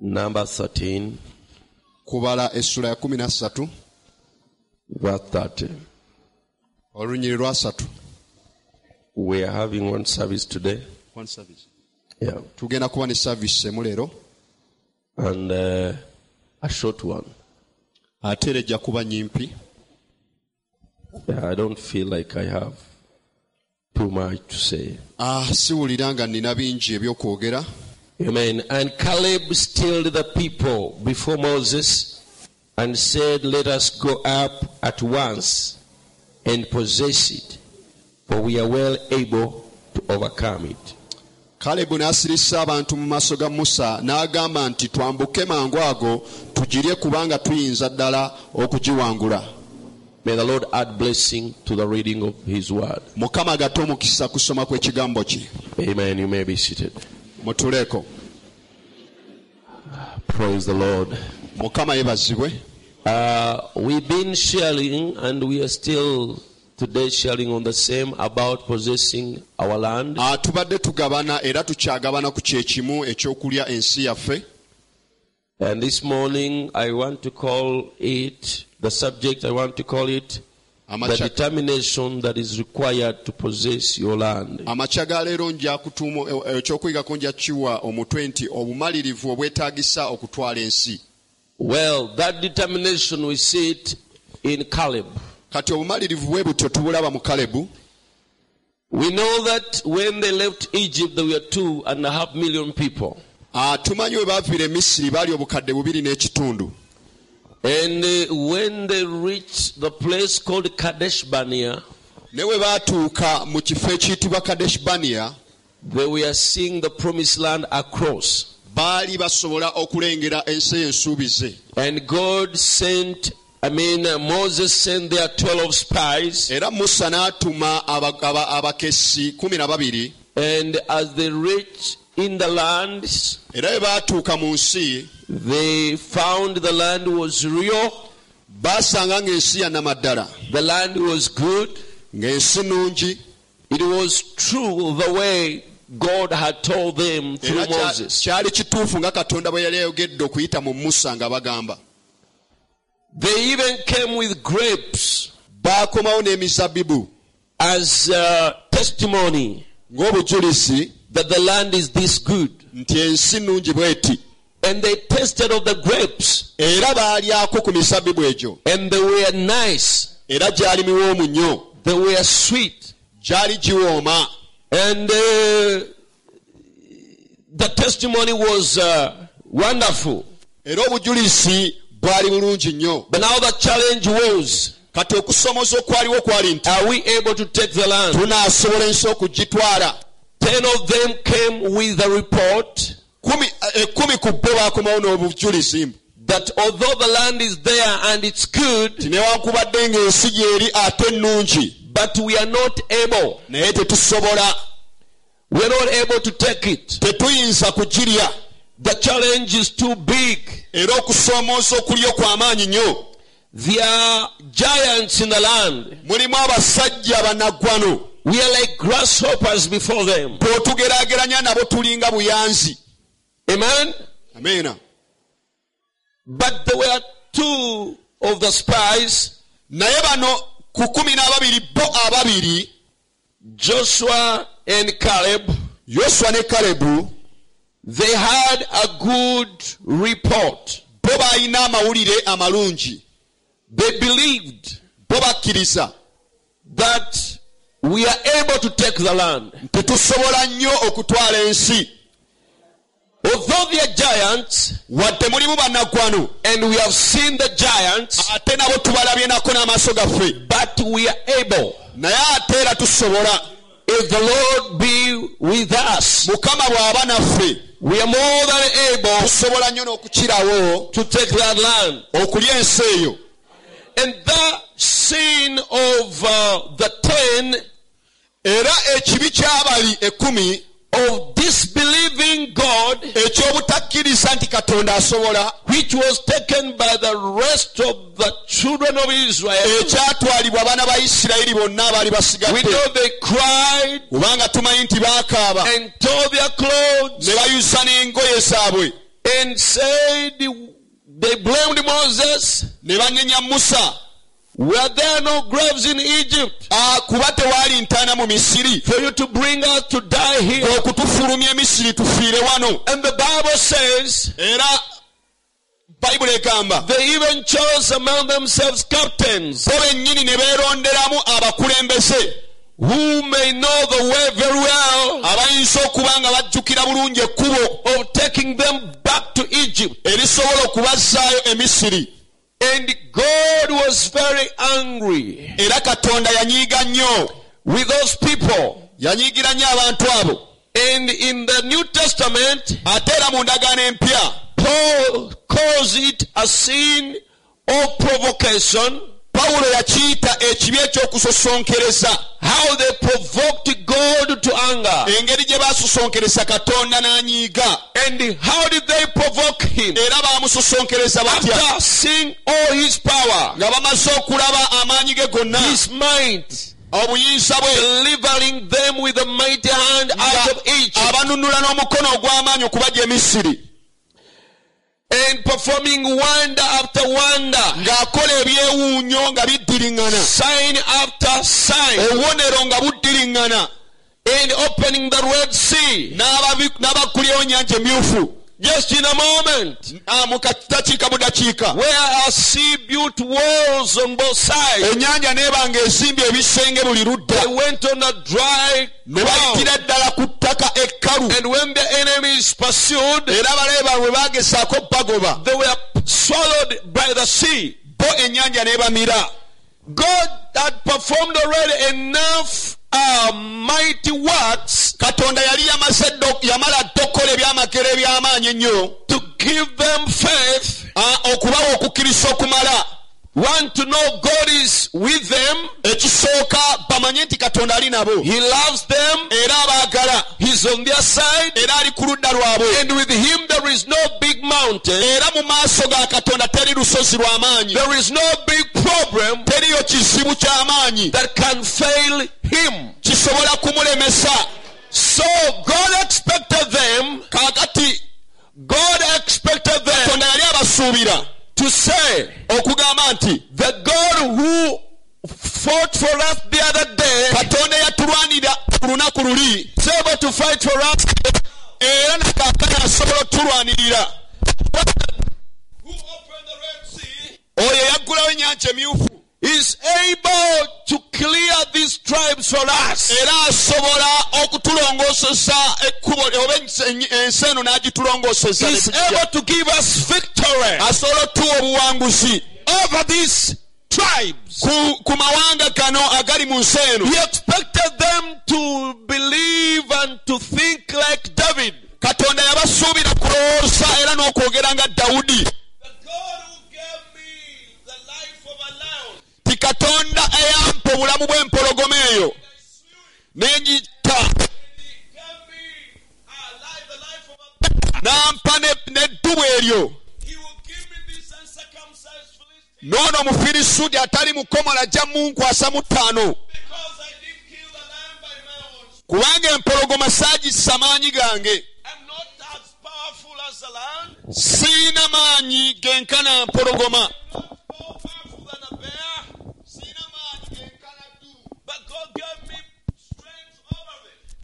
number 13, kubala essula ya kumi na ssatu verse 30. olunyiri lwasatu We are having one service today. One service. Yeah. tugenda kuba ne saavisi emu leero And uh, a short one. ate era ejja kuba nyimpi Yeah, I don't feel like I have too much to say. Ah, siwulira nga nina bingi ebyokwogera Amen. And Caleb stilled the people before Moses and said, Let us go up at once and possess it, for we are well able to overcome it. kalebu n'asirisa abantu mu maaso ga musa n'agamba nti twambuke mangu ago tugirye kubanga tuyinza ddala okugiwangula May the Lord add blessing to the reading of His word. mukama gate omukisa kusoma kw'ekigambo kye Amen. You may be seated. Mutuleeko Praise the Lord. mukama yebazibwe Uh, we've been sharing, and we are still today sharing on the same about possessing our land. Ah, tubadde tugabana era tukyagabana ku kyekimu ekyokulya ensi yaffe And this morning, I want to call it the subject. I want to call it the determination that is required to possess your land. amakya ga leero nja kutuuma eh, ekyokuyigako nja kiwa omutwe nti obumalirivu obwetaagisa okutwala ensi Well, that determination we see it in Caleb. kati obumalirivu bwe butyo tubulaba mu kalebu We know that when they left Egypt, there were two and a half million people. Ah, tumanyi we baaviira e misiri baali obukadde bubiri n'ekitundu And uh, when they reached the place called Kadesh Barnea, ne we baatuuka mu kifo ekiyitibwa kadesh baniya they were seeing the promised land across. baali basobola okulengera ensi ey'ensuubize And God sent, I mean, uh, Moses sent their 12 spies. era musa n'atuma aba- aba- abakessi kumi na babiri And as they reached in the land, era bwe baatuuka mu nsi they found the land was real, baasanga ng'ensi ya the land was good, ng'ensi it was true the way God had told them through Moses. kyali kituufu nga katonda bwe yali ayogedde okuyita mu musa nga bagamba. They even came with grapes. Baakomawo as uh, testimony ng'obujulizi that the land is this good. nti ensi nnungi bw'eti And they tasted of the grapes, era baalyako ku misabbibu egyo. And they were nice, era gyali miwoomu nnyo they were sweet. gyali giwooma. And uh, the testimony was uh, wonderful. era bwali bulungi nnyo. But now the challenge was kati okusomoza okwaliwo kwali nti are we able to take the land? tunaasobola ensi okugitwala. Ten of them came with a report Kumi- eh, eh, ekkumi ku bo baakomawo n'obujulizi that although the land is there and it's good, newankubadde ng'ensi gyeri ate nnungi but we are not able, naye tetusobola we're not able to take it. tetuyinza kugirya The challenge is too big. era okusoomooza okulya kw'amaanyi nnyo There are giants in the land. mulimu abasajja bannaggwano We are like grasshoppers before them. bw'otugeraageranya nabo tulinga buyanzi Amen? ameena But there were two of the spies, naye bano ku kumi n'ababiri bo ababiri Joshua and Caleb, yoswa ne kalebu they had a good report. bo baalina amawulire amalungi They believed bo bakkiriza that we are able to take the land. tetusobola nnyo okutwala ensi Although they are giants, wadde mulimu bannaggwano and we have seen the giants, ate nabo tubalabye nako n'amaaso gaffe but we are able. naye ate era tusobola If the Lord be with us, mukama bw'aba naffe we are more than able tusobola nnyo n'okukirawo to take that land. okulya ensi eyo And that sin of uh, the ten era ekibi ky'abali ekkumi of disbelieving God, eky'obutakkiriza nti katonda asobola which was taken by the rest of the children of Israel. ekyatwalibwa abaana ba isirayiri bonna abaali We basigadde know they cried kubanga tumanyi nti baakaaba and tore their clothes ne bayuza n'engoye zaabwe and said, they blamed Moses. ne banenya musa Were there no graves in Egypt Ah, kuba tewaali ntaana mu misiri. for you to bring us to die here? okutufulumya emisiri tufiire wano. And the Bible says era bayibuli egamba they even chose among themselves captains. bo bennyini ne beeronderamu abakulembeze. Who may know the way very well abayinza okuba nga bajjukira bulungi ekkubo. of taking them back to Egypt. erisobola okubazzaayo emisiri And God was very angry era katonda yanyiiga nnyo with those people. yanyiigira nnyo abantu abo And in the New Testament, ate era mu ndagaano empya Paul calls it a sin of provocation. Pawulo yakiyita ekibi eky'okusosonkereza How they provoked God to anger. engeri gye baasosonkereza katonda n'anyiiga. And how did they provoke him? era baamusosonkereza batya? After seeing all his power, nga bamaze okulaba amaanyi ge gonna. his might, obuyinza bwe. delivering them with a mighty hand out of abanunula n'omukono ogw'amaanyi okubajja emisiri and performing wonder after wonder, ng'akola ebyewuunyo nga biddiriŋŋana sign after sign, obubonero nga buddiriŋŋana and opening the Red Sea. n'ababi- n'abagulyewo emyufu Just in a moment, Ah, mu kadakiika budakiika where a sea built walls on both sides, ennyanja neeba ng'esimbye ebisenge buli ludda. They went on a dry ne ground. bayitira ddala ku ttaka ekkalu. And when the enemies pursued, era abalabe baabwe baagezaako bagoba they were swallowed by the sea. bo ennyanja n'ebamira. God had performed already enough mighty works katonda yali yamaze yamala dda okukola ebyamagero eby'amaanyi ennyo to give them faith, Ah, okubawa okukkiriza okumala want to know God is with them, ekisooka bamanye nti katonda ali nabo. He loves them, era abaagala. He's on their side, era ali ku ludda lwabwe. And with Him there is no big mountain, era mu maaso ga katonda teri lusozi lw'amaanyi there is no big problem teriyo kizibu ky'amaanyi that can fail Him. kisobola kumulemesa. So God expected them, kaakati God expected them. Katonda yali abasuubira to say, okugamba nti The God who fought for us the other day katonda eyatulwanira ku lunaku luli. Is able to fight for us. era nakaakana asobola otulwanirira. Oyo eyaggulawo ennyanja emyufu is able to clear these tribes for us. era asobola okutulongooseza ekkubo oba ensi eno Is able to give us victory asobola otuwa obuwanguzi over these tribes. ku, ku mawanga gano agali mu nsi eno He expected them to believe and to think like David. katonda yabasuubira kulowooza era n'okwogera nga dawudi ti katonda eyampa obulamu bw'empologoma eyo. Negita nampa n'eddubu eryo. Noono omufirisuuti atali mukomola ajja munkwasa mu ttaano. Kubanga empologoma saagisa amaanyi gange. Siina maanyi genkana mpologoma.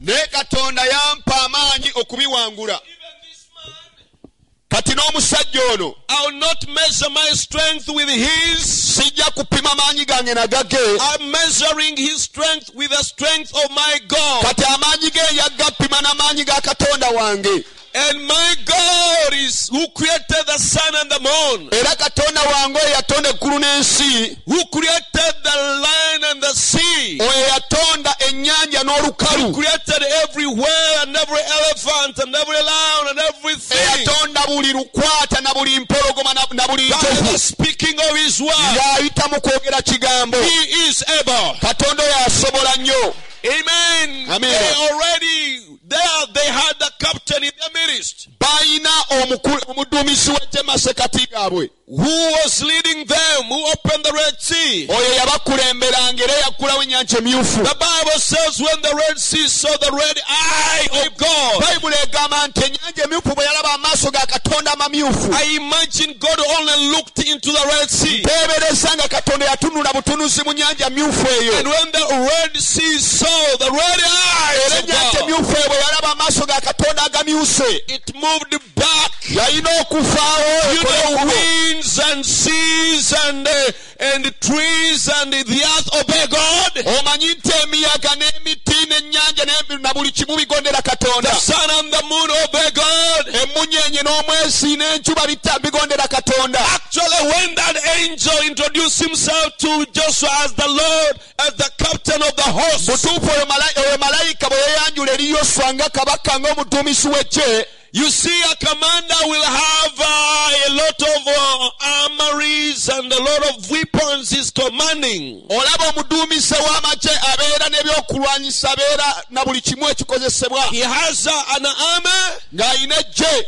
Naye katonda yampa amaanyi okubiwangula kati n'omusajja ono I'll not measure my strength with his. sijja kupima maanyi gange nagage I'm measuring his strength with the strength of my God. kati amaanyi ge yagapima n'amaanyi ga katonda wange And my God is who created the sun and the moon, era katonda wange yatonda eggulu n'ensi who created the land and the sea, oyo yatonda ennyanja who n'olukalu created everywhere and every elephant and every lion and everything. eyatonda buli lukwata na buli mpologoma na- buli By speaking of his word, y'ayita mu kwogera kigambo he is able. katonda oyo asobola nnyo Amen. Amen. They already there they had the captain in their midst who was leading them, who opened the Red Sea. oyo yabakulemberanga era yaggulawo ennyanja emyufu The Bible says when the Red Sea saw the red eye of God, bayibuli egamba nti ennyanja emyufu bwe yalaba amaaso ga katonda amamyufu I imagine God only looked into the Red Sea. nga katonda yatunula butunuzi mu myufu eyo And when the Red Sea saw the red eye era ennyanja emyufu eyo bwe yalaba amaaso ga katonda agamyuse it moved back. yalina okufaawo You know, and seas and uh, and trees and the earth obey God. omanyi nti emiyaga n'emiti n'ennyanja na buli kimu bigondera The katonda sun and the moon obey God. emunyenye n'omwezi n'enjuba bita- bigondera katonda Actually, when that angel introduced himself to Joshua as the Lord, as the captain of the host, butuufu oyo malayika bwe yeyanjula eri yoswa nga kabaka ng'omuduumisi w'eggye you see, a commander will have uh, a lot of uh, armories and a lot of weapons he's commanding. olaba omuduumisi w'amagye abeera n'ebyokulwanyisa abeera na buli kimu ekikozesebwa He has uh, an army ng'alina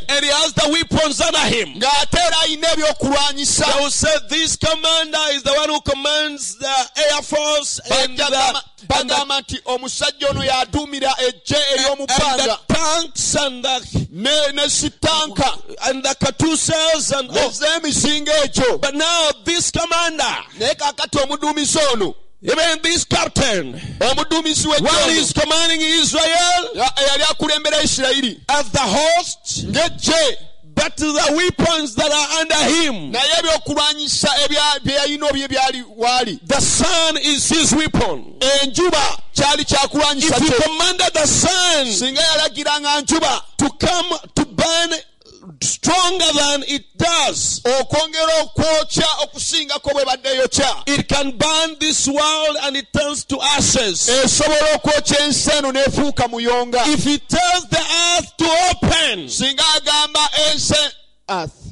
and he has the weapons under him. ng'ate era alina ebyokulwanyisa They will say this commander is the one who commands the air force and the, Bajja bagamba nti omusajja ono y'aduumira eggye and ery'omubbanga tanks and the ne ne sitanka and the Katyushas and all. ez'emisinga egyo But now this commander, naye kaakati omuduumisi ono even this captain, w'eggye he's commanding Israel ono, ya- eyali akulembera isirayiri as the host, but the weapons that are under him, naye ebyokulwanyisa bye yalina oby ebyali waali. the sun is his weapon. enjuba kyali kyakulwanyisa If he kye commanded the sun singa yalagiranga njuba. to come to burn stronger than it does, okwongera okwokya okusingako bwe badde eyokya it can burn this world and it turns to ashes. esobola okwokya ensi eno n'efuuka muyonga. If it tells the earth to open, singa agamba ensi earth,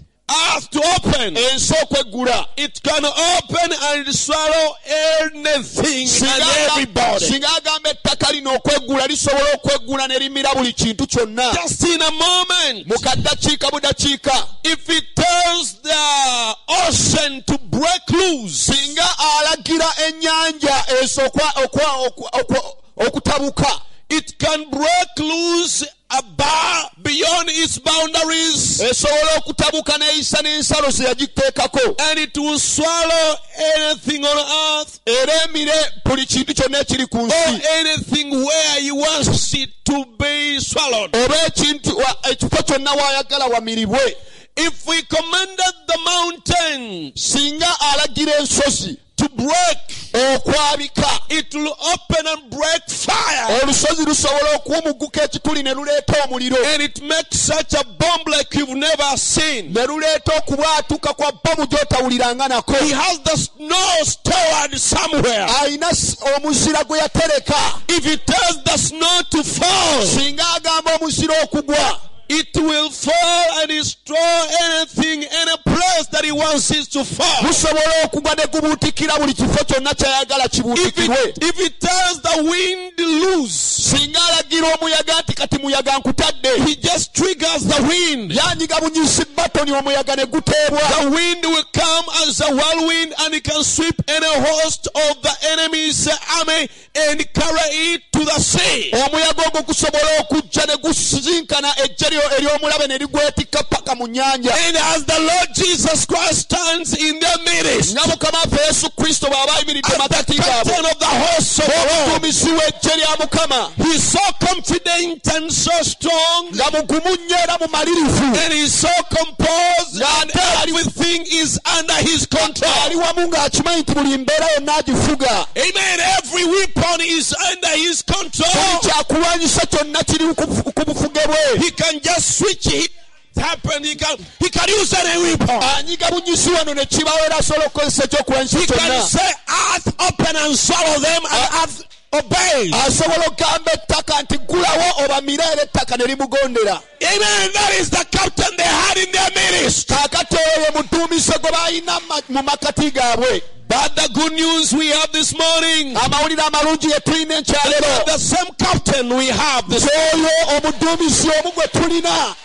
earth to open, ensi okweggula it can open and swallow anything and everybody. singa agamba ettaka lino okweggula lisobola okweggula ne limira buli kintu kyonna. Just in a moment, mu kaddakiika budakiika if he tells the ocean to break loose, singa alagira ennyanja esokwa okwa- okwa- okwa- okutabuka it can break loose above beyond its boundaries esobola okutabuka n'eyisa n'ensalo ze yagiteekako and it will swallow anything on earth era emire buli kintu kyonna ekiri ku or anything where he wants it to be swallowed. oba ekintu ekifo kyonna waayagala wamiribwe If we commanded the mountain. singa alagira ensozi to break, okwabika it will open and break fire. olusozi lusobola okuwumuguka ekituli ne luleeta omuliro And it makes such a bomb like you've never seen. ne luleeta okubwatuka kwa bomu gy'otawuliranga nako He has the snow stored somewhere. alina omuzira gwe yatereka If he tells the snow to fall, singa agamba omuzira okugwa it will fall and destroy anything, any place that he wants it to fall. gusobola okugwa ne gubuutikira buli kifo kyonna kyayagala If kibuutikirwe it, if it tells the wind loose, singa alagira omuyaga nti kati muyaga nkutadde he just triggers the wind. yanyiga bunyisi batoni omuyaga ne guteebwa The wind will come as a whirlwind and it can sweep any host of the enemy's army and carry it to the sea. omuyaga ogwo gusobola okujja ne gusinkana ejje lyo ery'omulabe ne ligwetikka paka mu nnyanja And as the Lord Jesus Christ stands in their midst, nga mukama waffe yesu kristo bw'aba ayimiridde as the gaabwe captain of the hosts of Lord, w'eggye lya mukama he's so confident and so strong, nga mugumu nnyo era mumalirivu and he's so composed, and everything is under his ali control. wamu ng'akimanyi nti buli mbeera yonna agifuga Amen. Every weapon is under his buli control. kyakulwanyisa kyonna kiri ku bufuge bwe He can just switch it. Happen. He can. He can use any weapon. Ah, anyiga bunyisi wano ne kibawo era asobola okukozesa ekyokulwanyisa He can say, "Earth open and swallow them," and ah, earth obeys. asobola okugamba ettaka nti ggulawo obamira era ettaka ne limugondera Amen. That is the captain they had in their midst. kaakati oyo ye muduumisi gwe balina ma- mu makati gaabwe But the good news we have this morning, amawulire amalungi ge tulina enkyalero the same captain we have this oyo omuduumizi omu gwe tulina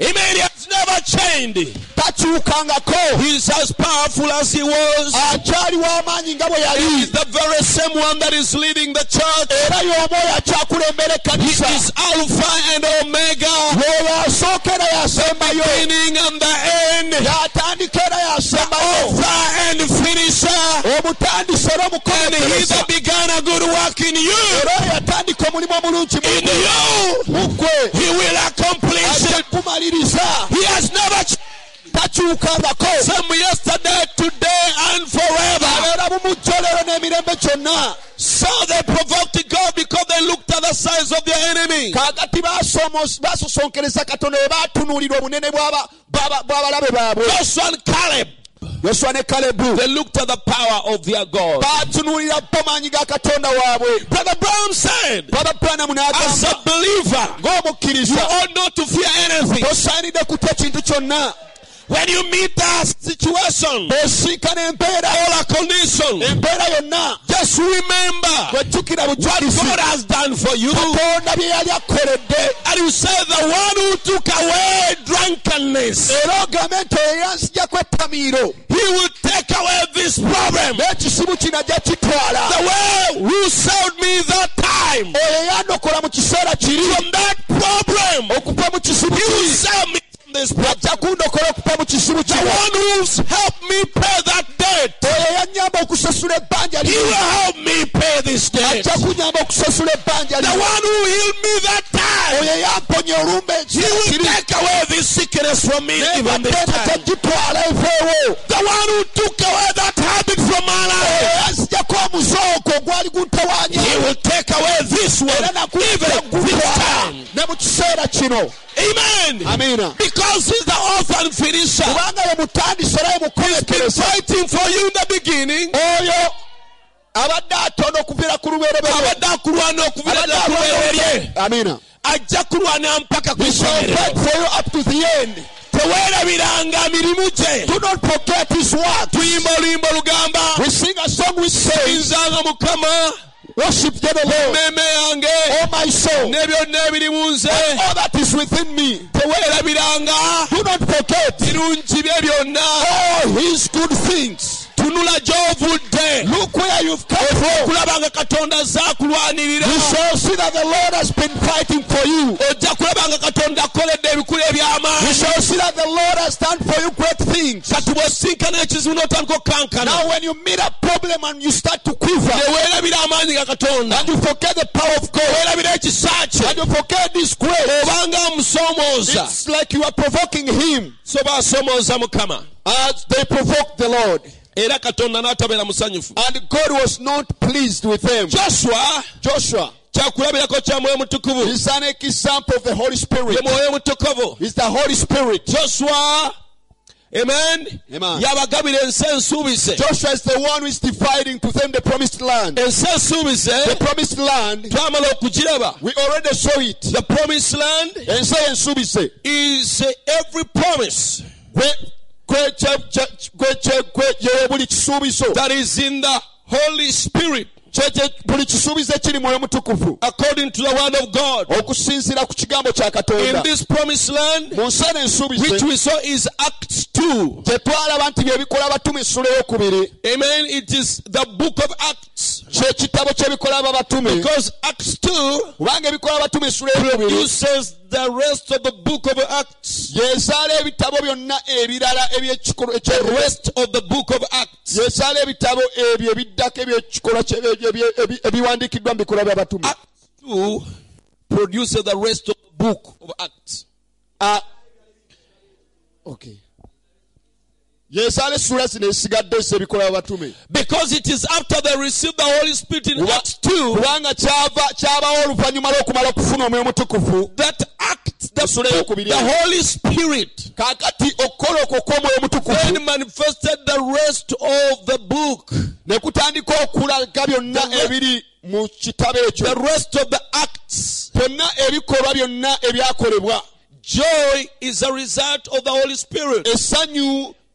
Amen. He has never changed. takyukangako He's as powerful as he was. akyali w'amaanyi nga bwe He's yali the very same one that is leading the church. era y'omu oyo akyakulembera He is Alpha and Omega, y'oyo asooka era yasembayo beginning and the end, yatandika era yasembayo author and finisher. era And he that began a good work in you, era yatandika omulimu omulungi mu in gwe. you, he will accomplish ajja kumaliriza He has never changed. takyukangako yesterday, today, and forever. abeera bumujjo leero n'emirembe gyonna So they provoked God because they looked at the size of their enemy. Joshua and Caleb, yoswa ne kalebu they looked at the power of their God. baatunuulira bo maanyi ga katonda waabwe Brother Branham said, baba branamu as a believer, you ought not to fear anything. Tosaanidde kutya kintu kyonna When you meet that situation or a condition, just remember what God has done for you. katonda bye yali akoledde And you say, the one who took away drunkenness, era ogambe nti oyo yansigyako ettamiiro he will take away this problem. n'ekisibu kino ajja kitwala The way who saved me that time oyo yandokola mu kiseera kiri. from that problem, okuva mu kisibu he will save me this problem. ajja kundokola okuva mu kisibu The one who's helped me pay that debt, oyo yanyamba okusasula ebbanja he will help me pay this debt. ajja kunyamba okusasula ebbanja The one who healed me that time, oyo yamponya olumba he will take away this sickness from me even this time. The one who took away that habit he will take away this one even this time. ne mu kiseera kino Amen. amiina Because he's the author and finisher. kubanga ye mutandisi era ye Been fighting for you in the beginning. oyo. Abadde atonda okuviira ku lubereberye abadde akulwana ddala ku lubereberye amiina ajja kulwana mpaka ku He teweerabiranga mirimu gye tuyimba oluyimba olugamba sinzanga mukama Worship the Lord. yange. Oh my soul. N'ebyonna ebiri mu nze. All that is within me. Teweerabiranga. Do not forget. Birungi bye byonna. All his good things. Tunula gy'ovudde Look where you've come from. nga katonda azze You shall see that the Lord has been fighting for you. ojja kulaba nga katonda akoledde ebikulu You eby'amaanyi shall see that the Lord has done for you great things. kati bw'osinkana ekizibu n'otandika okkankana. Now, when you meet a problem and you start to quiver, neweerabira amaanyi ga katonda. you forget the power of God, weerabira ekisa kye. and you forget His grace, obanga amusoomooza. it's like you are provoking Him. So baasomooza mukama. As they provoked the Lord. Era katonda n'atabeera musanyufu And God was not pleased with them. joshua Joshua kyakulabirako kya mwoyo mutukuvu is an example of the Holy Spirit. ye mwoyo mutukuvu He's the Holy Spirit. joshua amen Amen. yabagabira ensi ensuubize Joshua is the one who is dividing to them the promised land. ensi ensuubize The promised land, twamala okugiraba we already saw it. the promised land ensi ensuubize is every promise gwe gwe kye- kye- gwe kye- gwe ye buli kisuubizo. That is in the holy spirit. Kye- kye- buli kisuubizo ekiri mwoyo mutukuvu. According to the word of god. Okusinziira ku kigambo kya in katonda this promised land mu nsi eno which ensuubize we saw is acts 2 gye twalaba nti bye bikola abatume essula eyokubiri. Amen. It is the book of acts. Ky'ebikola because acts 2 kubanga ebikola abatume essula eyokubiri uses the rest of the book of acts yeesaala ebitabo byonna ebirala ebyekikolo the ekye- rest of the book of acts yeesaala ebitabo ebyo ebiddako ebyekikolwa kye- ebye- ebi- ebiwandiikiddwa mu bikolwa by'abatume acts 2 produces the rest of the book of acts Ah. Okay. Because it is after they received the holy spirit in acts 2 kubanga kyava kyabawo oluvannyuma lw'okumala okufuna omwoyo mutukufu that act the, the holy spirit kaakati okukola okwo kw'omwoyo mutukufu then manifested the rest of the book. ne kutandika okulaga byonna The re- ebiri mu kitabo the rest of the acts. Byonna ebikolwa byonna ebyakolebwa. Joy is a result of the holy spirit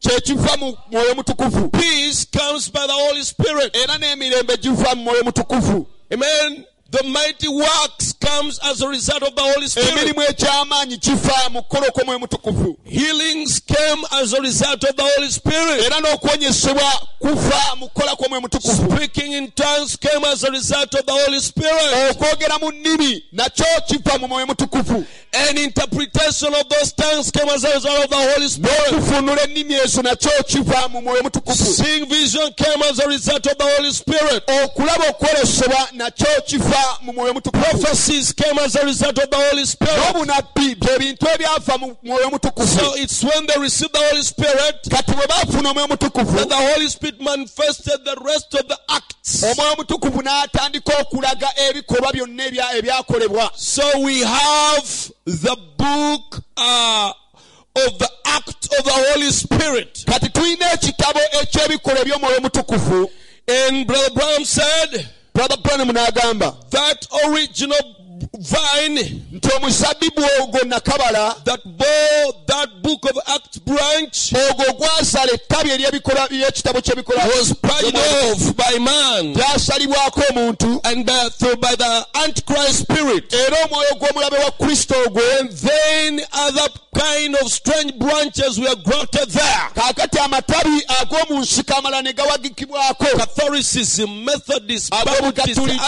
kyekiva mu mwoyo mutukuvu Peace comes by the Holy Spirit. era n'emirembe giva mu mwoyo mutukuvu Amen. The mighty works comes as a result of the Holy Spirit. emirimu eky'amaanyi kifa mu kukola kw'omwoyo mutukuvu Healings came as a result of the Holy Spirit. era n'okwonyesebwa kufa mu kukola kw'omwoyo mutukuvu Speaking in tongues came as a result of the Holy Spirit. okwogera mu nnimi nakyo kiva mu mwoyo mutukuvu And interpretation of those tongues came as a result of the Holy Spirit. n'okufunula ennimi ezo nakyo kiva mu mwoyo mutukuvu Seeing vision came as a result of the Holy Spirit. Okulaba okwolesebwa nakyo kifa mu mwoyo mutukuvu Prophecies came as a result of the Holy Spirit. n'obunabbi bye bintu ebyafa mu mwoyo mutukuvu So it's when they received the Holy Spirit bwe baafuna omwoyo mutukuvu that the Holy Spirit manifested the rest of the acts. mutukuvu n'atandika okulaga ebikolwa byonna ebyakolebwa So we have the book uh, of the act of the Holy Spirit. kati tulina ekitabo eky'ebikolwa eby'omwoyo mutukuvu And Brother Branham said brother branham n'agamba. That original vine nti omusabibu ogwo nakabala that bore that book of Acts branch ogwo gwasala ettabi ery'ebikolwa by'ekitabo ky'ebikolwa was parted off by man. Lyasalibwako omuntu. And by, through by the Antichrist spirit. era omwoyo gw'omulabe wa kristo ogwo. And then other kind of strange branches were grafted there. kaakati amatabi ag'omu nsika amala ne gawagikibwako. Catholicism, Methodist, Abo Baptist, Bukatuliki,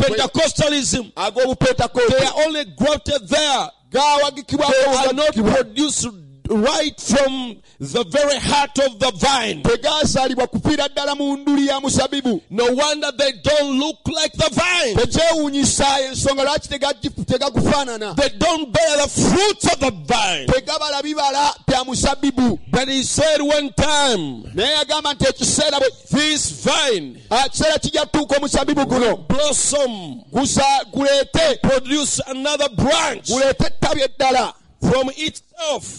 Anglican, aga what, Methodist, what, aga what, Anglicani. Pentecostalism. They are only grafted there. They are not produced right from the very heart of the vine. tegasalibwa kufiira ddala mu nduli ya musabibu No wonder they don't look like the vine. tekyewuunyisa ensonga lwaki tegakufaanana They don't bear the fruits of the vine. tegabala bibala bya musabibu But he said one time, naye yagamba nti ekiseera bwe this vine ah, kiseera kijja kutuuka omusabibu guno blossom guleete produce another branch guleete ettabi eddala from itself.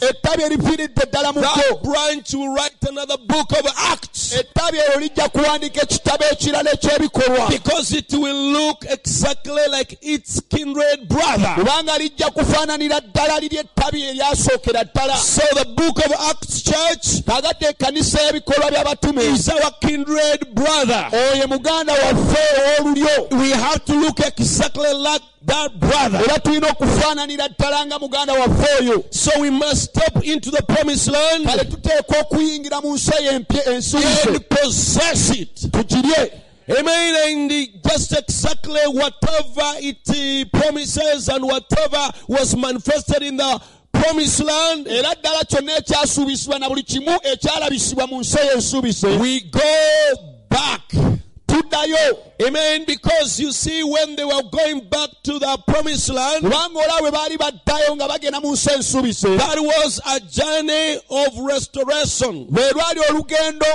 Ettabi erifiiridde eddala mu That branch will write another book of Acts. Ettabi eryo lijja kuwandiika ekitabo ekirala eky'ebikolwa. Because it will look exactly like its kindred brother. kubanga lijja kufaananira ddala liri ettabi eryasookera ddala. So the book of Acts church kagadde ekkanisa y'ebikolwa by'abatume. is our kindred brother. oyo muganda waffe ow'olulyo. We have to look exactly like that brother. era tulina okufaananira ddala nga muganda waffe oyo. So we must step into the promised land kale tuteekwa okuyingira mu nsi eyo empya and possess it. tugirye Amen. And just exactly whatever it promises and whatever was manifested in the promised land, era ddala kyonna ekyasuubisibwa na buli kimu ekyalabisibwa mu nsi eyo ensuubize we go back. Tuddayo Amen. Because you see, when they were going back to the promised land, kubanga olaba bwe baali baddayo nga bagenda mu nsi ensuubize that was a journey of restoration. lwe lwali olugendo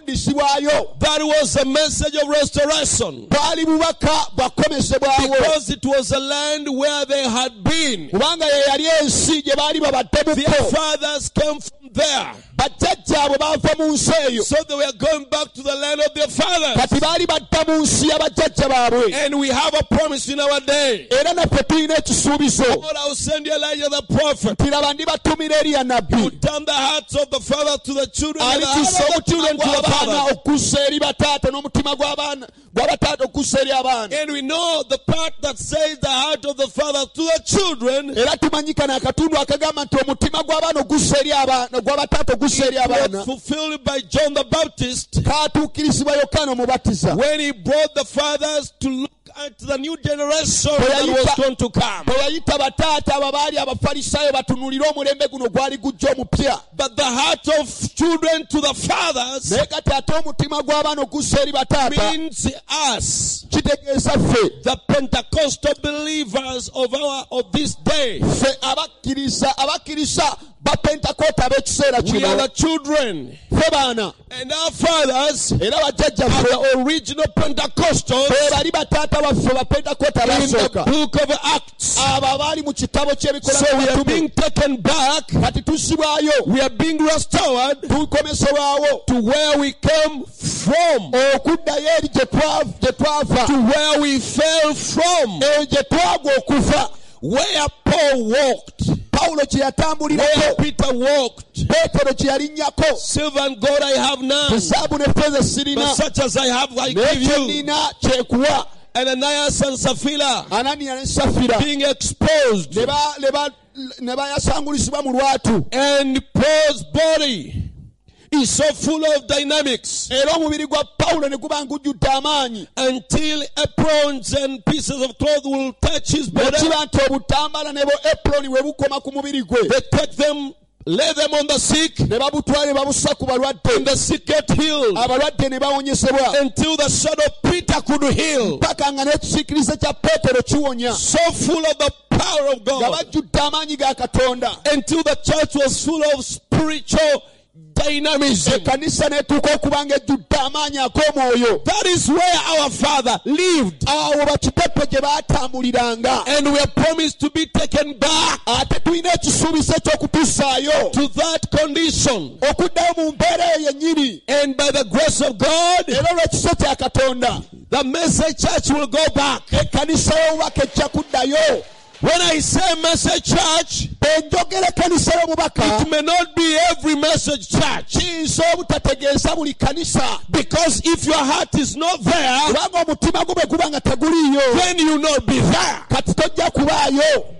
olw'okuddisibwayo That was a message of restoration. bwali bubaka bwakomesebwawo Because it was a land where they had been. kubanga ye yali ensi gye baali Their fathers came from there. bajjajjaabwe baava mu nsi eyo So they were going back to the land of their fathers. kati baali badda mu nsi y'abajjajja baabwe And we have a promise in our day. era naffe tulina ekisuubizo Lord, I will send Elijah the prophet. tiraba ndibatumira eriya nabbi Turn the hearts of the father to the children and the hearts alikisa of the omutima children to the gw'abaana fathers. okussa eri bataata n'omutima gw'abaana gw'abataata okussa eri abaana And we know the part that says the heart of the father to the children era tumanyikana akatundu akagamba nti omutima gw'abaana ogussa eri abaana gw'abataata ogussa eri abaana fulfilled by John the Baptist katuukirizibwa yokaana omubatiza when he brought the fathers to look at the new generation that was going to come. bwe bataata abo baali abafalisaayo batunulire omulembe guno gwali gujja omupya But the heart of children to the fathers naye kati ate omutima gw'abaana ogussa eri bataata means us, kitegeeza ffe the Pentecostal believers of our of this day. ffe abakkiriza abakkiriza bapentakota ab'ekiseera We are the children, baana. and our fathers era are bajjajjaffe the original Pentecostals bataata baffe bapentakota in the abasooka. book of Acts. abo abaali mu kitabo ky'ebikola So we are being taken back. tussibwayo. We are being restored to where we came from, okuddayo eri gye twa- twava. To where we fell from, eyo gye twagwa okufa where Paul walked. Pawulo kye yatambulirako peetero kye yalinnyako Silver and gold I have none, zaabu ne ffeeza such as I have I give you. nnina kyekuwa. Ananias and Sapphira ananiya ne safira being exposed, ne ba- ne ba- ne bayasangulisibwa and Paul's body is so full of dynamics. era omubiri gwa pawulo ne guba ngujjudde amaanyi. Until aprons and pieces of cloth will touch his body. nekiba nti obutambala ne bo epuloni bukoma ku mubiri gwe. They take them, lay them on the sick, ne babutwala ne ku balwadde. And the sick get healed. Abalwadde ne bawonyesebwa. Until the shadow of Peter could heal. paka nga n'ekisiikirize kya peetero kiwonya. So full of the power of nga God. bajjudde amaanyi ga katonda. Until the church was full of spiritual dynamism. ekkanisa n'etuuka okuba ejjudde amaanyi ag'omwoyo That is where our Father lived. awo bakitepe gye baatambuliranga And we are promised to be taken back ate tulina ekisuubizo eky'okutuusaayo to that condition. okuddayo mu mbeera eyo yennyini And by the grace of God, era olw'ekiso kya katonda the message church will go back. ekkanisa y'obubaka ejja kuddayo When I say message church, it may not be every message church. Because if your heart is not there, then you will not be there.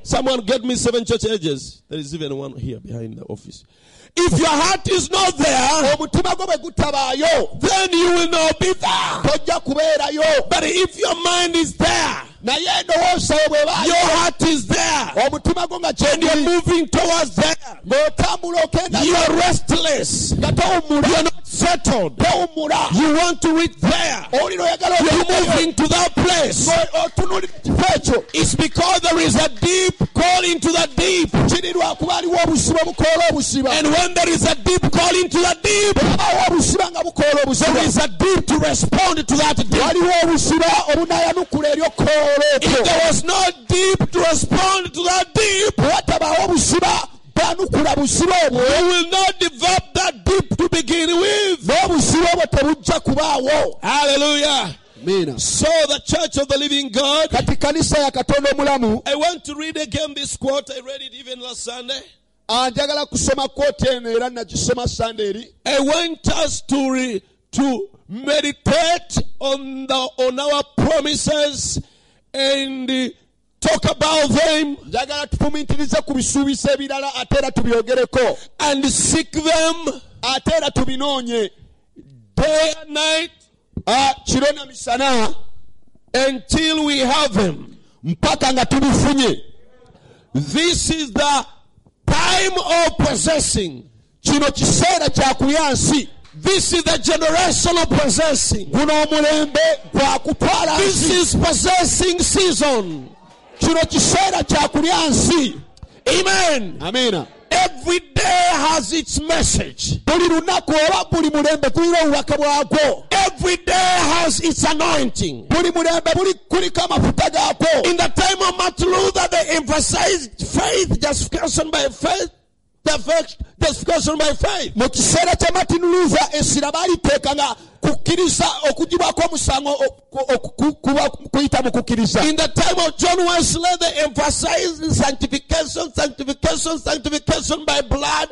Someone get me seven church ages. There is even one here behind the office. If your heart is not there, omutima gwo bwe gutabaayo then you will not be there. tojja kubeerayo But if your mind is there, naye endowooza yo bwe your heart is there, omutima gwo nga and you're moving towards there, ng'otambula okenda you are restless. nga towummula You're not settled. towummula You want to reach there. oyagala You're moving to that place. ekifo ekyo It's because there is a deep call into the deep. And when there is a deep call into the deep, obusiba is a deep to respond to that deep. If there was no deep to respond to that deep, bwanukula busiba obwo will not develop that deep to begin with. n'obusiba obwo tebujja kubaawo Hallelujah. Miina. So the church of the living God. kati kanisa ya katonda omulamu I want to read again this quote. I read it even last Sunday. ah, njagala kusoma kooti eno era nagisoma sande eri I want us to re, to meditate on the on our promises and talk about them njagala tufumiitirize ku bisuubizo ebirala ate era tubyogereko and seek them ate era tubinoonye day and night Ah, kiro na misana until we have him mpaka nga tubifunye This is the time of possessing. kino kiseera kya This is the generation of possessing. guno omulembe gwa kutwala This is possessing season. kino kiseera kya kulya nsi Amen. Every day has its message. buli lunaku oba buli mulembe gulina obubaka bwagwo Every day has its anointing. buli mulembe buli kuliko amafuta gaakwo In the time of Martin Luther, they emphasized faith, justification by faith, the fact, justification by faith. mu kiseera kya martin luther essira baaliteeka nga kukkiriza okugibwako omusango oku- oku- kuba kuyita mu kukkiriza In the time of John Wesley, they emphasized sanctification, sanctification, sanctification by blood.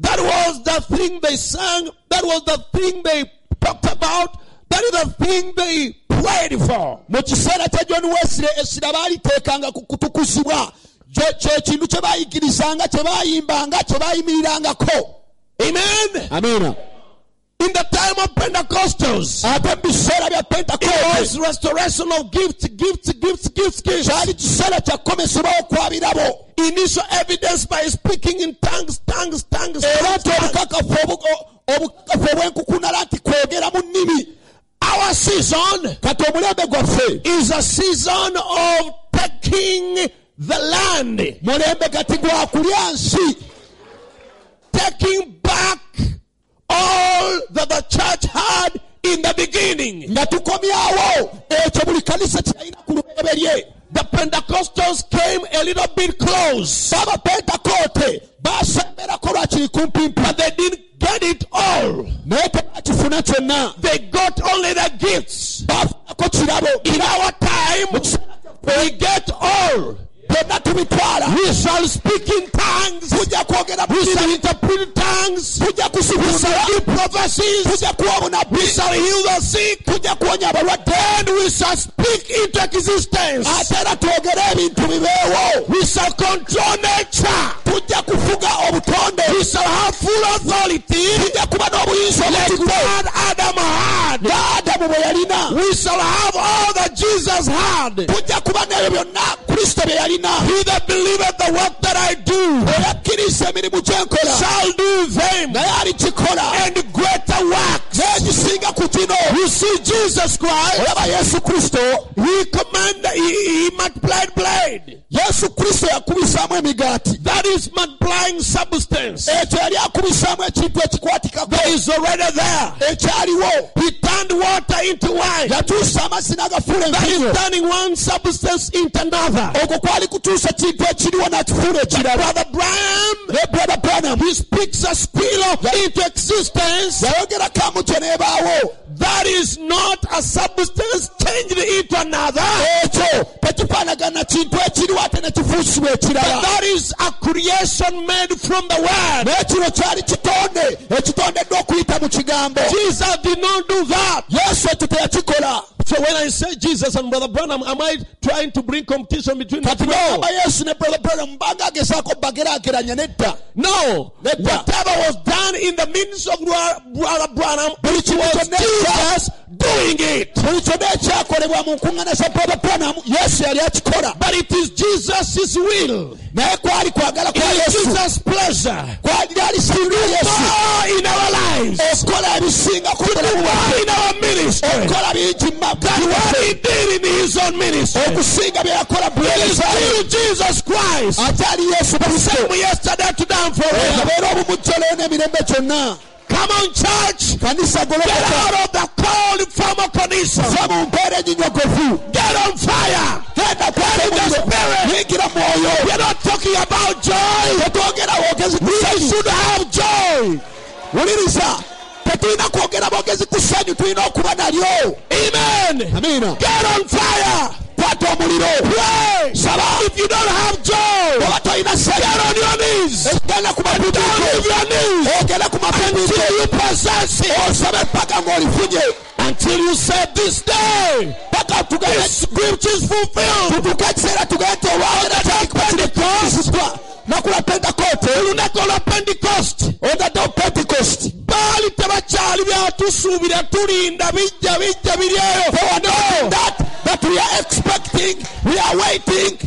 That was the thing they sang. That was the thing they talked about. That is the thing they prayed for. mu kiseera kya john wesley essira baaliteekanga ku kutukuzibwa kye kye kintu kye baayigirizanga kye baayimbanga kye baayimirirangako Amen. In the time of Pentecostals, ate mu biseera bya it was restoration of gifts, gifts, gifts, gifts, gifts. kyali kiseera kya kukomesebwawo kwa birabo Initial evidence by speaking in tongues, tongues, tongues. tongues, tongues. obukakafu obu- obukakafu obwenkukunala nti kwogera mu nnimi Our season kati omulembe gwaffe is a season of taking the land, mulembe kati gwa kulya nsi taking back all that the church had in the beginning. nga tukomyawo ekyo buli kanisa kyalina ku lubereberye The Pentecostals came a little bit close, b'abapentakoote basemberako lwakiri kumpimpi but they didn't get it all. naye tebakifuna kyonna They got only the gifts. In our time, we get all. Byonna tubitwala We shall speak in tongues. tujja kwogera We shall interpret tongues. tujja We shall kusibuza give prophecies. tujja kuwa We shall heal the sick. tujja kuwonya abalwadde And we shall speak into existence. ate era twogere ebintu bibeewo We shall control nature. tujja kufuga obutonde We shall have full authority tujja kuba n'obuyinza obutule Adam had. nga adamu bwe yalina We shall have all that Jesus had. tujja kuba n'ebyo byonna kristo bye yalina He that believeth the work that I do eyakkiriza emirimu gyenkola shall do them and greater works. N'egisinga ku kino You see, Jesus Christ, olaba yesu kristo He commanded, He, he multiplied bread. yesu kristo yakubisaamu emigaati That is multiplying substance. ekyo yali akubisaamu ekintu ekikwatikako That is already there. ekyaliwo He turned water into wine. yatuusa amazzi n'agafuula That is envinyo turning one substance into another. okwo kwali kutuusa kintu ekiriwo n'akifuula ekirala Brother Branham, ne brother branham he speaks a squeal into existence. Kamutyo n'ebaawo That is not a substance changed into another. ekyo tekifaanagana kintu ekiriwo ate ne kifuusibwa ekirala that is a creation made from the word. naye kino kyali kitonde ekitondeddwa okuyita mu kigambo Jesus did not do that. yesu ekyo teyakikola So when I say Jesus and Brother Branham, am I trying to bring competition between the kati two? bwagamba yesu ne brother branham mbanga agezaako bageraageranya nedda No. Nedda. Whatever was done in the midst of Brother Branham, it was Jesus doing it. buli kyonna ekyakolebwa mu nkuŋŋaana za brother branham yesu yali akikola But it is Jesus' will. naye kwali kwagala It is Jesus' pleasure. kwali yesu More in our lives. okola ebisinga ku bulamu More bwaffe in our ministry. okola bingi mu Than makkati what he did in his own ministry. okusinga bye yakola It is bwezayo still Jesus Christ. akyali yesu kristo Same yesterday, today, and forever. abeera obumujjolo n'emirembe gyonna Come on, church. kanisa Get out of the cold former condition. va mu mpeera enyinyogovu Get on fire. Get in the spirit. yingira mwoyo We're not talking about joy. tetwogera bwogezi ku We should have joy. wuliriza tetulina kwogera bwogezi ku ssanyu tulina okuba nalyo Amen. amiina Get on fire. kwata omuliro saba If you don't have joy, oba tolina get ssanyu on your knees. Until you possess it. osabe paka ng'olifunye Until you say this day, paka tugende this scripture is fulfilled. tutuuke ekiseera tugende olwagera kyakikubakirekisitwa nakula pentekote olunaku olwa pentecost. Ogaddewo pentecost. Baali tebakyali byatusuubira tulinda bijja bijja biryeyo that that we are expecting we are waiting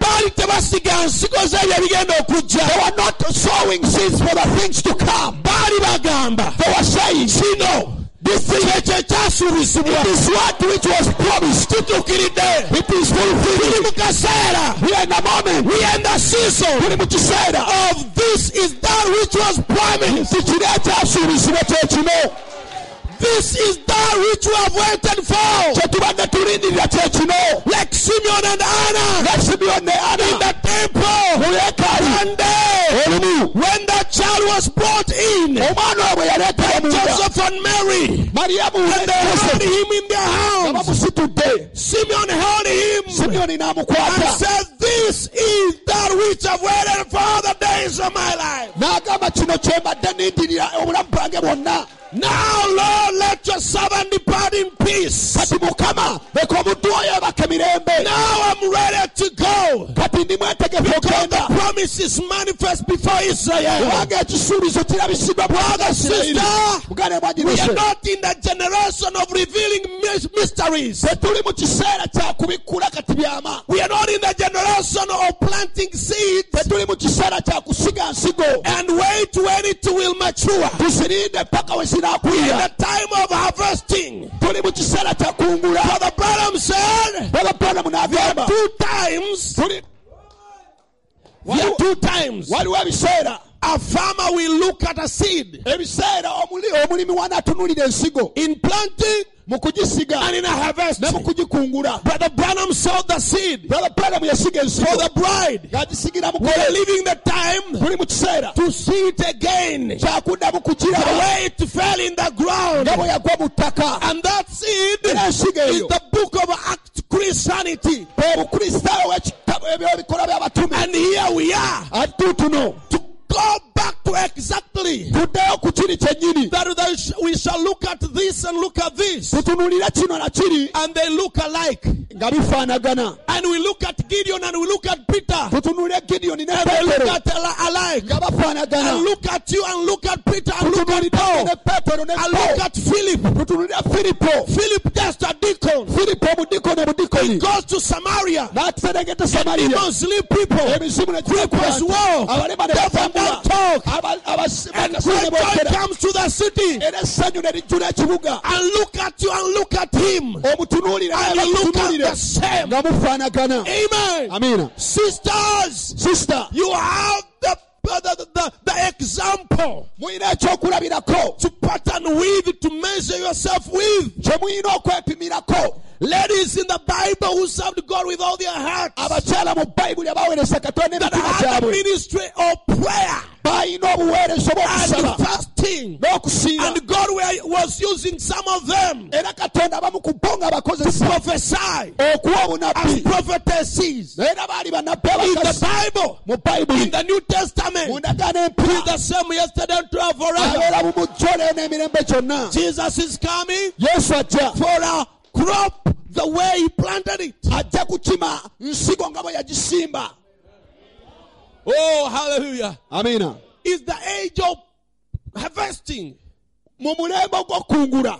baali tebasiga nsigo z'ebyo ebigenda okujja. They were not sowing seeds for the things to come. Baali bagamba they were saying kino kyekyo ekyasuubizibwa it is what which was promised. Kituukiridde it is tuli fulfilled mu kaseera. We are in the moment. We are in the season. Tuli mu kiseera. Of this is that which was promised. Kikiri ekyasuubizibwa kyekino this is that which we have waited for. Kyetubadde tulindirira kyekino like Simeon and Anna. Nga simiyoni ne in the temple. Mu yeekaalu one day olumu when the child was brought in omwana we bwe yaleetera munda Joseph and Mary. And they held him in their hands. bamusitudde Simeon held him. And n'amukwata said this is that which I've waited for all the days of my life n'agamba kino kyembadde nindirira obulamu bwange bwonna now Lord let your servant depart in peace. Kati mukama leka omuddu oyo ebaka emirembe now I'm ready to go. Kati ndi mwetegefu because the promise is manifest before Israel. Kubanga ekisuubizo kirabisiddwa bwaga sister we are not in the generation of revealing mysteries. Tetuli mu kiseera kya kubikkula kati byama We are not in the generation of planting seeds. Tetuli mu kiseera kya kusiga nsigo. And wait when it will mature. tusirinde paka we In the time of harvesting, tuli mu kiseera kya kungula Brother Branham said, baba branamu n'agamba two times, tuli. are two times, waliwo ebiseera a farmer will look at a seed. Ebiseera omuli- omulimi wanaatunulira ensigo in planting mu kugisiga and in a harvest. ne mu kugikungula Brother Branham sowed the seed. Baba branamu yasiga for ensigo the bride. ng'agisigira We are mukole living the time tuli mu kiseera. to see it again. kyakuddamu The kukiraba way it fell in the ground. nga bwe yagwa mu ttaka. And that seed era ensigo is eyo. the book of Acts Christianity. obukristaayo w'ekitabo ebyobikolwa by'abatume. And here we are. Ati tutuno to go back to exactly tuddeyo ku kiri kyennyini that sh- we shall look at this and look at this. kino na kiri And they look alike. nga bifaanagana And we look at Gideon and we look at Peter. gidiyoni ne And they look at al- alike. nga bafaanagana And look at you and look at Peter and look at Paul. ne peetero ne And look Paul. at Philip. tutunulire filipo Philip just a deacon. filipo obudikoni obudikoni Goes to Samaria. n'atuserengeta samaliya Demons leave people. emizimu ne Cripples walk. abalema ne Deaf and dumb talk. And great joy comes to the city. era essanyu ne lijjula ekibuga And look at you and look at him. And look at the same. Amen. amiina Sisters, sisita you have the, the, the, the example mulina ekyokulabirako to pattern with, to measure yourself with. kye mulina okwepimirako Ladies in the Bible who served God with all their hearts, abakyala mu bayibuli abaweereza katonda that had the ministry of prayer balina obuweereza and bw'okusaba fasting. n'okusiiba And God was using some of them era katonda abamu ku bo nga to bakozesa prophesy okuwa obunabbi era baali bannabbi In the abakazi Bible, mu in bayibuli the New mu Testament, ndagaano He's empya the same yesterday and today and forever. abeera mu mujjo leero n'emirembe gyonna Jesus is coming. Yesu ajja. For a crop the way He planted it. ajja kukima nsigo nga bwe yagisimba Oh, hallelujah. amiina It's the age of harvesting. mu mulembe ogw'okungula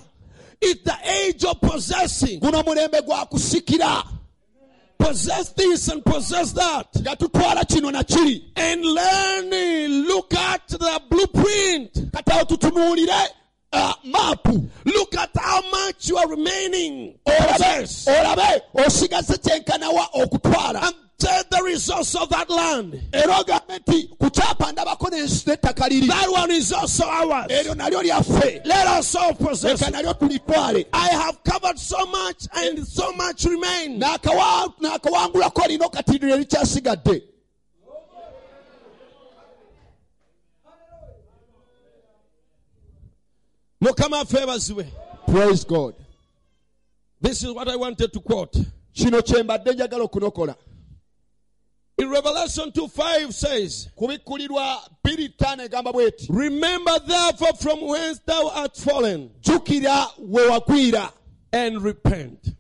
It's the age of possessing. guno mulembe gwa kusikira Possess this and possess that. nga tutwala kino na kiri And learning. Look at the blueprint. kati awo tutunuulire ah, maapu Look at how much you are remaining. olabe osigaze kyenkanawa okutwala And take the resource of that land. era ogambe nti ku kyapa ndabako n'ettaka liri That one is also ours. eryo nalyo lyaffe Let us all possess leka nalyo tulitwale I have covered so much and so much remains. N'akawa- n'akawangulako lino katiiriro erikyasigadde Mukama praise god. This is what I wanted to quote. kino kye mbadde njagala okunokola. In Revelation 2 5 says, kubikkulirwa bbiri ttaano egamba bw'eti Remember therefore from whence thou art fallen jjukira we wagwira and repent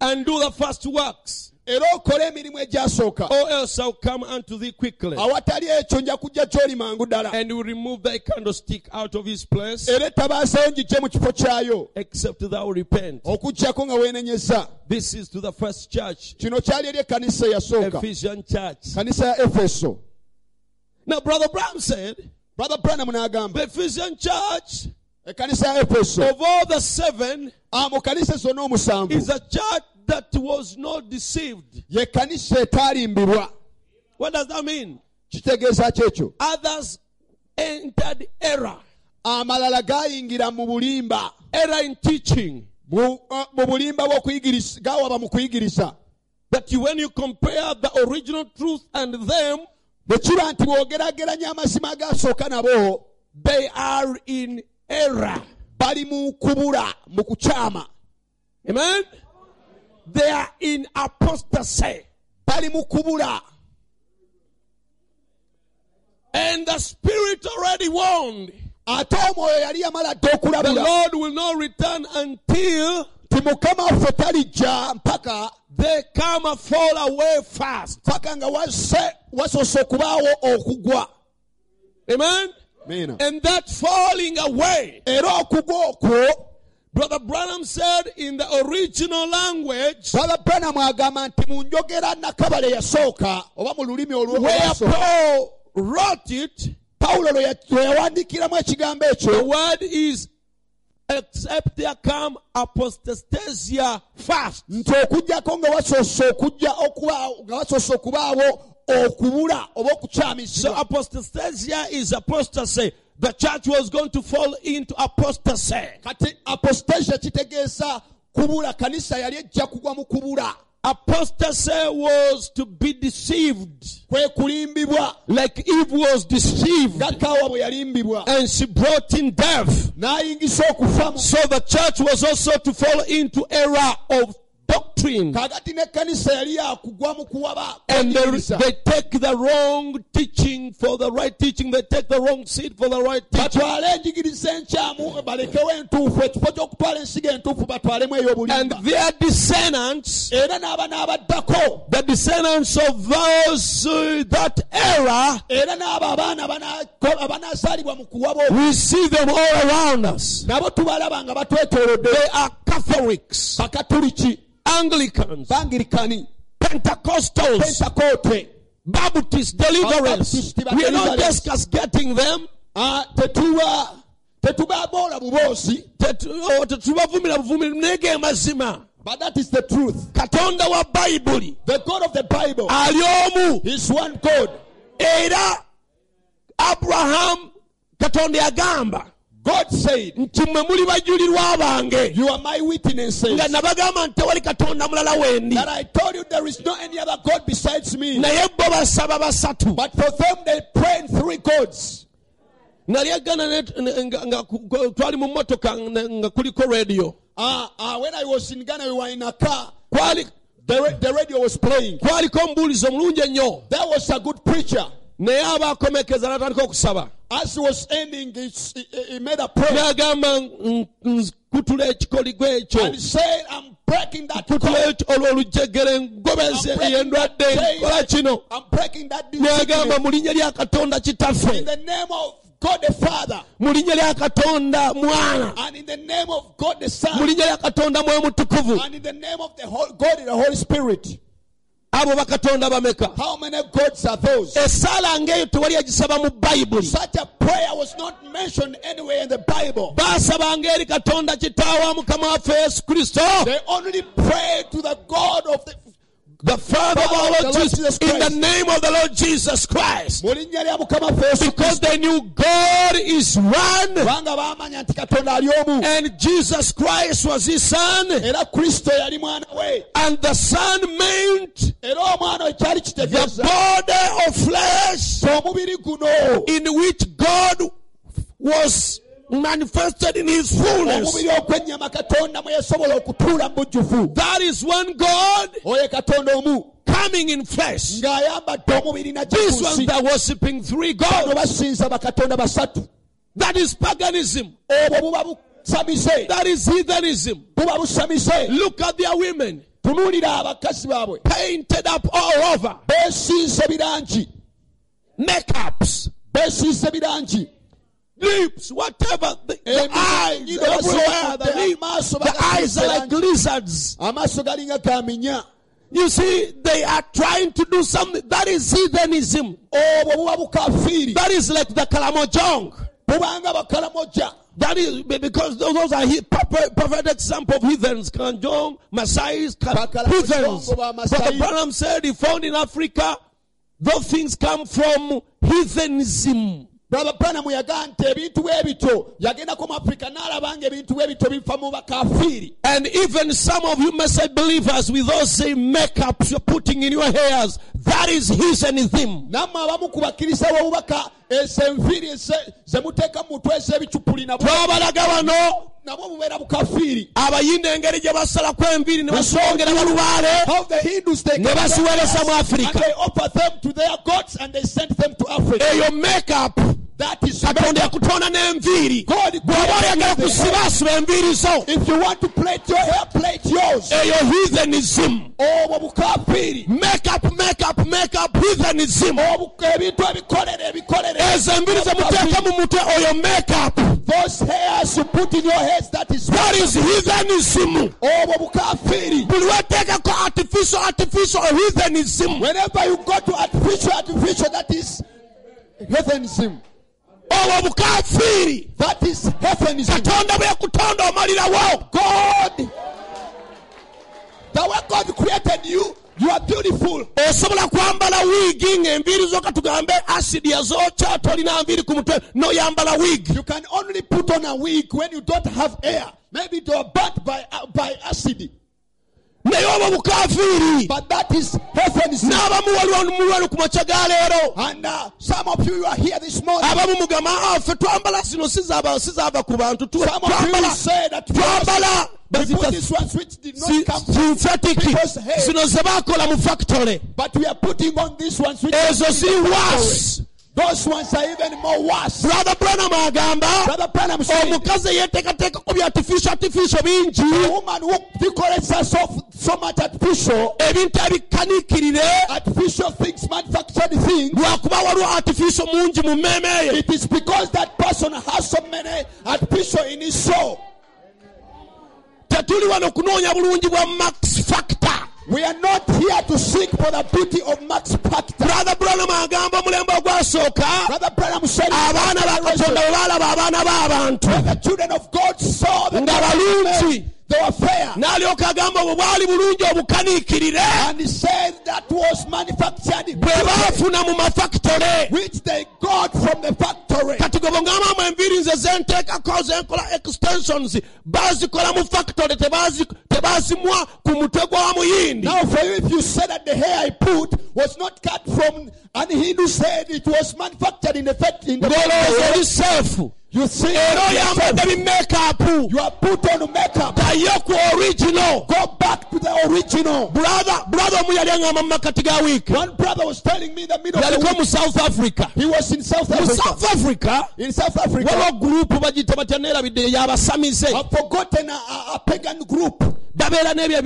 and do the first works, era okole emirimu egyasooka. Or else I'll come unto thee quickly awatali ekyo nja kujja gy'oli mangu ddala. and will remove thy candlestick out of his place, era ettabaasayo ngijje mu kifo kyayo. except thou repent. okuggyako nga weenenyeza. This is to the first church, kino kyali eri ekkanisa eyasooka. Church. kanisa ya efeso. Now, Brother Branham said, brother branham n'agamba the Ephesian church, ekkanisa ya efeso of all the seven, ah, mu kanisa zonna omusanvu. is a church that was not deceived. ye kanisa etaalimbirwa What does that mean? kitegeeza Others entered error, amalala gaayingira mu bulimba error in teaching. mu ah, mu bulimba bw'okuyigiriza gaawaba mu kuyigiriza That you, when you compare the original truth and them, bwe kiba nti bw'ogerageranya amazima agasooka nabo they are in error. bali mu kubula mu kukyama Amen? They are in apostasy. And the Spirit already warned. ate omwoyo yali yamala The Lord will not return until ti mukama waffe talijja they come and fall away fast. paka nga wasse wasoose okubaawo okugwa Amen? Amen. And that falling away, era okugwa okwo Brother Branham said in the original language, brother branham agamba nti mu njogera nakabale yasooka oba mu lulimi olwo- where Paul wrote it, pawulo lwe yawandiikiramu ekigambo the word is except there come apostasia fast. nti okugjako nga wasoose okujja okubaawo nga wasoose okubaawo okubula oba So apostasia is apostasy. The church was going to fall into apostasy. kati apostasia kitegeeza kubula kanisa yali ejja kugwa mu kubula. Apostasy was to be deceived, like Eve was deceived, nga kaawa bwe yalimbibwa. And she brought in death. So the church was also to fall into error of doctrine. kaagati n'ekkanisa yali yakugwa mu kuwaba And they, they take the wrong teaching for the right teaching. They take the wrong seed for the right teaching. batwale enjigiriza enkyamu balekewo entuufu ekifo ky'okutwala ensigo entuufu batwalemu And their descendants, era n'aba n'abaddako the descendants of those uh, that era, era n'abo abaana abana- mu kuwaba we see them all around us. nabo tubalaba nga batwetoolodde They are Catholics, bakatuliki Anglicans, bangirikani Pentecostals, pentakoote Baptists. Baptist, We are not just getting them. Ah, tetuba tetubaboola buboosi Tetu- oh, tetubavumira buvumirivu naye ge mazima. But that is the truth. Katonda wa bayibuli the god of the bible. Ali omu is one god. Era Abraham katonda yagamba god said nti mwe muli bajulirwa bange you are my witnesses nga nabagamba nti tewali katonda mulala wendi. That i told you there is no any other god besides me. Naye bo basaba basatu. But for them they pray in three gods. Nali agana ne- ne- nga- nga ku- ku- twali mu motoka nga nga kuliko radio. Ah, ah, when i was in ghana we were in a car. Kwali the, the radio was playing. kwaliko omubuulizi omulungi ennyo. There was a good preacher. Naye abakomekeza natandika okusaba as he was ending he, made a prayer n'agamba "N- nkutula ekikoligo ekyo. And he said i'm breaking that nkutula olwo olujegere ngobeze I'm breaking that chain. nkola kino. I'm breaking that n'agamba mu linnya lya katonda in the name of god the father. Mu linnya lya katonda mwana. And in the name of god the mu linnya lya katonda mwoyo mutukuvu abo bakatonda bameka. How many gods are those? Esaala ng'eyo tewali agisaba mu bayibuli such a prayer was not mentioned anywhere in the bible. Baasabanga eri katonda kitaawe wa mukama waffe yesu kristo the god of the the father of our lord jesus in the name of the lord jesus christ. Mu linnya lya mukama waffe yesu because they knew god is one. Kubanga baamanya nti katonda ali omu. And jesus christ was his son. Era kristo yali mwana we. And the son meant era omwana we kyali the body of flesh in which god was manifested in his fullness. Omubiri ogw'ennyama katonda mwe yasobola okutuula mu bujjuvu that is one god oyo katonda omu. coming in flesh. These ones they're worshiping three gods. basinza bakatonda basatu. That is paganism. Obwo buba busamise that is heathenism. Look at their women. Tunuulira abakazi baabwe. Painted up all over. Makeups lips whatever the, the eyes everywhere the, the lip, amaaso the eyes are like lizards amaaso galinga gaminya you see they are trying to do something that is heathenism bukafiiri that is like the kalamojong That is because those are he- perfect, perfect example of heathens. Kanjong, Masais, heathens. Mojongo ba But Masai. Branham said he found in Africa, those things come from heathenism. Braba branamu yagaa nti ebintu bwe bityo yagendako mu n'alaba nga ebintu biva mu bakafiiri And even some of you Message believers with those same makeups you're putting in your hairs, that is his heathenism. nammwe abamu ku bakkiriza b'obubaka ezo enviiri ze muteeka mu mutwe ez'ebicupuli twabalaga bano. Nabwo bubeera bukafiiri abayinda engeri gye basalako enviiri ne basongera balubaale how the hindus they ne get baziweereza mu afirika they offer them to their gods and they send them to africa. Eyo makeup katonda yakutonda n'enviiri God bw'oba oyagala created the hair. kusibaasiba enviiri zo if you want to plait your hair plait yours. Eh, Eyo heathenism obwo oh, bukafiiri makeup makeup makeup heathenism ebintu oh, ebikolere ebikolere ezo eh, enviiri ze muteeka mu mutwe oyo makeup those hairs you put in your heads that is that is heathenism obwo oh, bukafiiri buli weteekako artificial artificial heathenism whenever you go to artificial artificial that is heathenism obwo bukafiiri that is heathenism katonda bwe yakutonda omalirawo god. The way god created you you are beautiful. Osobola kwambala wiigi ng'enviiri zo katugambe asidi yazookya tolina nviiri ku mutwe n'oyambala wiigi you can only put on a wig when you don't have hair maybe they are burnt by by acid naye oba bukafiiri But that is heathenism. n'abamu waliwo mulwalo ku makya ga leero. And uh, some of you, you are here this morning. abamu mugamba "Ah, ffe twambala zino sizaava ku bantu twambala say that twambala. we put bazita these ones which did not si- come from synthetic. zino ze baakola mu factory. But we are putting on these ones which ezo ziri worse Those ones are even more worse. brother branham agamba Brother Branham said, omukazi eyeteekateeka ku byartificial artificial bingi a woman who decorates herself so much artificial, ebintu ebikaniikirire artificial things, manufactured things, lwakuba waliwo artificial mungi mu mmeeme ye it is because that person has so many artificial in his soul. tetuli wano kunoonya bulungi bwa max factor We are not here to seek for the beauty of Max Factor. brother branham agamba omulembe ogwasooka Brother Branham said, abaana ba katonda bwe baalaba abaana b'abantu the children of God saw the nga balungi they were fair. n'alyoka agamba obwo bwali bulungi obukaniikirire And he said that was manufactured bwe baafuna mu mafakitole which they got from the factory. kati gwe bwongamamu enviiri nze zenteekako zenkola extensions baazikola mu factory tebazi- tebaazimwa ku mutwe gwa muyindi Now, for you, if you say that the hair I put was not cut from an Hindu said it was manufactured in the fact in the ng'olowooza factory, oli seefu you see, era eh, oyambadde bimeekaapu you are put on makeup. tayo ku original Go back to the original. brother brother omu yali aŋŋamba mu makati ga wiiki One brother was telling me in the middle of yaliko mu south africa he was in South mu Africa. south africa In South Africa, waliwo gurupu bagiyita batya neerabidde yabasamize I've forgotten a, a, a pagan group. babeera n'ebyo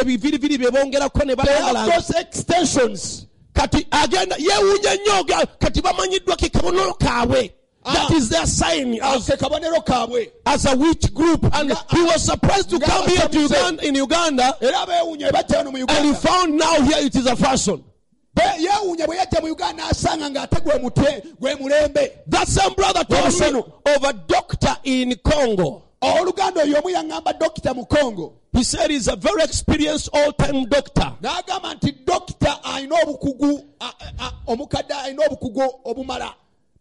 ebiviriviri bye bongerako ne They have those extensions. kati agenda yeewuunya nnyo kati bamanyiddwa ke kaabwe that Ah. their sign as, kabonero kaabwe. as a witch group. And he was surprised to come here to uganda in uganda Era beewuunya bwe bajja wano mu and he found now here it is a fashion. Be- bwe yajja mu uganda asanga ng'ate gwe mutwe gwe mulembe. That same brother told me of a doctor in congo. Oluganda oyo omu yaŋŋamba dokita mu congo. He said he's a very experienced all-time doctor. N'agamba nti dokita alina obukugu a- a- omukadde alina obukugu obumala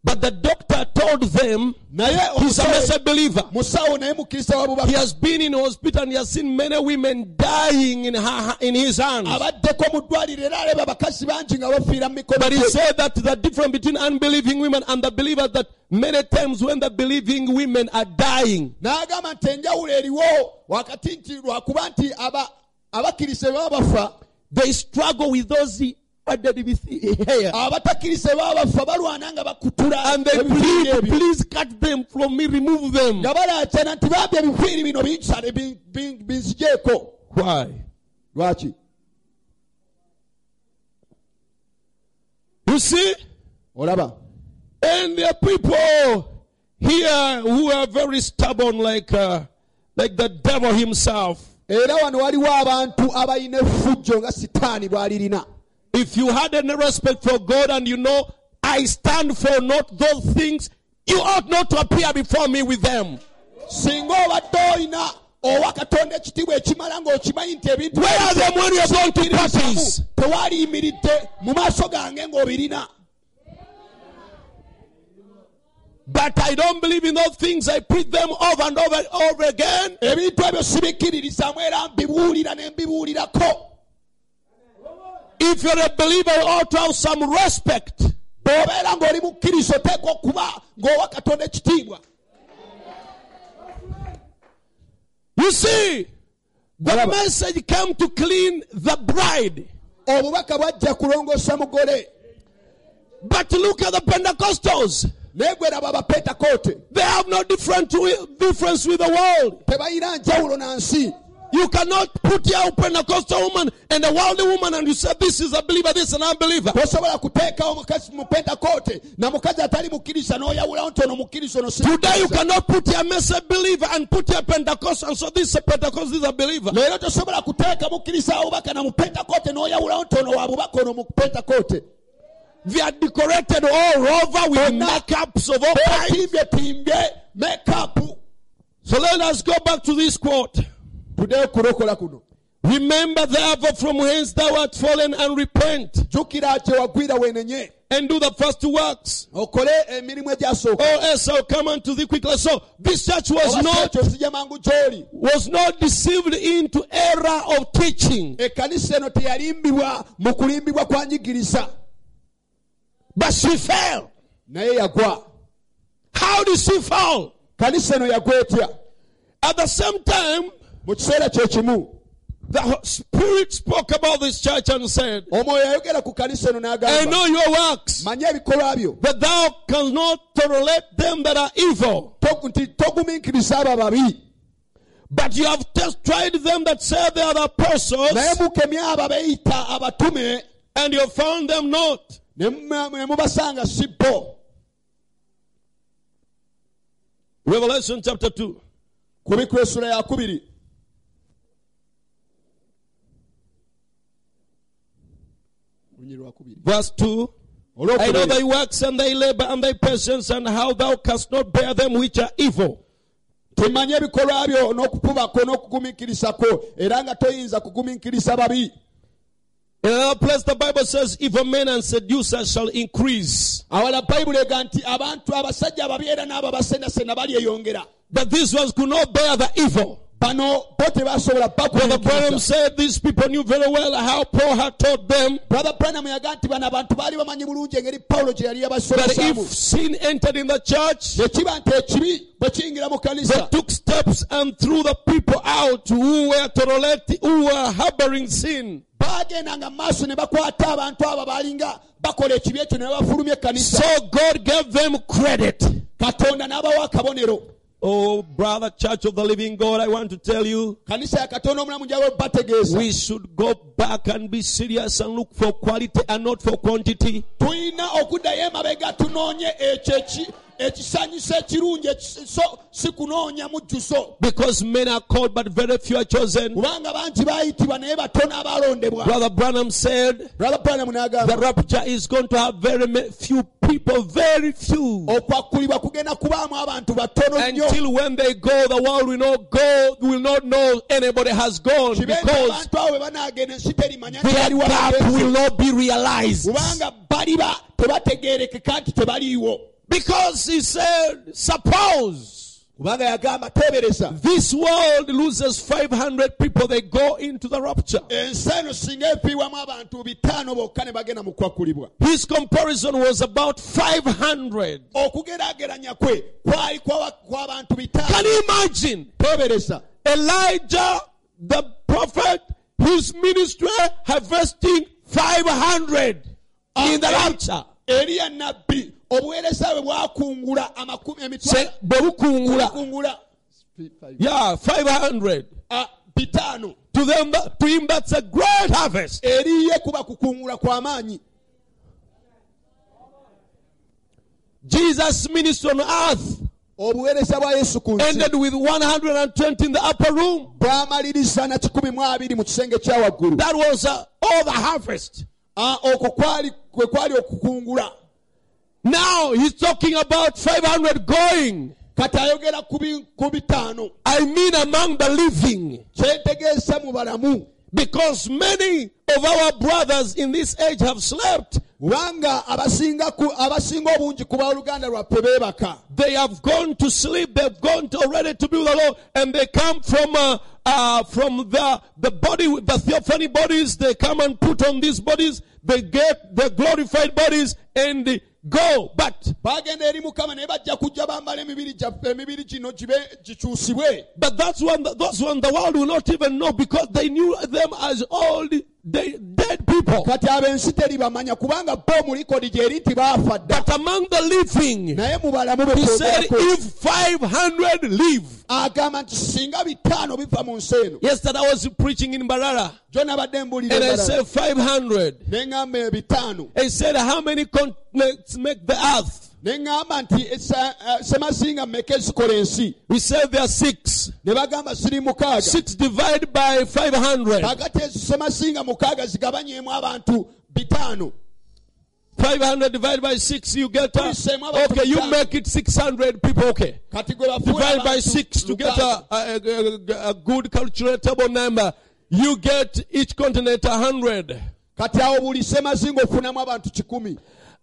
but the doctor told them he's a blessed believer musawo naye mukkiriza wa he has been in hospital and he has seen many women dying in her in his hands. Abaddeko mu ddwaliro era alaba abakazi bangi nga bafiira mu mikono But he said that the difference between unbelieving women and the believers that many times when the believing women are dying, n'agamba nti enjawulo eriwo wakati nti lwakuba nti aba- baba they struggle with those added with hair. abatakkiriza baba bafa balwana nga bakutula And they plead, please cut them from me, remove them. nga balaatana nti bambi ebiviiri bino binsale binzigyeko Why? lwaki You see? olaba And there are people here who are very stubborn like, uh, like the devil himself. era wano waliwo abantu abalina effujjo nga sitaani bw'alirina If you had any respect for God and you know I stand for not those things, you ought not to appear before me with them. singa obadde olina owa katonda ekitiibwa ekimala ng'okimanyi nti ebintu Where are them when you're going to parties? tewaliyimiridde mu maaso gange ng'obirina But I don't believe in those things. I preach them over and over and over again. ebintu ebyo sibikkiririzaamu era mbibuulira ne mbibuulirako If you're a believer, you ought to have some respect. bw'obeera ng'oli mukkirizo oteekwa okuba ng'owa katonda ekitiibwa You see, the message came to clean the bride. obubaka bwajja kulongoosa mugole But look at the Pentecostals. naye gwe raba abapentakoote They have no different difference with the world. tebalina njawulo na nsi You cannot put your Pentecostal woman and a worldly woman and you say this is a believer, this is an unbeliever. tosobola kuteekawo mukazi mu pentakoote na mukazi atali mukkiriza n'oyawulawo nti ono mukkiriza ono si Today you cannot put your Message believer and put your Pentecostal and so this is a Pentecostal, this is a believer. leero tosobola kuteeka mukkiriza abubaka na mu pentakoote n'oyawulawo nti ono wa bubaka ono mu pentakoote They are decorated all over with makeups of all kinds. beetimbye So let us go back to this quote. Tuddeyo kulokola kuno. Remember therefore from whence thou art fallen and repent. Jjukira kye wagwira weenenye and do the first two works. okole emirimu egyasooka Or else I'll come unto thee quickly. So this church was not kyekyo nzija mangu gy'oli. was not deceived into error of teaching, ekkanisa eno teyalimbibwa mu kulimbibwa kwa njigiriza but she fell. How did she fall? kanisa eno yagwa etya? At the same time, mu kiseera kye kimu the Spirit spoke about this church and said, omwoyo yayogera ku kanisa eno I know your works, manye ebikolwa byo that thou cannot tolerate them that are evil. To- nti togumiikiriza abo ababi But you have test tried them that say they are the apostles, naye mukemye abo beeyita abatume and you found them not. ne mu- ne mubasanga si bo Revelation chapter 2. kubikula essula ya kubiri Lunyiri lwa kubiri. Verse 2. I know thy works and thy labor and thy patience, and how thou canst not bear them which are evil. tumanye ebikolwa byo n'okukubako n'okugumiikirizako era nga toyinza kugumiikiriza babi In another place, the Bible says, Evil men and seducers shall increase. awala bayibuli ega nti abantu abasajja ababi era n'abo abasendasenda balyeyongera But these ones could not bear the evil. Bano bo tebasobola Brother Branham said these people knew very well how Paul had taught them. Brother branham yaga nti bano abantu baali bamanyi bulungi engeri pawulo that if sin entered in the church, ekiba nti ekibi bwe kiyingira mu they took steps and threw the people out who were tolerating, who were harboring sin. baagendanga mu maaso ne bakwata abantu abo baalinga bakola ekibi ekyo ne babafulumya ekkanisa. So God gave them credit. katonda n'abawa akabonero Oh, brother, Church of the Living God, I want to tell you, kanisa ya katonda omulamu gyaba bategeeza we should go back and be serious and look for quality and not for quantity. Tulina okuddayo emabega tunoonye ekyo eki- ekisanyusa ekirungi ekis- so si kunoonya mujjuso Because men are called, but very few are chosen. kubanga bangi baayitibwa naye batono abalondebwa Brother Branham said, brother branham the rapture is going to have very few people, very few. okwakkulibwa kugenda kubaamu abantu batono nnyo Until when they go, the world will not go, will not know anybody has gone because abantu abo bwe banaagenda ensi terimanya their baliwo will not be realized. kubanga baliba tebategeerekeka nti tebaliiwo Because he said, suppose kubanga yagamba teebereza this world loses 500 people, they go into the rapture. ensi eno singa efiibwamu abantu bitaano bokka ne bagenda mu kwakkulibwa His comparison was about 500. okugeraageranya kwe kwali kwa- kw'abantu Can you imagine? Elijah, the prophet, his ministry harvesting 500 in the rapture. Eriya nabbi obuweereza bwe bwakungula amakumi emitwalo Bebukungula. bwakungula Yeah, 500. ah, bitaano To them, to him, that's a great harvest. eriye kuba kukungula kw'amaanyi Jesus' ministry on earth obuweereza bwa yesu ku ended with 120 in the upper room. bwamaliriza na kikumi mu abiri mu kisenge kya waggulu That was uh, all the harvest. Ah, okwo kwali kwe kwali okukungula Now he's talking about 500 going. kati ayogera ku bi- ku bitaano I mean among the living. kyentegeeza mu balamu Because many of our brothers in this age have slept. kubanga abasinga abasinga obungi ku baluganda lwaffe beebaka They have gone to sleep. They've gone to already to be with the Lord, and they come from uh, uh, from the the body, the theophany bodies. They come and put on these bodies. They get the glorified bodies and go. But bagenda eri mukama naye bajja kujja bambala emibiri gyaffe emibiri gino gibe gikyusibwe but that's one. Those one the world will not even know because they knew them as old, they, dead people. kati ab'ensi teribamanya kubanga bo mu likodi gyeri nti baafa dda But among the living, naye mu balamu he said, if 500 live. agamba nti singa bitaano biva mu nsi eno Yesterday I was preaching in Mbarara, gyo nabadde mbuulira and I said 500. ne ŋŋamba ebitaano He said, How many continents make the earth? Ne ŋŋamba nti esa- eh, semazinga ezikola ensi We said there are six. ne bagamba siri mukaaga Six divided by 500. kakati ezo semazinga mukaaga zigabanyeemu abantu bitaano 500 divided by six, you get a, Tulisema okay, you make it 600 people, okay. kati gwe bafuula Divide by six to get a, a, a, a good calculatable number. You get each continent a hundred. kati awo buli semazinga ofunamu abantu kikumi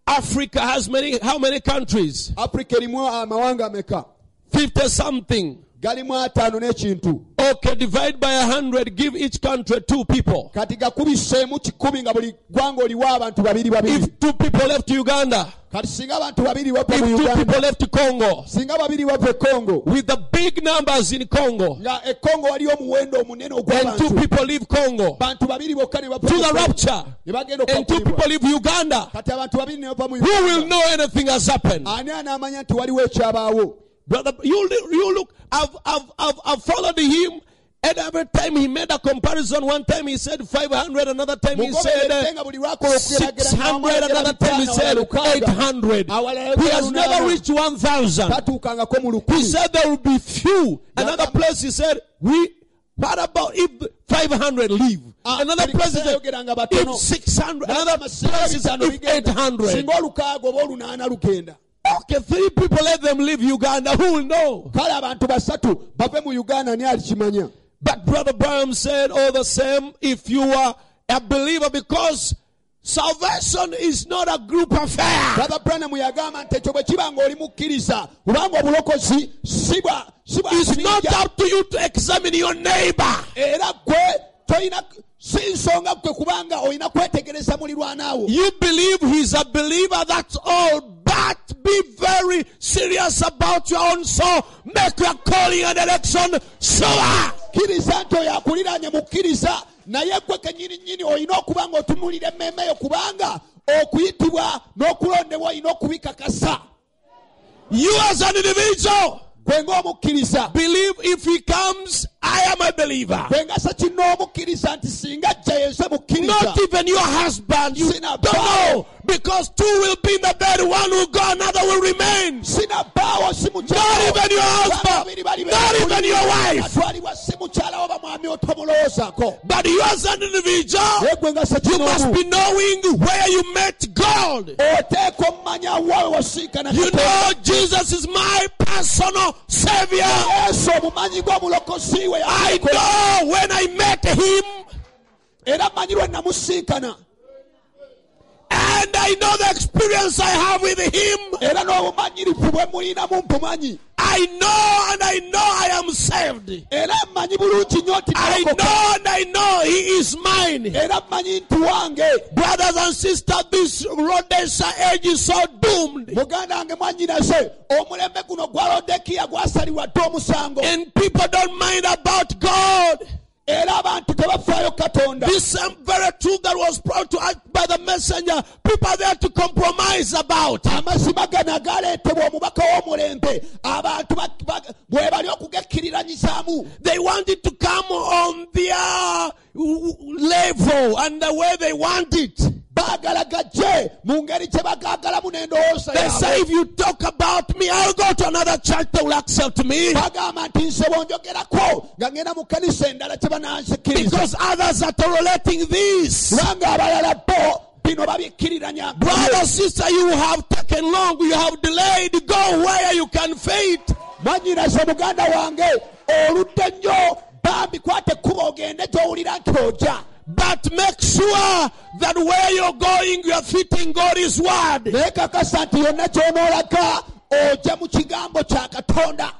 Africa has many, how many countries? afurika erimu amawanga ameka 50 something. Galimu ataano n'ekintu Okay, divide by a hundred, give each country two people. kati gakubiseemu kikumi nga buli gwanga oliwo abantu babiri babiri. If two people left Uganda, kati singa abantu babiri bava if mu two uganda. people left Congo, singa babiri bava e kongo with the big numbers in Congo, nga e kongo waliyo omuwendo omunene and two people leave Congo bantu babiri bokka ne bava to the rapture, ne bagenda and two people leave Uganda, kati abantu babiri ne bava mu who will know anything has happened? ani anaamanya nti waliwo ekyabaawo Brother, you, you look, I've, I've, I've, I've followed him. And every time he made a comparison, one time he said 500, another time he said uh, nga buli lwakola 600, another time he said 800. He has never reached 1,000. tatuukangako mu He said there will be few. Another place he said, we, what about if 500 leave? Ah, Another place he said, kiseera yogeranga batono. if 600, another place he said, if bigenda, 800. Singa olukaaga oba olunaana lugenda Okay, three people let them leave Uganda. Who will know? kale abantu basatu bave mu uganda ani alikimanya But Brother Branham said, all the same, if you are a believer, because salvation is not a group affair. brother branham yagamba nti ekyo bwe kiba nga oli mukkiriza kubanga obulokozi si bwa It's not up to you to examine your neighbor. era gwe tolina si nsonga gwe kubanga olina kwetegereza mulirwanaawo You believe he's a believer, that's all. But be very serious about your own soul. Make your calling and election sure. kkiriza nti oyo akuliraanye mukkiriza naye gwe kenyini nyini olina okuba nga otunulira emmeeme yo kubanga okuyitibwa n'okulondebwa olina okubikakasa You as an individual, believe if he comes, I am a believer. gwe nga sekina omukkiriza nti singa ajja yense mukkiriza Not even your husband. You don't know. Because two will be in the bed, one will go, another will remain. Not even your husband. Not even your wife. atwalibwa si mukyala wo bamwami otomulowoozaako But you as an individual, naye gwe nga you must be knowing where you met God. oteeka omumanya wawe wasiikana You know Jesus is my personal savior. yesu omumanyi gw'omulokozi we I know when I met him era manyi lwe namusiikana and I know the experience I have with him. era n'obumanyirivu bwe mulinamu mpumanyi I know and I know I am saved. era mmanyi bulungi nnyo nti I know and I know he is mine. era mmanyi nti wange Brothers and sisters, this Laodicean age is so doomed. muganda wange mwanyinase omulembe guno gwa lodekiya gwasalirwa dde omusango And people don't mind about God. Era abantu tebafaayo katonda This same very truth that was brought to us by the messenger, people there to compromise about. amazima gano agaleetebwa omubaka w'omulembe abantu ba- ba- bwe bali okugekkiriranyizaamu They wanted to come on their level and the way they want it. Baagala gajje mu ngeri gye bagaagalamu n'endowooza They say if you talk about me, I'll go to another church, they will accept me. bagamba nti nze bonjogerako nga ngenda mu kanisa endala gye bananzikiriza Because others are tolerating this. kubanga abalala bo bino babikkiriranya Brother, sister, you have taken long, you have delayed. Go where you can faint. muganda wange oludde nnyo bambi kwate ekkuba ogende gy'owulira nti ojja But make sure that where you're going, you're fitting God's word. naye kakasa nti yonna gy'onoolaga ojja mu kigambo kya katonda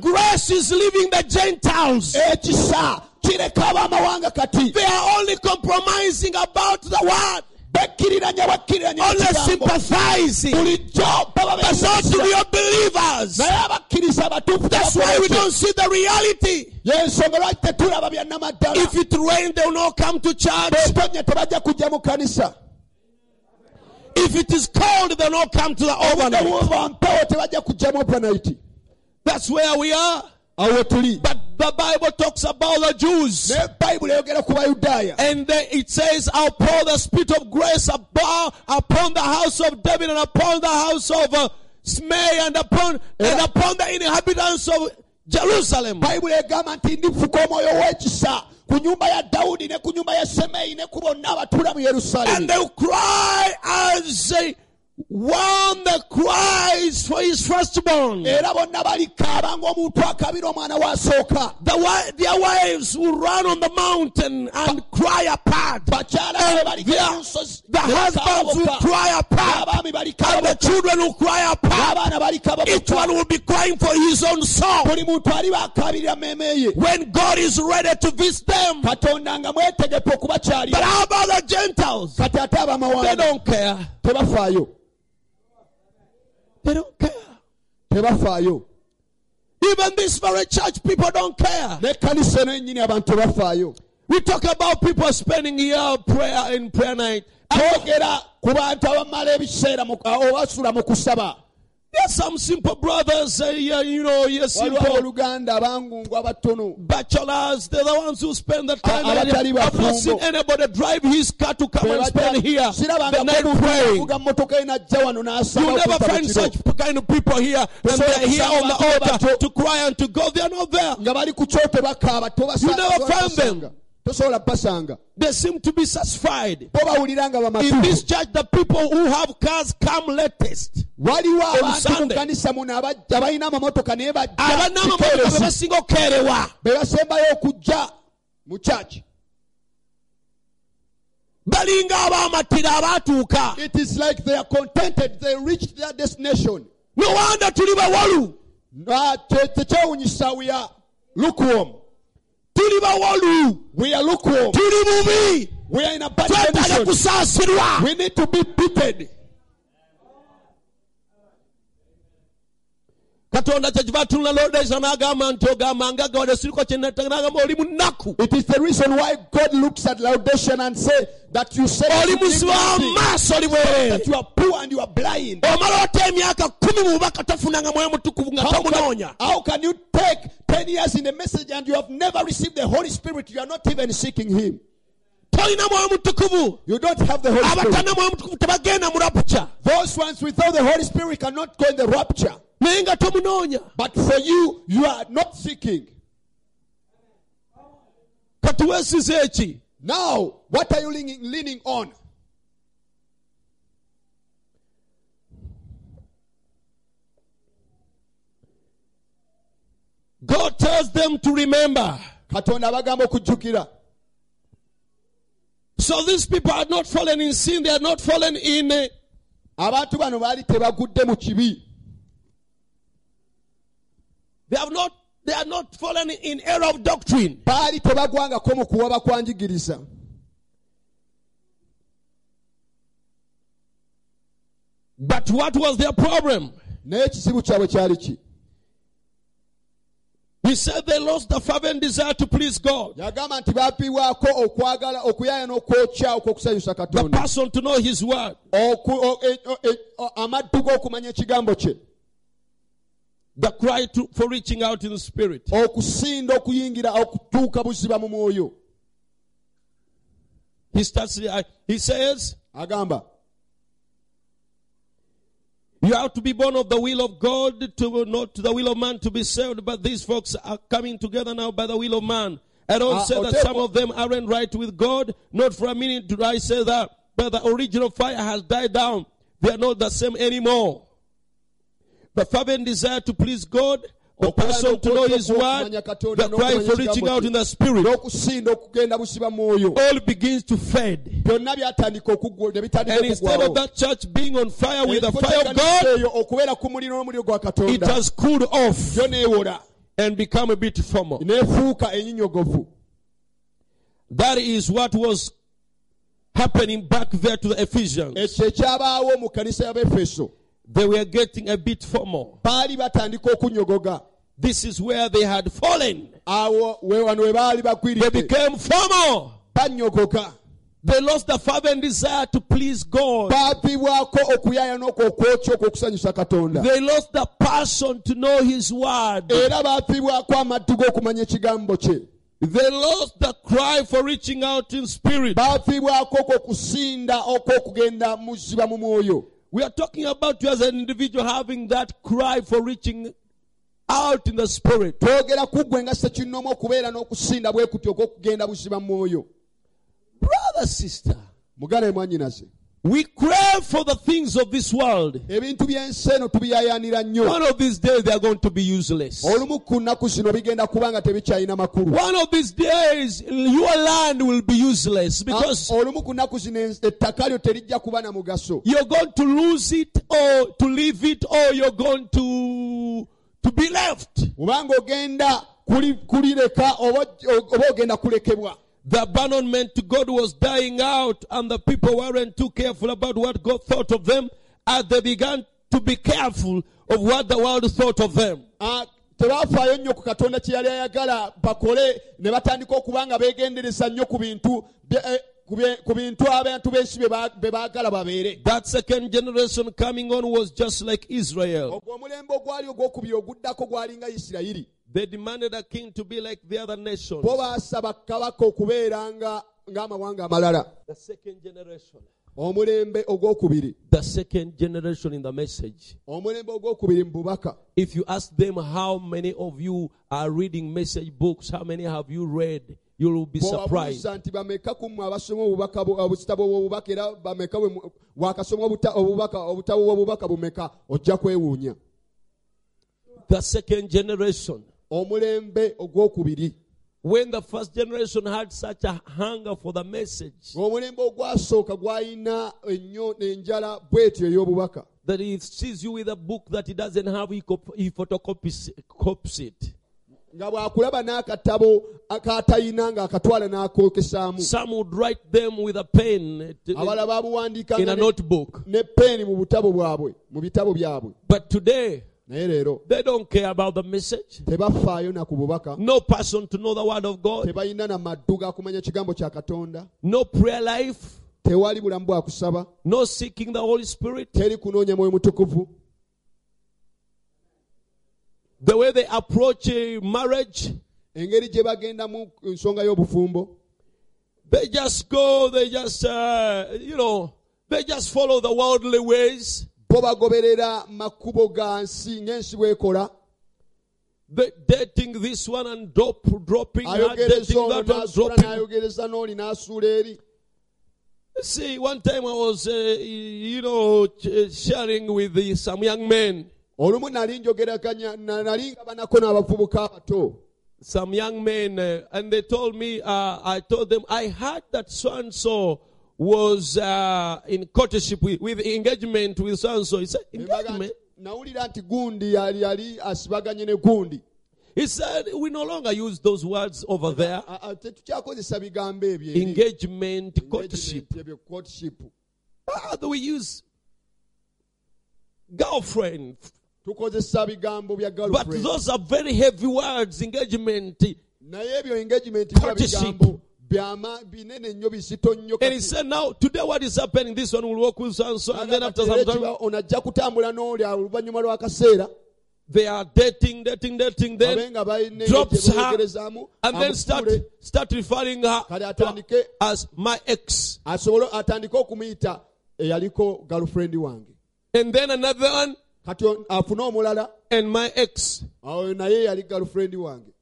Grace is leaving the Gentiles. ekisa kireka ab'amawanga kati They are only compromising about the word, bekkiriranya bakkiriranya mu only sympathizing. But not to your believers. naye abakkiriza abatuufu That's why we don't see the reality. yensonga lwaki tetulaba bya namaddala If it rains, they will not come to church. betonye tebajja kujja mu kanisa If it is cold, they will not come to the obudde overnight. buba mpewo tebajja kujja mu overnight That's where we are. Awo tuli But the Bible talks about the Jews. naye bayibuli eyogera ku bayudaaya And then it says, I'll pour the spirit of grace above, upon the house of David and upon the house of uh, Shimei and upon, and upon the inhabitants of Jerusalem. bayibuli egamba nti ndifuka omwoyo w'ekisa ku nyumba ya dawudi ne ku nyumba ya semeyi ne ku bonna abatuula mu And they cry as they one that cries for his firstborn. era bonna balikaaba ng'omuntu akabira omwana wasooka their wives will run on the mountain and cry apart. And their- the husbands will cry apart. And the children will cry apart. Each one will be crying for his own soul. buli muntu ali bakabirira mmeeme ye When God is ready to visit them. katonda nga mwetegefu But how about the Gentiles? They don't care. They don't care. tebafaayo Even this very church, people don't care. n'ekkanisa eno ennyini abantu tebafaayo We talk about people spending year prayer in prayer night. twogera ku bantu abamala ebiseera obasula mu kusaba There's some simple brothers, uh, yeah, you know, yes, simple oluganda abangungu abatono bachelors. They're the ones who spend the time. Ah, I've not seen anybody drive his car to come and spend here the night praying. kuvuga mmotoka ye najja wano You n'asaba never find such kind of people here, and they're here on the altar to cry and to go. They're not there. nga bali ku kyoto bakaaba tobasa- You never find them. Tosobola basanga They seem to be satisfied. bo bawulira nga In this church, the people who have cars come latest. waliwo abantu mu kanisa muno abajja balina amamotoka naye bajja Abanamamotoka be basinga okukeerewa. be basembayo okujja mu kyaki balinga abaamatira abaatuuka. It is like they are contented they reached their destination. No wanda tuli bawalu te- tekyewunyisa we are lukewarm tuli we are lukewarm. Tuli bubi we are in a bad twetaaga condition. kusaasirwa we need to be beaten katonda kyekiva atunula lodesa n'agamba nti ogamba nga gawade siriko oli munaku it is the reason why God looks at Laodicean and say that you say oli w'amaaso oli that you are poor and you are blind omala ota emyaka kumi mu bubaka tofunanga mwoyo mutukuvu nga How tomunoonya can, how can you take 10 years in the message and you have never received the Holy Spirit? You are not even seeking Him. tolina mwoyo mutukuvu You don't have the Holy Spirit. mwoyo mutukuvu tebagenda mu rapuca Those ones without the Holy Spirit cannot go in the rapture. Naye nga tomunoonya But for you, you are not seeking. kati weesize eki Now, what are you leaning, leaning on? god tells them to remember katonda abagamba okujjukira So these people are not fallen in sin. They are not fallen in. uh, abantu bano baali tebagudde mu kibi they have not. They are not fallen in error of doctrine. baali tebagwangako mu kuwaba kwanjigiriza But what was their problem? naye ekizibu kyabwe kyali ki He said they lost the fervent desire to please God, the person to know His word, the cry to, for reaching out in the spirit. okusinda okuyingira okutuuka buziba mu mwoyo He starts. uh, He says agamba you have to be born of the will of God to not to the will of man to be saved. But these folks are coming together now by the will of man. I don't Ah, say that some of them aren't right with God. Not for a minute do I say that. But the original fire has died down. They are not the same anymore. The fervent desire to please God, the person to know His word, the cry for reaching out in the spirit, n'okusinda okugenda busiba mu mwoyo. All begins to fade. byonna byatandika okuggwa ne bitandika And instead of that church being on fire with the fire of God, eyo okubeera ku muliro n'omuliro gwa it has cooled off and become a bit formal. That is what was happening back there to the Ephesians. Ekyo ekyabaawo mu kanisa y'abefeso They were getting a bit formal. baali batandika okunyogoga This is where they had fallen. awo we we baali They became formal. banyogoga They lost the fervent desire to please God. baavibwako okuyaaya n'okwo okwokya okw'okusanyusa katonda They lost the passion to know His word. era baafibwako amaddu g'okumanya ekigambo kye They lost the cry for reaching out in spirit. baafibwako okwo okusinda okw'okugenda muziba mu mwoyo We are talking about you as an individual having that cry for reaching out in the spirit. twogera ku nga sekinnoomu okubeera n'okusinda bwe kutyo okw'okugenda buziba mwoyo Brother, sister, We crave for the things of this world. ebintu by'ensi eno tubiyayaanira nnyo One of these days they are going to be useless. olumu ku nnaku zino bigenda kuba nga tebikyalina makulu One of these days your land will be useless because Ah, olumu ku nnaku zino ens- ettaka lyo terijja kuba na mugaso you're going to lose it or to leave it or you're going to to be left. obanga ogenda kuli- kulireka oba oba ogenda kulekebwa The abandonment to God was dying out, and the people weren't too careful about what God thought of them as they began to be careful of what the world thought of them. Ah, tebafaayo nnyo ku katonda kye yali ayagala bakole ne batandika okuba nga beegendereza nnyo ku bintu eh, ku bintu abantu b'ensi bye baagala babeere That second generation coming on was just like Israel. ogwo omulembe ogwali ogwokubiri oguddako gwalinga isirayiri They demanded a king to be like the other nations. bo baasaba kabaka okubeera nga ng'amawanga amalala The second generation. omulembe ogwokubiri The second generation in the message. omulembe ogwokubiri mu bubaka If you ask them how many of you are reading message books, how many have you read, you will be surprised. bw'obabuuza nti bameka ku abasoma obubaka bu- obusitabo bw'obubaka era bameka bwe mu- wakasoma obuta- obubaka obutabo bw'obubaka bumeka ojja kwewuunya The second generation. Omulembe ogwokubiri When the first generation had such a hunger for the message omulembe ogwasooka gwalina ennyo enjala bwetyo ey'obubaka that he sees you with a book that he doesn't have, he, cop- he photocopies copies it. nga bw'akulaba n'akatabo akatayina ng'akatwala n'akokesaamu Some would write them with a pen eh, abalala in a notebook. ne peeni mu butabo bwabwe mu bitabo byabwe But today, naye leero they don't care about the message. tebafaayo na ku bubaka No person to know the word of God. tebalina na maddu ga kumanya kigambo kya katonda No prayer life. tewali bulamu bwa kusaba No seeking the Holy Spirit. teri kunoonya mwoyo mutukuvu The way they approach uh, marriage, engeri gye bagendamu ku nsonga y'obufumbo they just go, they just, uh, you know, they just follow the worldly ways. Bo bagoberera makubo ga nsi ng'ensi bw'ekola dating this one and drop, dropping ayogereza dating that one, dropping. n'ayogereza n'oli n'asuula eri. See, one time I was, uh, you know, sharing with the, some young men, olumu nali njogeraganya nali nga n'abavubuka abato. Some young men, uh, and they told me, uh, I told them, I heard that so and so was uh, in courtship with, with engagement with so and so. He said, engagement? nti, nawulira nti gundi yali yali asibaganye ne gundi He said, we no longer use those words over there. A- a- tetukyakozesa bigambo ebyo. Engagement, courtship. Engagement, ebyo courtship. How do we use girlfriend? tukozesa bigambo bya But girlfriend. those are very heavy words, engagement. naye ebyo engagement biba Courtship. bigambo byama binene nnyo bizito nnyo And he said, now, today what is happening? This one will work with so and so. And then after some time, ekiba- ono ajja kutambula n'oli oluvannyuma lw'akaseera they are dating, dating, dating. Then drops her and then start, start referring her to- as my ex. asobole atandike okumuyita eh, eyaliko girlfriend wange And then another one kati on- afune omulala and my ex. awo naye yali girlfriend wange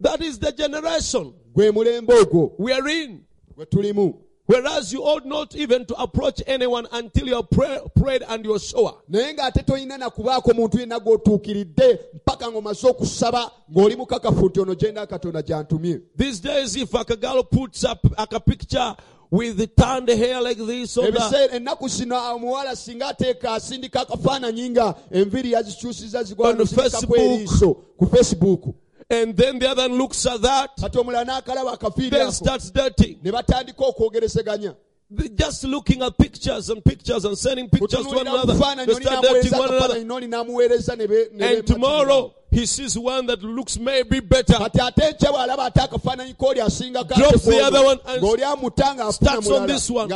That is the generation gwe mulembe ogwo we are in. gwe tulimu Whereas you ought not even to approach anyone until you are pray, prayed and sure. naye ng'ate tolina na kubaako muntu yenna gw'otuukiridde mpaka ng'omaze okusaba ng'oli mukakafu nti ono gyenda katonda gy'antumye These days, if a girl puts up a picture with the turned hair like this or that, ebiseera ennaku zino omuwala singa ateeka asindika akafaananyi nga enviri yazikyusiza On zigwanusindikako Facebook. eriiso ku facebook and then the other looks at that, kati omulala n'akalaba akafiiri then starts dating. ne batandika okwogerezeganya They Just looking at pictures and pictures and sending pictures to one another. They start dating one another. akafaananyi n'oli n'amuweereza ne be- ne And tomorrow, he sees one that looks maybe better. kati ate enkya bw'alaba ate akafaananyi k'oli asingako Drops the other one and ng'oli amuta ng'afuna starts on this one.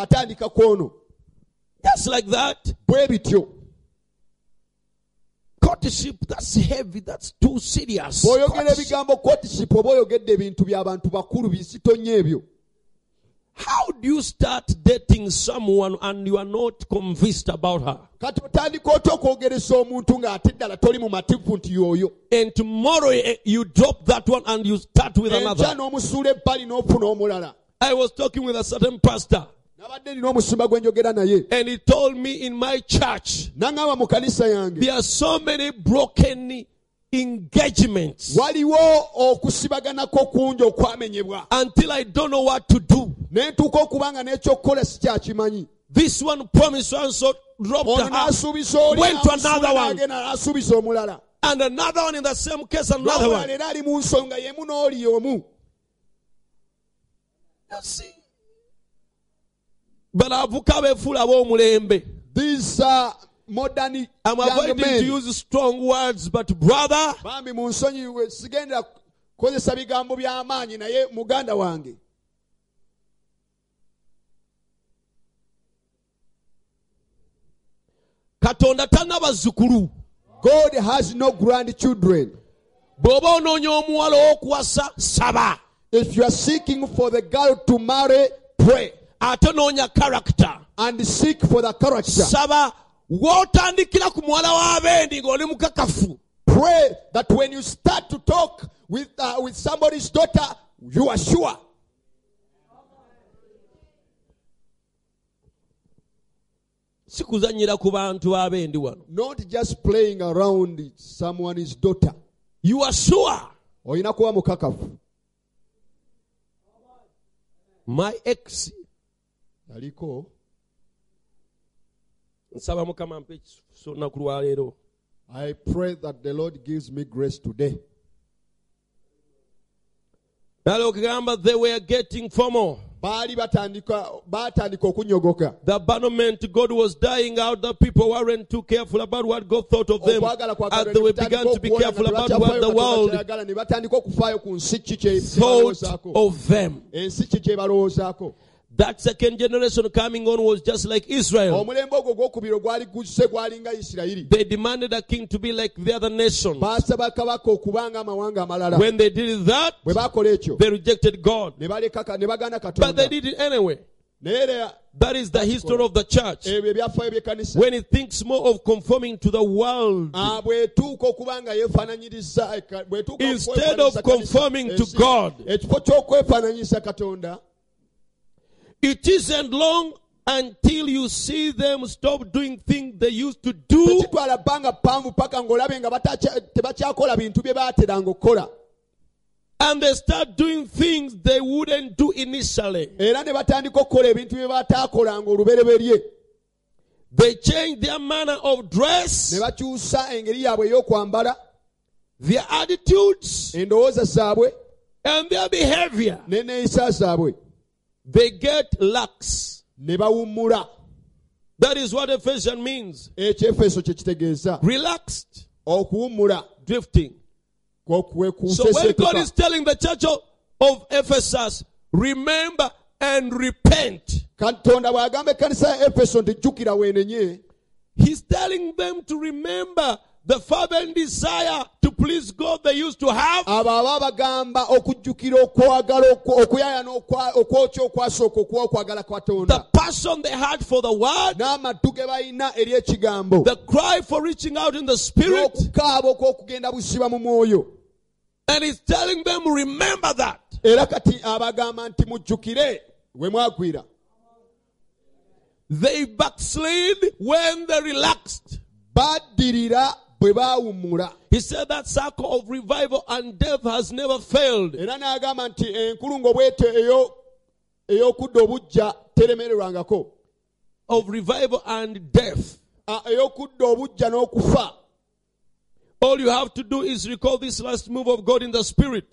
Just like that. Courtship, that's heavy. That's too serious. bw'oyogera Courtship. ebigambo kotiship oba oyogedde ebintu by'abantu bakulu bizito ebyo How do you start dating someone and you are not convinced about her? kati otandika otya okwogeresa omuntu ng'ate ddala toli mu mativu nti y'oyo And tomorrow eh, you drop that one and you start with another. n'omusuula ebbali n'ofuna omulala I was talking with a certain pastor. Nabadde nina omusimba gwe njogera naye and he told me in my church naŋŋamba mu kanisa yange there are so many broken engagements waliwo okusibaganako kungi okwamenyebwa until I don't know what to do. ne ntuuka okuba nga n'ekyokukola si kyakimanyi This one promised and so dropped the house. Went to another one. n'agenda n'asuubiza omulala And another one in the same case, another one. era ali mu nsonga yemu n'oli omu You see? Balavuka befuula ab'omulembe these are modern I'm avoiding to use strong words, but brother, bambi mu nsonyi we sigendera kukozesa bigambo by'amaanyi naye muganda wange. Katonda tanna bazzukulu god has no grandchildren. Bw'oba onoonya omuwala ow'okuwasa saba. If you are seeking for the girl to marry pray ate noonya character. and seek for the character. Saba w'otandikira ku muwala w'abendi ng'oli mukakafu. Pray that when you start to talk with, uh, with somebody's daughter you are sure. Si ku bantu wano. Not just playing around someone's daughter. You are sure. Olina kuba mukakafu. My ex nsaba mukama ekiso lunaku lwaleero i pray that the lord gives me grace today. Nale okugamba they were getting formal baali batandika okunyogoka. The abandonment god was dying out. The people weren't too careful about what god thought of them. As they began to be careful about what the world ne batandika okufaayo ku nsi ki thought of them. Ensi ki kye balowoozaako that second generation coming on was just like israel. Omulembe ogwo ogwokubiri ogwali guzze gwalinga isirayiri. They demanded a king to be like the other nations. Baasaba kabaka okuba nga amawanga amalala. When they did that bwe bakola ekyo they rejected god. ne baleka ka- ne bagana but they did it anyway. That is the history of the church. ebyo ebyafaayo by'ekkanisa when it thinks more of conforming to the world Ah, bwetuuka okuba nga yeefaananyiriza eka- bwetuuka Instead of conforming to God. Ekifo ky'okwefaananyisa katonda It isn't long until you see them stop doing things they used to do. Tekitwala bbanga ppanvu paka ng'olabe nga tebakyakola bintu bye baateranga okukola and they start doing things they wouldn't do initially. era ne batandika okukola ebintu bye bataakolanga olubereberye They change their manner of ne dress, bakyusa engeri yaabwe ey'okwambala. Their attitudes, endowooza zaabwe. And their behavior. n'enneeyisa zaabwe They get lax. ne bawummula That is what Ephesians means. ekyefeso kye kitegeeza. Relaxed, okuwummula. Drifting. So when God is telling the church of, of Ephesus, remember and repent, katonda bw'agamba ekkanisa ya efeso nti jjukira weenenye. He's telling them to remember the fervent desire to please God they used to have, abo aba bagamba okujjukira okwagala okwo- okwokya okwasooka okuwa okwagala the passion they had for the word, n'amaddu ge balina eri ekigambo. The cry for reaching out in the spirit, n'okukaaba okw'okugenda busiba mu mwoyo. And He's telling them, remember that. era kati abagamba nti mujjukire we mwagwira. They backslid when they relaxed. baddirira baawummula He said that circle of revival and death has never failed. era n'agamba nti enkulungo bwete ey'okudda obujja teremererwangako Of revival and death. Ey'okudda obujja n'okufa All you have to do is recall this last move of God in the spirit.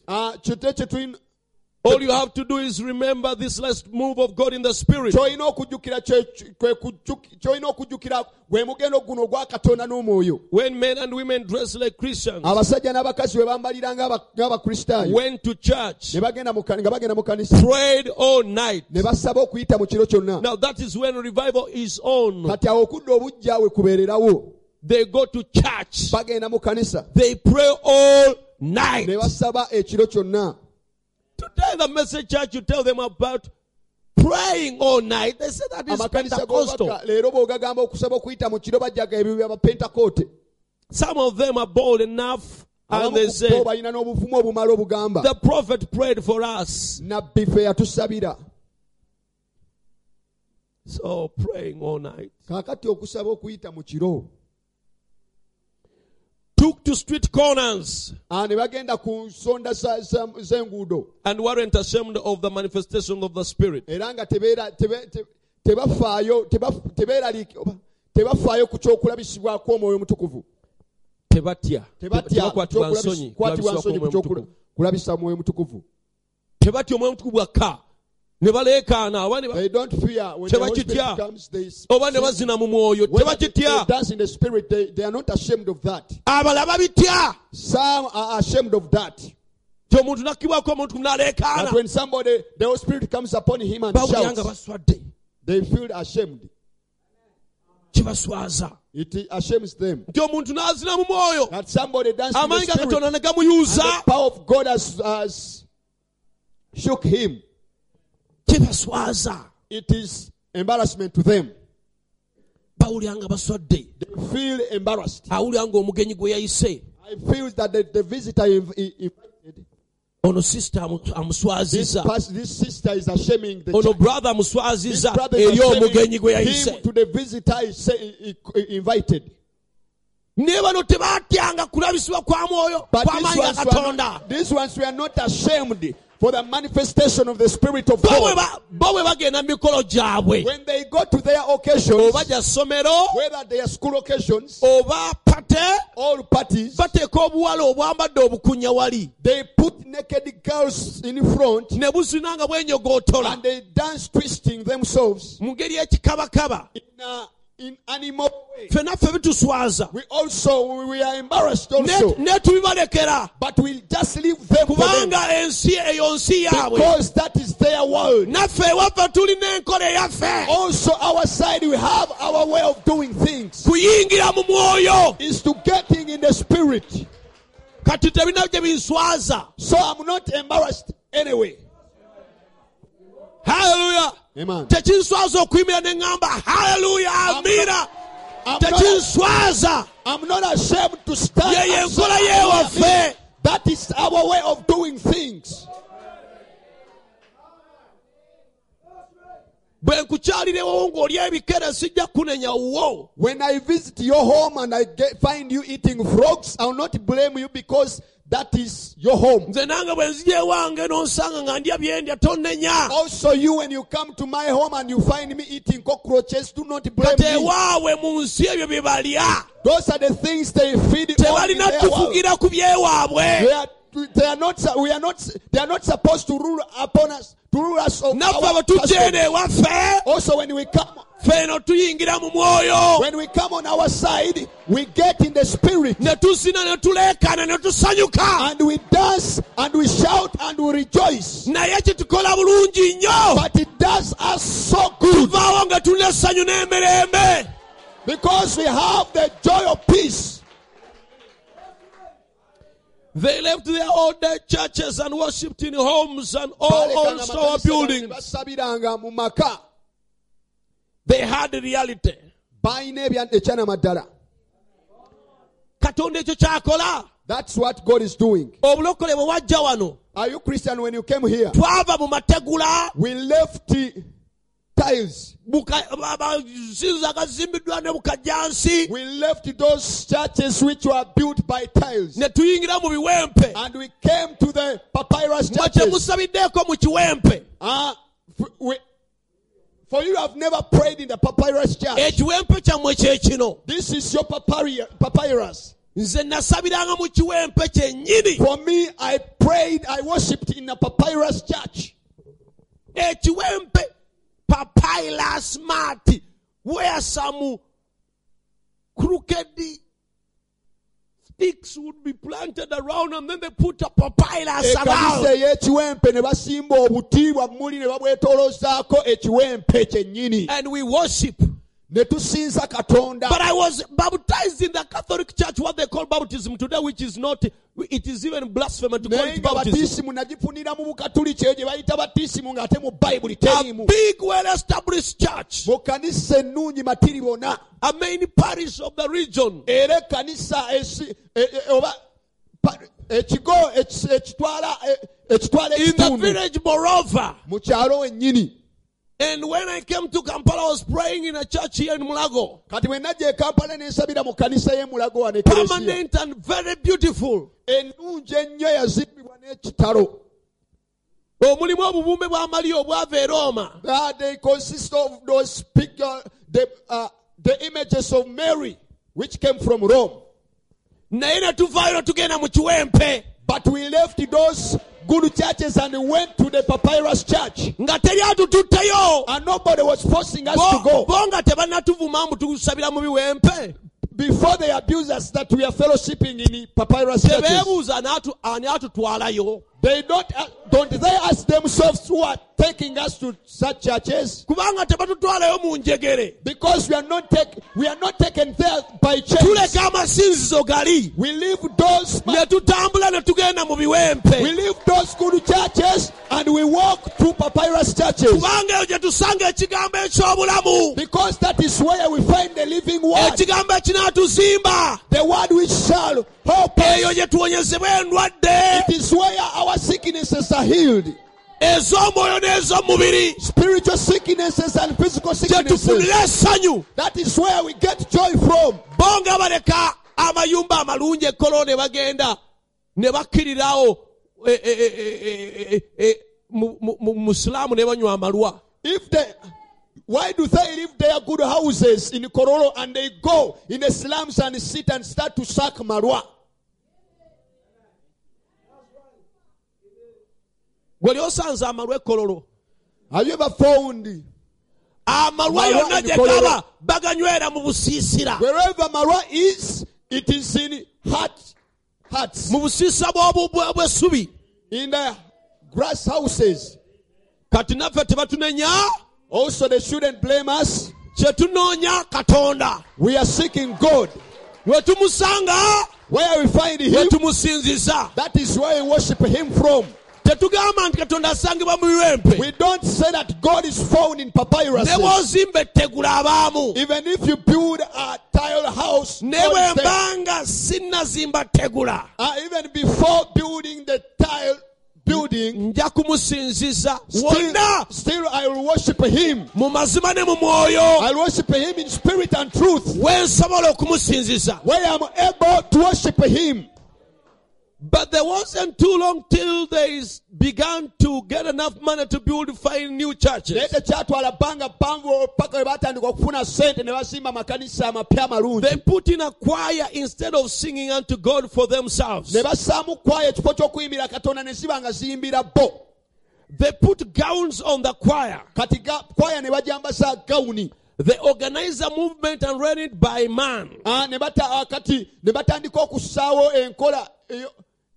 All you have to do is remember this last move of God in the spirit. kyolina okujjukira kye- kwe kujjuk- kyolina okujjukira gwe mugendo guno ogwa katonda n'omwoyo When men and women dress like Christians, abasajja n'abakazi bwe bambalira ng'aba- ng'abakristaayo went to church, ne bagenda nga bagenda mu kanisa prayed all night. ne basaba okuyita mu kiro kyonna Now that is when revival is on. kati awo okudda obujja we kubeererawo They go to church. bagenda mu kanisa They pray all night. ne basaba ekiro kyonna Today, the message church, you tell them about praying all night. They say that is Pentecostal. leero bw'ogagamba okusaba okuyita mu kiro bajjaga ebyo bya bapentakoote Some of them are bold enough and abamu they say, bo balina n'obuvumu obumala obugamba the prophet prayed for us. nabbi ffe yatusabira So praying all night. kaakati okusaba okuyita mu kiro Took to street corners Ah, ne bagenda ku nsonda za- za- z'enguudo and weren't ashamed of the manifestation of the Spirit. era nga tebeera- tebe- te- tebafaayo teba- tebeeraliiki- oba tebafaayo ku kyokulabisibwako omwoyo omutukuvu Tebatya. Tebakwatibwa nsonyi. kwatibwa kulabisibwa nsonyi ku kw'Omwoyo kyokula- Omutukuvu. kulabisa mwoyo mutukuvu tebatya omwoyo omutukuvu bwakka ne baleekaana oba ne they don't fear when the Holy Spirit Tebakitya. oba ne bazina mu mwoyo When they, they tebakitya dance in the spirit they, they are not ashamed of that. Babitya some are ashamed of that. Ti omuntu nakkibwako omuntu n'aleekaana that when somebody the Holy Spirit comes upon him and shouts baswadde. they feel ashamed. Kibaswaza it ashames them. Nti omuntu n'azina mu mwoyo that somebody dancing in the amaanyi ga spirit katonda ne and the power of God has, has shook him kibaswaza. It is embarrassment to them. Bawulira nga baswadde. They feel embarrassed. Awulira ng'omugenyi gwe yayise. I feel that the, the visitor invited. Ono sister amu- this, amuswaziza pas- this sister is ashaming the ono brother This amuswaziza eri omugenyi gwe yayise. to the visitor is say, i- i- invited. Ne bano tebatyanga kulabisibwa kwa mwoyo But these kw'amaanyi ga katonda not, these ones were not ashamed for the manifestation of the Spirit of God. ba- bo bwe bagenda mu mikolo gyabwe When they go to their occasions, whether they are school occasions or parties, bateeka obuwala obwambadde obukunya wali. they put naked girls in front ne buzina nga and they dance twisting themselves mu ngeri y'ekikabakaba in, a, in animal way. ffe bituswaza We also, we are embarrassed also, ne ne tubibalekera but we'll just leave them for them kubanga ensi eyo nsi yaabwe because that is their world. naffe ewaffe tulina enkola eyaffe Also, our side, we have our way of doing things. kuyingira mu mwoyo Is to getting in the spirit. kati tebina gye binswaza So I'm not embarrassed anyway. haleluya Amen. Tekinswaza okuyimira ne ŋŋamba haleluya not, tekinswaza I'm not ashamed to stand. Ye- ye and say, nkola "Hallelujah." yeewaffe That is our way of doing things. bwe nkukyalirewo ng'oli ebikere sijja kunenya wo When I visit your home and I get, find you eating frogs, I'll not blame you because that is your home. nze nange bwe nzija ewange n'onsanga nga ndya byendya tonnenya Also, you when you come to my home and you find me eating cockroaches, do not blame kati me. ewaabwe mu nsi ebyo bye balya Those are the things they feed on in tebalina their world. tufugira ku by'ewaabwe They are, they are not. We are not. They are not supposed to rule upon us. To rule us of naffe our bwe tujja ewaffe Also, when we come, ffe eno tuyingira mu mwoyo when we come on our side, we get in the spirit ne tusina ne tuleekaana ne tusanyuka and we dance and we shout and we rejoice. naye kitukola bulungi nnyo But it does us so good tuvaawo nga tulina essanyu n'emirembe because we have the joy of peace. They left their old churches and worshipped in homes and all old store buildings. basabiranga mu maka. They had reality. balina ebya- ekyanamaddala katonda ekyo kyakola. That's what god is doing. Obulokole bwe wajja wano. Are you christian when you came here? Twava mu mategula. We left the tiles buka- ba- amasinza agazimbiddwa ne bukajjansi we left those churches which were built by tiles. Ne tuyingira mu biwempe. And we came to the papyrus churches. temusabiddeeko mu kiwempe. Ah, f- we- for you have never prayed in the papyrus church. Ekiwempe kyammwe kye kino? This is your papyri- papyrus. Nze nasabiranga mu kiwempe kyennyini for me i prayed i worshipped in a papyrus church. Ekiwempe papyrus mat where some crooked sticks would be planted around and then they put a papyrus around ey'ekiwempe ne basimba obuti bwammuli ne babwetooloozaako ekiwempe kyennyini. And we worship katonda. But i was baptized in the catholic church what they call baptism today which is not it is even blasphemy to call it baptism. batiisimu nagifunira mu bukatuliki eyo gye bayita batiisimu ng'ate mu bayibuli a teriimu big well established church. Mu kanisa ennungi matiribona a main parish of the region. Era ekkanisa esi- oba pa- ekigo ekitwala ekitwala in the village moreover mu kyalo wennyini And when I came to Kampala, I was praying in a church here in Mulago. kati bwe najja e kampala nensabira mu kanisa y'emulago wano ekelesiya Permanent and very beautiful. ennungi ennyo yazimbibwa n'ekitalo omulimu obubumbe bwa maliya obwava e roma. They consist of those picture, the, uh, the images of mary which came from rome. Naye ne tuvaayo ne tugenda mu kiwempe. But we left those good churches and went to the papyrus church. Nga teri atututteyo and nobody was forcing us to go. bo nga tebannatuvuma mbu tusabira mu biwempe before they abuse us that we are fellowshipping in the papyrus churches. Tebeebuuza ani atutwalayo they don't uh, don't they ask themselves who are taking us to such churches? Kubanga tebatutwalayo mu njegere. Because we are not take, we are not taken there by chance tuleka amasinzizo gali. We leave those ne tutambula ne tugenda mu we biwempe leave those good churches and we walk to papyrus churches. Kubanga eyo gye tusanga ekigambo eky'obulamu. Because that is where we find the living word. Ekigambo ekinaatuzimba the word which shall eyo gye tuwonyezebwa endwadde it is where our sicknesses are healed ez'omwoyo n'ez'omubiri spiritual sicknesses and physical gye sicknesses tufunira essanyu that is where we get joy from bo nga baleka amayumba amalungi ekkolo ne bagenda ne bakkirirawo e- e- e- e- e- e- mu musiraamu ne banywa amalwa if they why do they leave their good houses in Kololo and they go in the slums and sit and start to suck malwa? osanze amalwa ekkololo Have you ever found ah, amalwa Malwa yonna in gye Kololo. gaba baganywera mu busiisira wherever malwa is, it is in hut, huts, mu busiisa bw'obu- bwe- bw'essubi in the grass houses. kati naffe tebatunenya Also, they shouldn't blame us. katonda We are seeking God. Where we find Him, that is where we worship Him from. tetugamba nti katonda asangibwa mu biwempe We don't say that God is found in papyrus. ne bw'ozimba ettegula abaamu Even if you build a tile house, ne God bwe is there. mbanga sinnazimba tegula Uh, even before building the tile building, nja kumusinziza still, wonna still I will worship Him. mu mazima ne mu mwoyo I'll worship Him in spirit and truth. we nsobola okumusinziza Where I'm able to worship Him. But there wasn't too long till they began to get enough money to build five new churches. Naye tekyatwala bbanga bbanvu paka we batandika okufuna sente ne basimba amakanisa amapya amalungi they put in a choir instead of singing unto god for themselves. Ne bassaamu kwaya ekifo ky'okuyimbira katonda ne ziba nga ziyimbira bo. They put gowns on the choir. Kati ga- kwaya ne bajambasa gawuni they organize a movement and run it by man ah,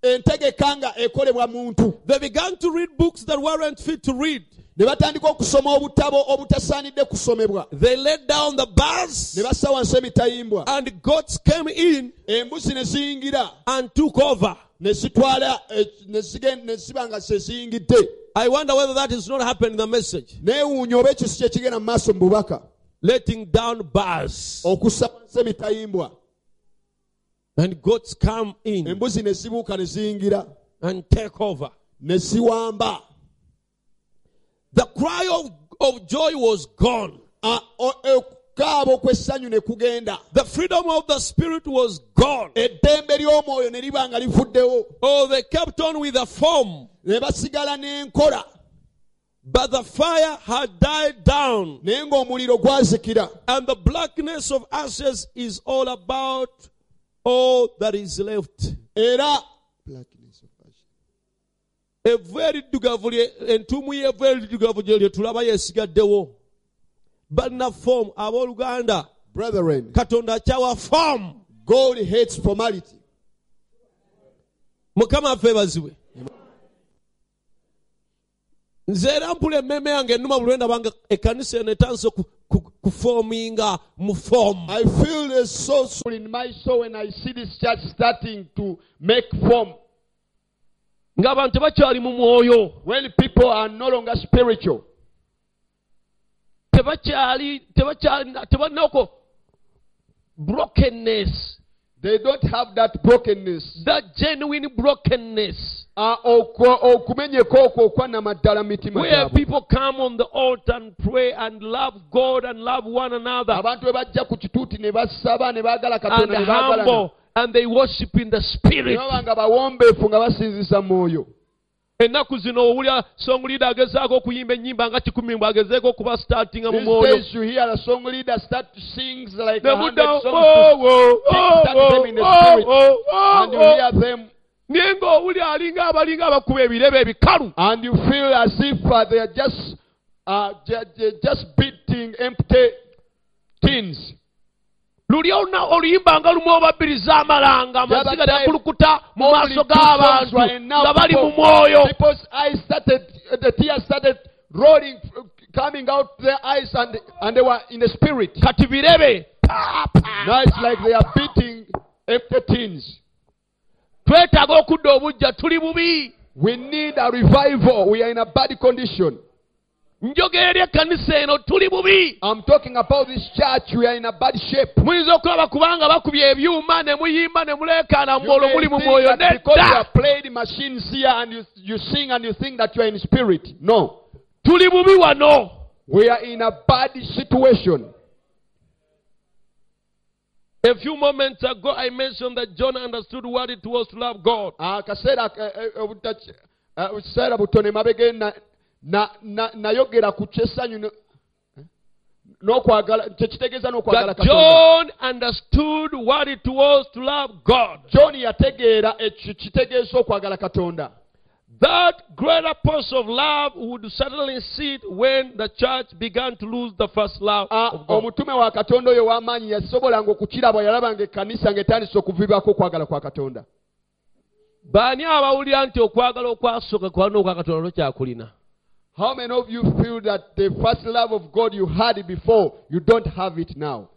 Ah, ne bata- ah, kati ne batandika okussaawo enkola eyo- entegeka nga ekolebwa muntu. They began to read books that weren't fit to read. Ne batandika okusoma obutabo obutasaanidde kusomebwa. They laid down the bars ne bassa wansi emitayimbwa. and goats came in embuzi ne ziyingira. and took over. Ne zitwala ne ziba nga i wonder whether that is not happening in the message. Neewuunya oba ekyo si kye kigenda mu maaso mu bubaka. Letting down bars. Okussa wansi emitayimbwa and goats come in embuzi ne zibuuka ne ziyingira and take over. ne ziwamba. The cry of, of joy was gone. Okukaaba okw'essanyu ne kugenda. The freedom of the spirit was gone. Eddembe ly'omwoyo ne liba nga livuddewo. Oh they kept on with the form. Ne basigala n'enkola but the fire had died down. Naye ng'omuliro gwazikira. And the blackness of ashes is all about all that is left. Era evvu eriddugavu lye entuumu y'evvu eriddugavu lye tulaba yeesigaddewo. Balina foomu abooluganda. Brethren katonda akyawa foomu god hates formality. Mukama affe bazibwe. Nze era mpula emmeeme yange ennuma buli lwenda banga ekkanisa eno etandise ku- ku- kufoominga mu foomu i feel a so soul in my soul when i see this church starting to make form. Ng'abantu tebakyali mu mwoyo. When people are no longer spiritual. Tebakyali tebakyali tebalinako brokenness. They don't have that brokenness. That genuine brokenness. okwo- Ah, okumenyeka okwo okwannamaddala mu mitima where people come on the altar and pray and love God and love one another. Abantu bwe bajja ku kituuti ne basaba ne baagala and katonda ne baagalana humble and they worship in the spirit. baba nga bawombeefu nga basinzisa ennaku zino owulira song leader agezaako okuyimba ennyimba nga kikumi mbw agezeeko okuba startinga mu mwoyo days you hear a song leader start to sing like ne a hundred muddawo songs "Oh, oh, oh, start them in the spirit. and you oh." hear them naye ng'owulira alinga abalinga abakuba ebirebe ebikalu and you feel as if uh, they are just uh, ju- ju- just beating empty tins. luli oluyimba nga lumu obabbiriza amalanga amaziga other mu maaso g'abantu nga bali mu mwoyo started, the tears started rolling, uh, coming out their eyes, and and they were in the spirit. kati birebe Pa, pa, Now it's like they are beating empty tins. Twetaaga okudda obujja tuli bubi We need a revival. We are in a bad condition. njogera eri ekkanisa eno tuli bubi I'm talking about this church. We are in a bad shape. muyinza okulaba kubanga bakubye ebyuma ne muyimba ne muleekaana You muli mu mwoyo that because you nedda have machines here and you, you sing and you think that you are in spirit. No. tuli bubi wano We are in a bad situation. A few moments ago i mentioned that john understood what it was to love god. Akaseera eh, eh, eh, butono emabega nayogera ku eh, n'okwagala kyekitegeeza n'okwagala that john understood what it was to love god. John yategeera ekyo kitegeeza okwagala katonda That greater purpose of love would certainly sit when the church began to lose the first love Ah, omutume wa katonda oyo w'amaanyi yasobolanga okukiraba yalabanga ekkanisa ng'etandise okwagala kwa katonda. Baani abawulira nti okwagala okwasooka kwalina okwa katonda tokyakulina? How many of you feel that the first love of god you had before you don't have it now?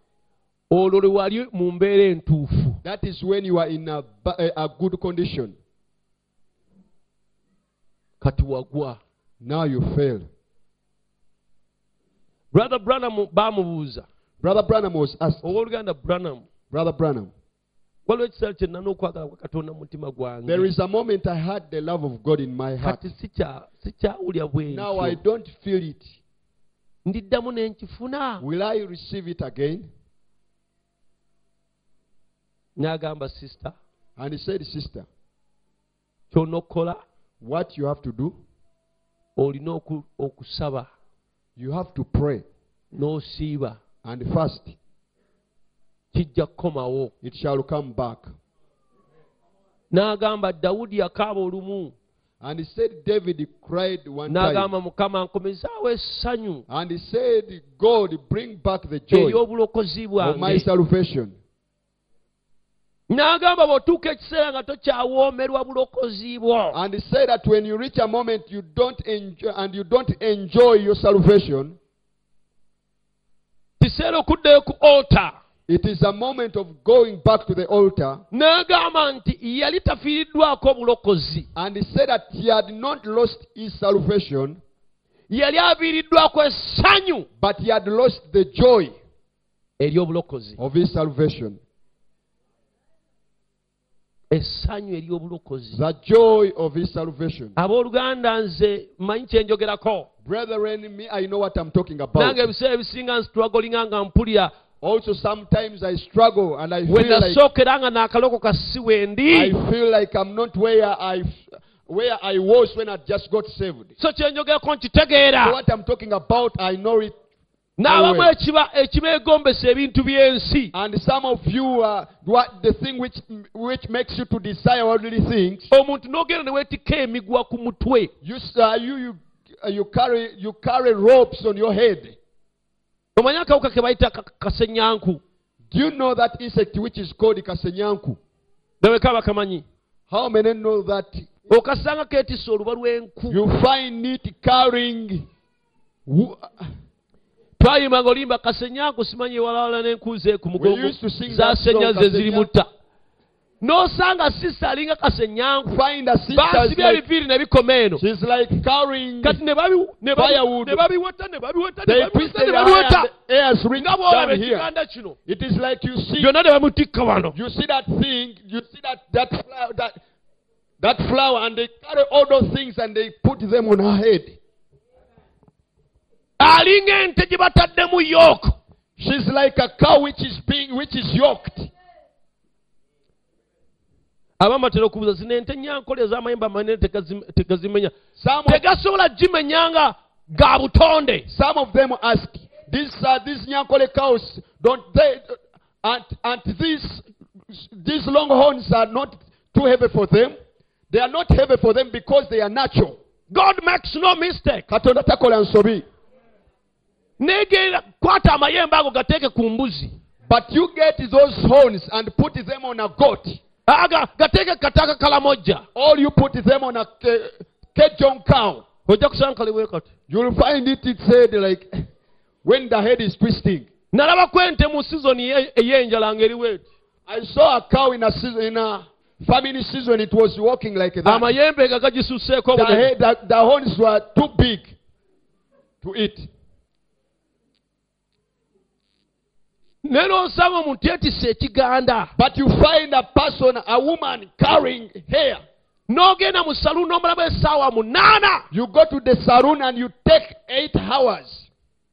Olwo lwe wali mu mbeera entuufu. That is when you are in a, a good condition kati wagwa now you fail. Brother branham baamubuuza brother branham was asked. Owooluganda branham. Brother branham. Waliwo ekiseera kye nnana okwagala kwa katonda mu mutima gwange is a moment I had the love of God in my heart. kati sikya- sikyawulya Now I don't feel it. ndiddamu ne nkifuna. Will I receive it again? n'agamba sisita And he said, Sister, what you have to do, olina oku- okusaba you have to pray n'osiiba and fast. kijja kukomawo It shall come back. n'agamba dawudi yakaaba olumu And he said, David cried one time. n'agamba mukama nkomezaawo essanyu And he said, God, bring back the joy ery'obulokozi of my bwange salvation. N'agamba bw'otuuka ekiseera nga tokyawoomerwa bulokozi bwo And he said that when you reach a moment you don't enjoy and you don't enjoy your salvation, kiseera okuddayo ku ota it is a moment of going back to the altar. n'agamba nti yali tafiiriddwako bulokozi And he said that he had not lost his salvation, yali aviiriddwako essanyu but he had lost the joy of his salvation. Essanyu ery'obulokozi The joy of his salvation. abooluganda nze mmanyi kyenjogerako Brethren, me, I know what I'm talking about. nange ebiseera ebisinga nstrugglinga nga mpulira Also, sometimes I struggle and I feel like nasookera nga naakalokoka si I feel like I'm not where I where I was when I just got saved. so kyenjogerako So nkitegeera what I'm talking about, I know it. N'abamu ekiba ekibeegombesa ebintu by'ensi And some of you, uh, what the thing which which makes you to desire worldly things, omuntu n'ogenda ne weetikka emigwa ku mutwe you uh, you you uh, you carry you carry ropes on your head. omanyi akawuka ke bayita kasenyanku Do you know that insect which is called kasenyanku? beweka bakamanyi How many know that? okasanga keetisse oluba lw'enku You find it carrying. Wo- twayimba nga olimba kasenyanku simanyi ewalawala n'enku ze ku We mugongo used to sing that zasenya song, ze ziri Kasenyanku. mutta n'osanga sisita alinga kasenyanku Find a sister. baasibya Like, ebiviiri ne bikoma eno she's like carrying. kati ne babi- ne babi- Firewood. ne babiweta ne babiweta ne They babiweta twisted ne her babiweta and the airs nga bwolaba ekiganda kino It is like you see byonna ne bamutikka wano You see that thing, you see that that flower, that that flour and they carry all those things and they put them on her head. Alinga ente gye bataddemu yooko She's like a cow which is being which is yoked. abamu batera okubuuza zino ente nyankole ez'amayembe amanene tegazimenya Some of, tegasobola gimenyanga ga butonde some of them ask, these uh, these Nyankole cows don't they and and these these long horns are not too heavy for them. They are not heavy for them because they are natural. god makes no mistake katonda takola nsobi kwata amayembe ago gateeke ku mbuzi. But you get those horns and put them on a goat. Aga gateeke kataka kalamojja or you put them on a ke- cow. Ojja kusanga kaliwe kati. You'll find it it said like when the head is twisting. Nalabako ente mu sizoni ye- ey'enjala ng'eriweeti i saw a cow in a season in a famine season. It was walking like that. Amayembe nga gagisusseeko the, head, the, the horns were too big to eat naye n'osanga omuntu yeetisse ekiganda. But you find a person a woman carrying hair. N'ogenda mu saluuni n'omulamu essaawa munaana. You go to the saloon and you take eight hours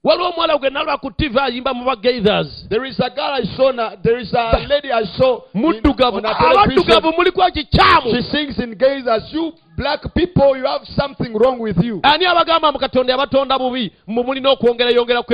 waliwo omuwala gwe nalaba ku tv ayimba mu bagaithers There is a girl I saw. There is a lady I saw. in- muddugavu on a television. abaddugavu muliko ekikyamu She sings in gays as you black people. You have something wrong with you. ani abagamba mu katonda yabatonda bubi mwe mulina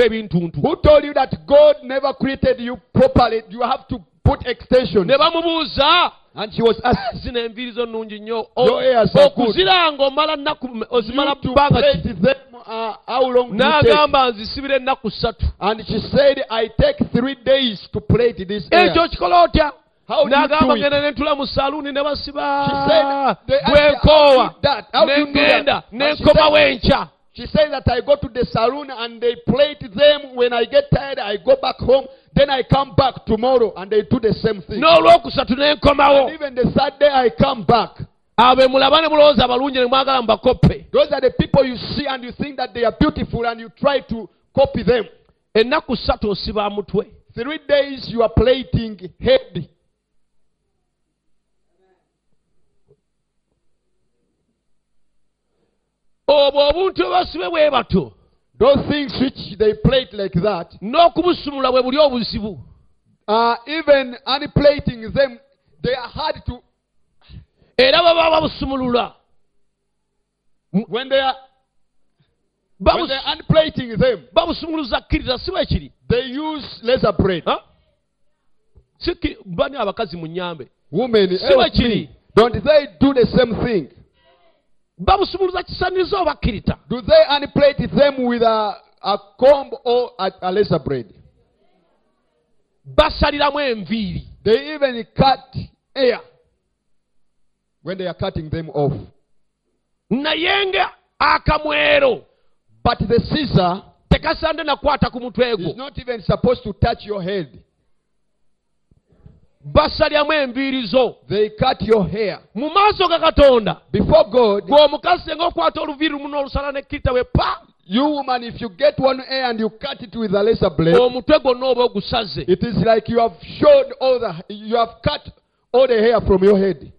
ebintuntu Who told you that God never created you properly? You have to put extension. ne bamubuuza And she was asked zino enviiri zo nnungi nnyo Your eh, hair is so good. okuziranga omala nnaku ozimala to bbanga ki plait them. Uh, how long do you take? n'agamba nzisibira ennaku ssatu And she said, I take three days to plait this hair. ekyo kikola otya How do you n'agamba ngenda ne ntula mu saluuni ne She basiba said, they asked her, bwenkoowa "How do you that? How do ne you do that?" ŋŋenda And ne she said- enkya She said that I go to the saloon and they plait them. When I get tired, I go back home. Then I come back tomorrow and they do the same thing. n'olwokusatu ne nkomawo And even the third day I come back. abo be mulaba ne mulowooza abalungi ne mwagala mubakoppe Those are the people you see and you think that they are beautiful and you try to copy them. ennaku ssatu osiba mutwe Three days you are plating head. obwo obuntu bwe basibe bwe bato Those things which they plait like that, n'okubusumula bwe buli obuzibu uh, even unplating them, they are hard to. era baba babusumulula When they are when they are unplating them, babusumuluza kkiriza si bwe they use laser braid. Ha? Bani abakazi mu Women, Si help bwe kiri. me. don't they do the same thing? Babusumuluza kisanizo oba kirita Do they unplate them with a, a comb or a, a laser braid? basaliramu enviiri They even cut hair when they are cutting them off. naye nga akamwero But the scissor tekasande nakwata ku mutwe gwo not even supposed to touch your head. Basalyamu enviiri zo They cut your hair. mu maaso ga katonda. Before God, senga okwata oluviiri lumu n'olusala we pa. you woman, if you get one hair and you cut it with a laser blade, omutwe gwonna oba ogusaze. it is like you have showed all the, you have cut all the hair from your head.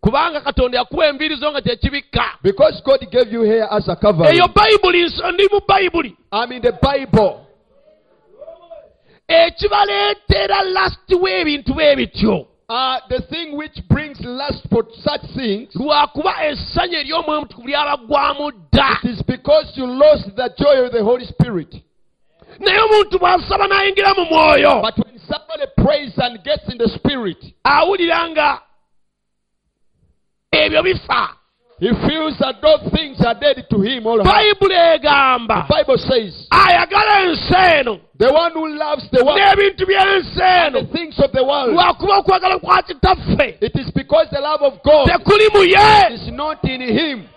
kubanga katonda yakuwa enviiri zo nga tekibikka. Because God gave you hair as a covering. eyo bayibuli nso- ndi mu bayibuli I'm in the Bible. Ekibaleetera lasiti w'ebintu bwe bityo Uh, the thing which brings lust for such things lwakuba essanyu ery'omwemutukuvu lyabagwamu dda. it is because you lost the joy of the Holy Spirit. naye omuntu bw'asaba n'ayingira mu mwoyo But when somebody prays and gets in the Spirit, awulira nga ebyo bifa he feels that those things are dead to him. All bayibuli egamba. The Bible says, ayagala ensi eno the one who loves the world n'ebintu by'ensi and eno the things of the world, lwakuba okwagala kwa kitaffe. it is because the love of God tekuli mu ye. is not in him.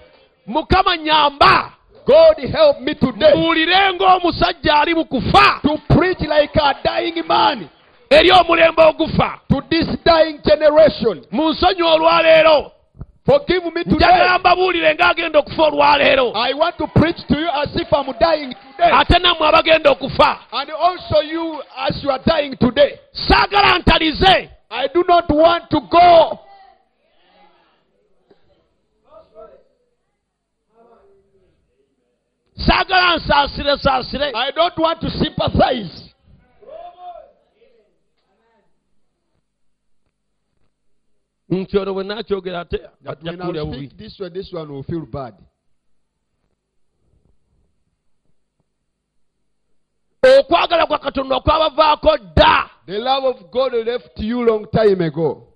mukama nyamba. God help me today muwulire ng'omusajja ali mu kufa. to preach like a dying man eri omulembe ogufa. to this dying generation. mu nsonyi olwaleero Forgive me njagala today. mbabuulire ng'agenda okufa olwaleero I want to preach to you as if I'm dying today. ate nammwe abagenda okufa And also you as you are dying today. saagala ntalize I do not want to go. saagala nsaasire saasire I don't want to sympathize. Nti ono bwe naakyogera ate That when I bubi speak this way, this one will feel bad. okwagala kwa katonda dda The love of God left you long time ago.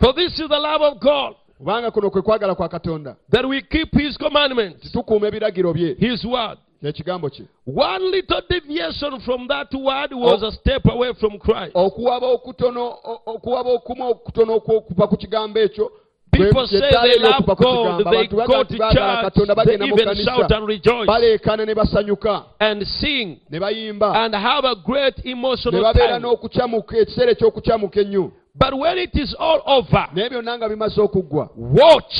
for this is the love of god kubanga kuno kwe kwagala kwa katonda. that we keep his commandments tukuuma ebiragiro bye. his word kye one little deviation from that word was a step away from christ. Okuwaba okutono okuwaba okumu okutono okwo- ku kigambo ekyo people say they love god they go to church they even shout and rejoice. Baleekaana ne basanyuka. And sing. And have a great emotional time. n'okukyamuka ekiseera eky'okukyamuka ennyo. But when it is all over naye byonna nga bimaze okuggwa watch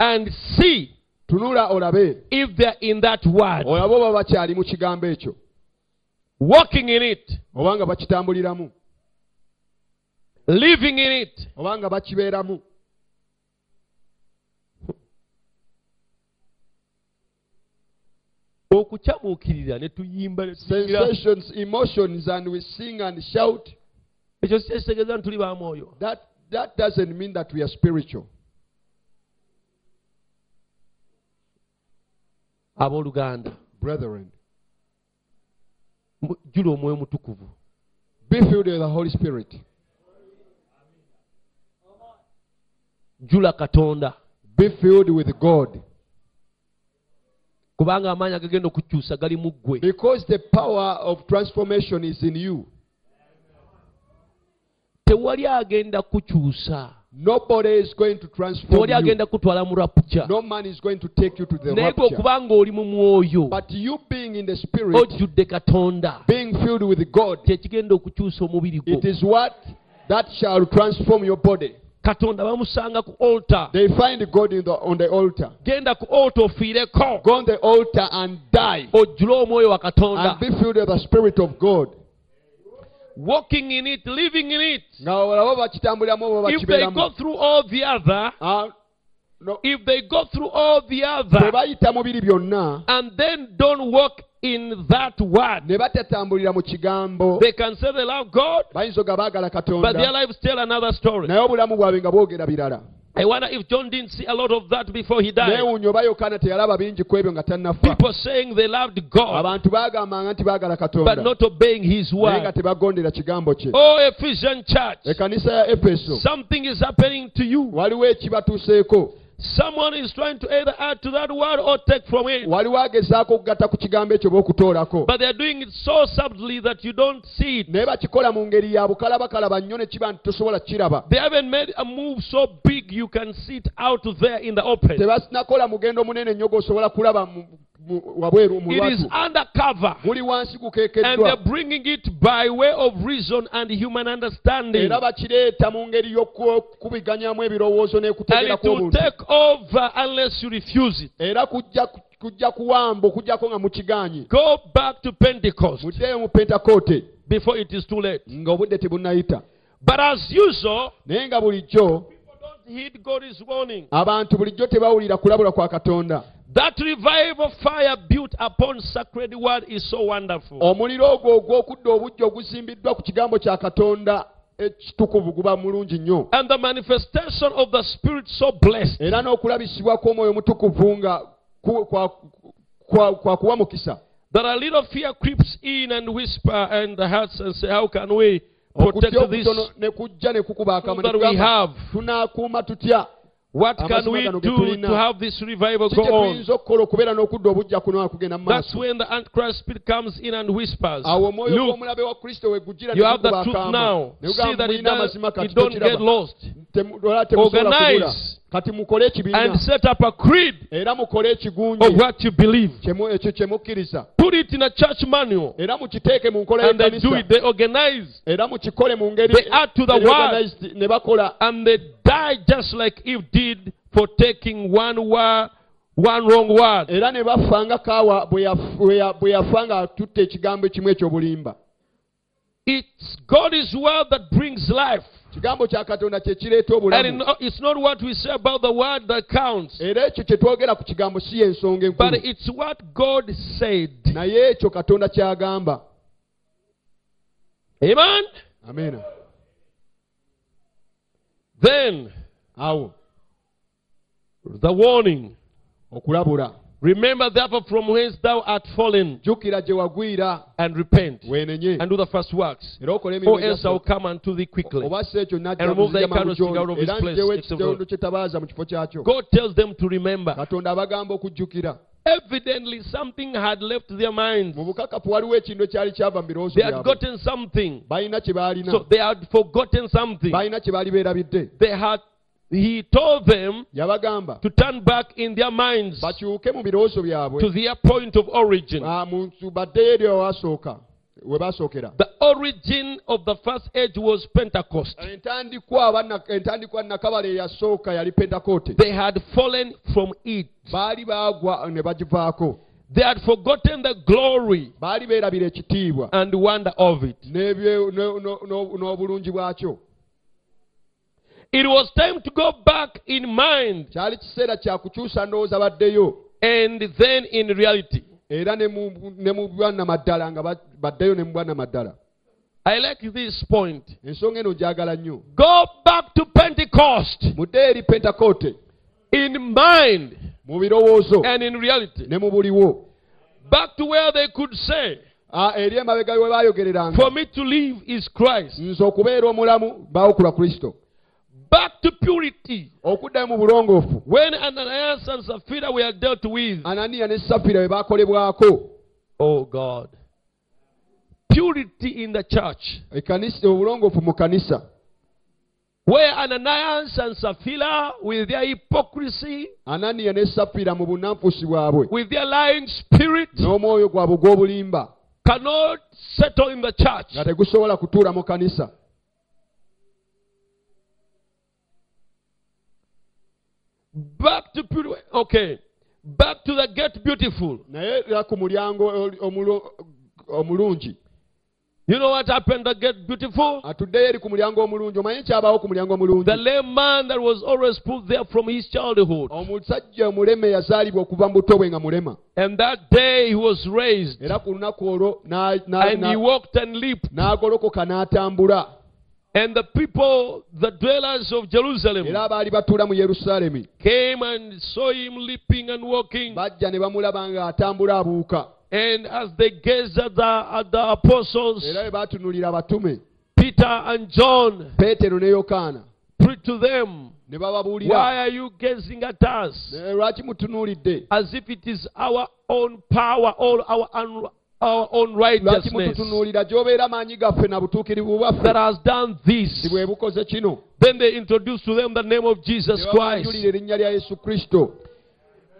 and see tunula olabe if they're in that word olabe oba bakyali mu kigambo ekyo. walking in it oba nga bakitambuliramu. living in it oba nga bakibeeramu. Okukyamuukirira ne tuyimba sensations emotions and we sing and shout. Ekyo nti tuli that that doesn't mean that we are spiritual abooluganda. Brethren jjula omwoyo mutukuvu. be filled with the holy spirit. Jjula katonda. Be filled with god. Kubanga amaanyi agagenda okukyusa gali mu ggwe. Because the power of transformation is in you. Tewali agenda kukyusa nobody is going to transform you. agenda kutwala mu rapuca no man is going to take you to the naye gwe rapture. okubanga oli mu mwoyo. But you being in the spirit ojjudde katonda. being filled with god kyekigenda okukyusa omubiri gwo. it is what? That shall transform your body. Katonda bamusanga ku altar. They find god in the, on the altar. Genda ku altar ofiireko. Go on the altar and die. Ojjule omwoyo wa katonda. And be filled with the spirit of god walking in it living in it. Nga olaba bakitambuliramu oba if they go through all the other Ah, no, if they go through all the other bayita mu biri byonna. and then don't walk in that word ne batatambulira mu kigambo. they can say they love god bayinza oga baagala but their katonda lives tell another story. Naye obulamu bwabwe nga bwogera birala i wonder if john didn't see a lot of that before he died. Neewuunya yokaana teyalaba bingi ku ebyo nga tannafa. People saying they loved god abantu baagambanga nti baagala but katonda not obeying his naye nga word tebagondera kigambo kye. Oh ephesian church. Ekkanisa ya efeso. Something is happening to you. Waliwo ekibatuuseeko someone is trying to either add to that word or take from it. Waliwo agezaako okugatta ku kigambo ekyo b'okutoolako but they're doing it so subtly that you don't see it. Naye bakikola mu ngeri ya bukalabakalaba nnyo ne kiba nti tosobola kiraba They haven't made a move so big you can see it out there in the open. tebasinakola mugendo munene nnyo gwosobola kulaba mu- mu- wabweru muli wansi kukeekeddwaera bakireeta mu ngeri y'okukubiganyamu ebirowoozo n'ekutegera kw'obuntuera kujja kujja kuwamba okujjako nga mukiganye muddeeyo mu pentekote. ng'obudde tebunnayita. Naye nga bulijjo abantu bulijjo tebawulira kulabula kwa katonda. That revival fire built upon sacred word is so wonderful. omuliro ogwo ogw'okudda obujja oguzimbiddwa ku kigambo kya katonda ekitukuvu guba mulungi nnyo And the manifestation of the Spirit so blessed. era n'okulabisibwa kw'omwoyo mutukuvu nga ku- kwa- kwa kwa kuwa mukisa that a little fear creeps in and whisper in the hearts and say, How can we protect okutya this? okutono ne kujja ne kukuba akamwa ne that we kugamba, have. tunaakuuma tutya What can we do to have this revival go on? tuyinza okukola okubeera n'okudda obujja kuno kugenda mu That's when the Antichrist spirit comes in and whispers, Look, gw'omulabe wa kristo we gujjira you have the truth now. See that it, does, it don't get lost. Temu- olaba temusobola Organize. Kati mukole And set up a creed era mukole of ekigunji what you believe. ekyo kye mukkiriza Put it in a church manual. era mukiteeke mu nkola And they do it. They organize. era mukikole mu ngeri They add to the word. ne bakola And they die just like Eve did for taking one word, one wrong word. era ne bafa nga kaawa bwe yaf- bwe ya- bwe yafa nga atutte ekigambo ekimu ekyobulimba It's God's word that brings life. kigambo kya katonda kye kireeta obulamu. Era ekyo kye twogera ku kigambo si y'ensonga enkulu. Naye ekyo katonda ky'agamba. Amen? Amena then awo. the warning. Okulabula. Remember therefore from whence thou art fallen, jjukira gye wagwira and repent, and do the first works. Or else I will come unto thee quickly. oba si ekyo najja And remove thy candlestick out of his place, njewo except ekiteewo kye tabaaza mu kifo kyakyo God tells them to remember. katonda abagamba okujjukira Evidently, something had left their minds. mu bukakafu waliwo ekintu ekyali kyava mu birowoozo They had gotten something. balina kye baalina So they had forgotten something. balina kye baali beerabidde They had. He told them yabagamba to turn back in their minds bakyuke mu birowoozo byabwe to their point of origin. Baddeyo eri ewasooka we basookera The origin of the first age was Pentecost. entandikwa nakabala eyasooka yali pentakoote They had fallen from it. baali baagwa ne bagivaako They had forgotten the glory baali beerabira ekitiibwa and wonder of it. n'ebye- no- no- no- n'obulungi bwakyo It was time to go back in mind kyali kiseera kya kukyusa ndowooza baddeyo and then in reality. era ne mu ne mu bwannamaddala nga baddeyo ne mu bwannamaddala I like this point. ensonga eno njagala nnyo. Go back to Pentecost. Mudde eri pentakoote in mind mu birowoozo. and in reality. ne mu buliwo. Back to where they could say, eri emabega we baayogereranga. For me to live is Christ. nze okubeera omulamu baawukula kristo Back to purity. okuddayo mu bulongoofu When Ananias and Sapphira were dealt with. ananiya ne bwe baakolebwako Oh God. Purity in the church. ekkanisa obulongoofu mu kanisa Where Ananias and Sapphira, with their hypocrisy, ananiya ne safira mu bunafusi bwabwe with their lying spirit, n'omwoyo gwabwe gw'obulimba cannot settle in the church. nga tegusobola kutuula mu kanisa Back to purity. Okay. Back to the gate beautiful. naye era ku mulyango omulungi You know what happened to get beautiful? atuddeyo eri ku mulyango omulungi omanyi kyabaawo ku mulyango omulungi The lame man that was always put there from his childhood. omusajja omuleme yazaalibwa okuva mu buto bwe nga mulema And that day he was raised. era ku lunaku olwo And he walked and leaped. n'agolokoka n'atambula And the people, the dwellers of Jerusalem, era abaali batuula mu yerusaalemi came and saw him leaping and walking. bajja ne bamulaba ng'atambula abuuka. And as they gazed at the, at the apostles, era bwe baatunuulira abatume Peter and John preached to them, Why are you gazing at us? "Eh, as if it is our own power, all our, un- our own righteousness mututunuulira gy'obeera maanyi gaffe na butuukirivu that has done this? si bwe bukoze kino Then they introduced to them the name of Jesus Christ. babanjulira erinnya lya yesu kristo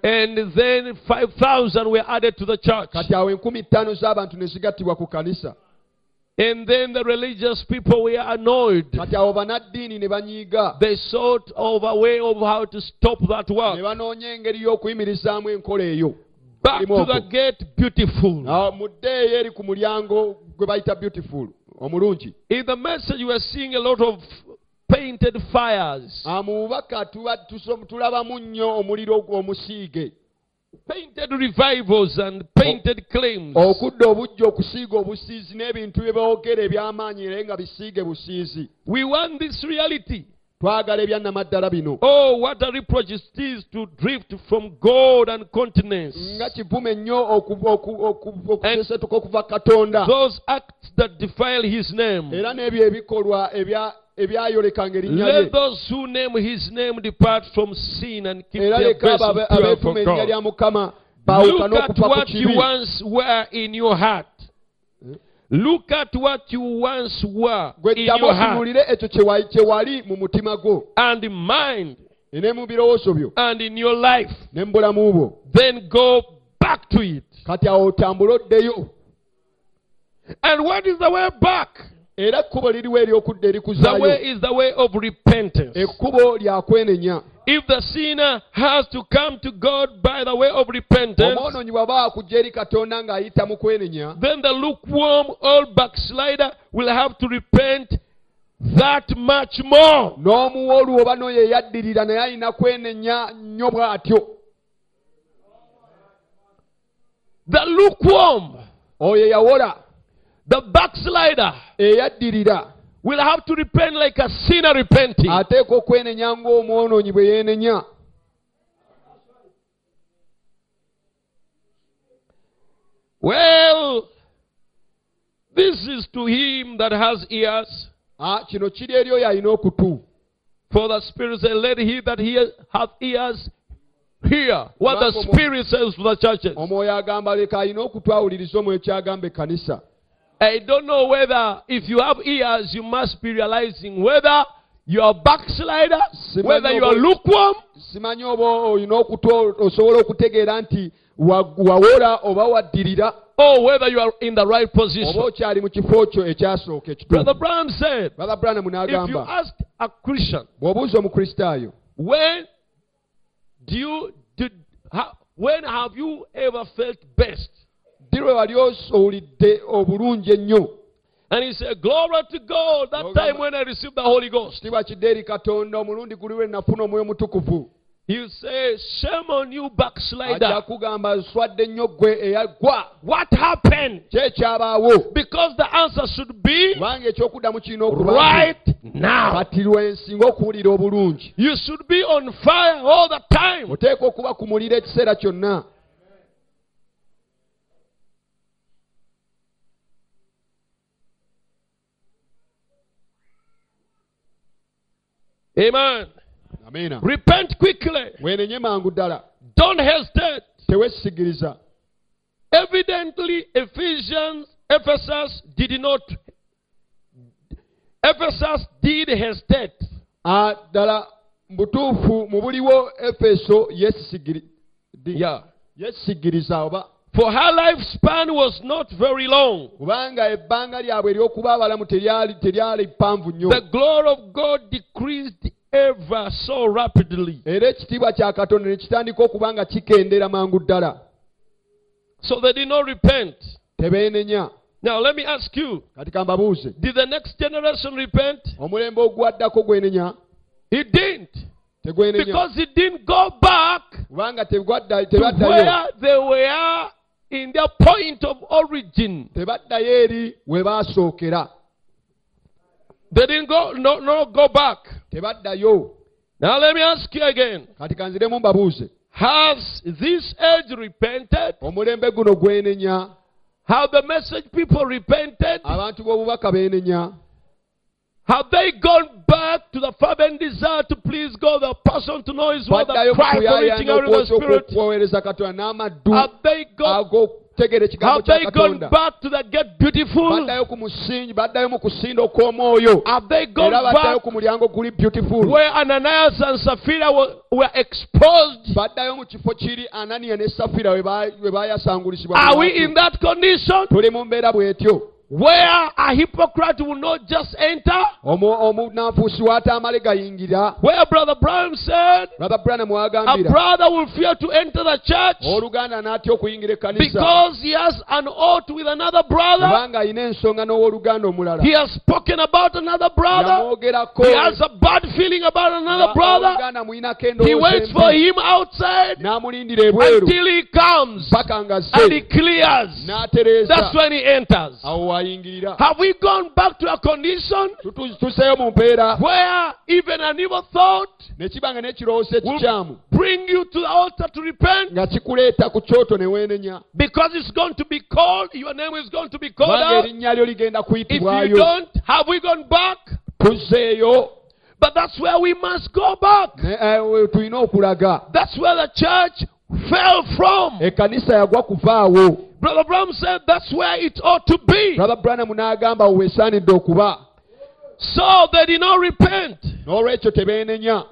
And then 5,000 were added to the church. kati awo enkumi ttaano z'abantu ne zigattibwa ku kanisa And then the religious people were annoyed. kati awo bannaddiini ne banyiiga They sought of a way of how to stop that work. Back to the gate beautiful. Muddeeyo eri ku mulyango gwe bayita beautiful omulungi In the message, we are seeing a lot of painted fires. Mu bubaka tulabamu nnyo omuliro omusiige Painted revivals and painted claims. okudda obujja okusiiga obusiizi n'ebintu bye boogera eby'amaanyi era nga bisiige busiizi We want this reality. Twagala ebyannamaddala bino Oh, what a reproach it is to drift from God and continence. nga kivume nnyo oku- oku- oku- okusesetuka okuva katonda Those acts that defile his name. era n'ebyo ebikolwa ebya- ebyayolekanga erinnya Let those who name his name depart from sin and keep era their leka abo vessels pure abeetuma erinnya God. lya mukama baawukane Look at ku what you kibi Look at what you once were gwe in ddamu your heart otunuulire ekyo kye wa- kye wali mu mutima gwo and mind ne mu birowoozo byo and in your life. ne mu bulamu bwo Then go back to it. kati awo otambule oddeyo And what is the way back? era ekkubo liriwo ery'okudda The erikuzaayo way is the way of repentance. ekkubo lya kwenenya if the sinner has to come to God by the way of repentance, omwonoonyi bw'aba akujja eri katonda ng'ayita mu kwenenya then the lukewarm old backslider will have to repent that much more. n'omuwolu oba n'oyo eyaddirira naye alina kwenenya nnyo bw'atyo The lukewarm, oyo eyawola the backslider, eyaddirira will have to repent like a sinner repenting. ateeka okwenenya ng'omwonoonyi bwe yeenenya Well, this is to him that has ears. Ah, kino kiri eri oyo alina okutu For the Spirit said, Let he that hear, hath ears hear what the Spirit says to the churches. omwoyo agamba leka alina okutu awuliriza omwoyo kyagamba ekkanisa I don't know whether, if you have ears, you must be realizing whether you are backslider, whether you are lukewarm, simanyi oba olina okutu osobola okutegeera nti wa- wawola oba waddirira or oh, whether you are in the right position. okyali mu kifo kyo ekyasooka Brother Branham said, brother branham if you ask a Christian, when do you, did, ha, when have you ever felt best? Ddi lwe wali obulungi ennyo And he said, Glory to God, that time when I received the Holy Ghost. kitiibwa kidde eri katonda omulundi guli lwe nafuna omwoyo mutukuvu He say, Shame on you, backslider. kugamba nswadde nnyo ggwe eyaggwa What happened? Because the answer should be kubanga ekyokuddamu kirina okuba nti, right now. kati lwensinga okuwulira obulungi You should be on fire all the time. Oteeka okuba ku muliro ekiseera kyonna Amen. Repent quickly. weenenye mangu ddala Don't hesitate. teweesigiriza Evidently, Ephesians, Ephesus did not. Ephesus did hesitate. Ah, ddala butuufu mu buliwo efeso yesigiri di- Yeah. yesigiriza oba For her lifespan was not very long. kubanga ebbanga lyabwe ery'okuba abalamu teryali teryali ppanvu nnyo The glory of God decreased ever so rapidly. era ekitiibwa kya katonda ne kitandika okuba nga kikendera mangu ddala So they did not repent. tebeenenya Now let me ask you did the next generation repent? omulembe ogwaddako gwenenya He didn't. Because he didn't go back to where they were in their point of origin. tebaddayo eri we baasookera They didn't go no no go back. tebaddayo Now let me ask you again. kati kanziremu mbabuuze Has this age repented? omulembe guno gwenenya Have the message people repented? abantu b'obubaka beenenya Have they gone back to the fervent desire to please God, the passion to know His word, the cry for reaching out in the Spirit? okwowereza katonda n'amaddu Have they gone, ekigambo have kya they gone back to the gate beautiful? baddayo ku musingi baddayo mu kusinda okw'omwoyo Have they gone era baddayo back ku mulyango guli beautiful. where Ananias and Sapphira were, were exposed? baddayo mu kifo kiri ananiya ne safira we ba- we bayasangulisibwa Are we in that condition? Tuli mu mbeera bw'etyo where a hypocrite will not just enter? Omu- omunafuusi w'ataamale gayingira Where Brother Branham said brother branham a brother will fear to enter the church owooluganda n'atya okuyingira ekkanisa because he has an oath with another brother. kubanga alina ensonga n'owooluganda omulala He has spoken about another brother. yamwogerako He has a bad feeling about another brother. He waits for him outside n'amulindira ebweru until he comes paka and he clears. n'atereeza That's when he enters. awo Have we gone back to a condition tuseeyo mu mpeera where even an evil thought ne kiba nga n'ekirowoozo ekikyamu bring you to the altar to repent? Nga kikuleeta ku kyoto ne weenenya because it's going to be called, your name is going to be called out. erinnya lyo ligenda If you don't, have we gone back? tuzzeeyo But that's where we must go back. eh, we- tulina okulaga. That's where the church fell from. ekkanisa yagwa kuvaawo Brother Branham said that's where it ought to be. brother branham n'agamba weesaanidde okuba So they did not repent.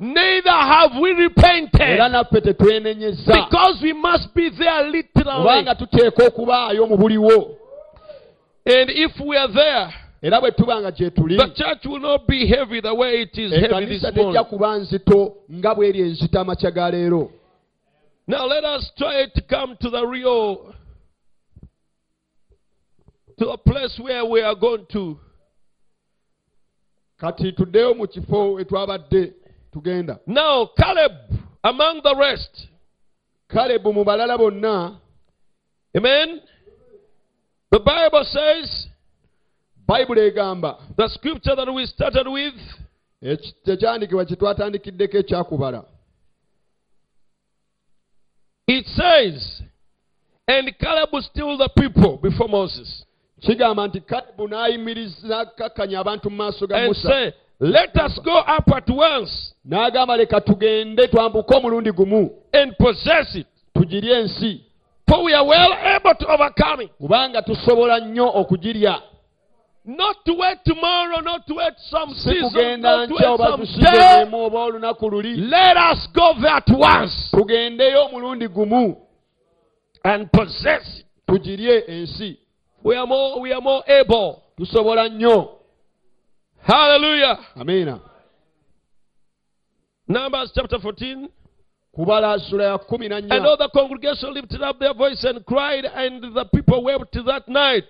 Neither have we repented. era naffe tetwenenyezza Because we must be there literally. kubanga tuteeka okubaayo mu buliwo And if we are there, era bwe tuba nga gye tuli the church will not be heavy the way it is heavy this morning. Now let us try to come to the real, to a place where we are going to. kati tuddeyo mu kifo we twabadde tugenda. Now Caleb, among the rest, kalebu mu balala bonna. Amen. The Bible says, bayibuli egamba. the scripture that we started with, tekyandikibwa kye twatandikiddeko ekyakubala it says, and Caleb still the people before Moses, kigamba nti kalebu n'ayimiriza n'akkakkanya abantu mu maaso ga and musa. say, let us go up at once n'agamba leka tugende twambuke omulundi gumu and possess it, tugirye ensi. For we are well able to overcome it. kubanga tusobola nnyo okugirya Not to wait tomorrow, not to wait some season, not to wait some day. emu oba olunaku luli Let us go there at once tugendeyo omulundi gumu and possess it. We are more, we are more able. Hallelujah. amiina Numbers chapter 14. kubala sula ya kumi na And nnya all the congregation lifted up their voice and cried, and the people wept that night.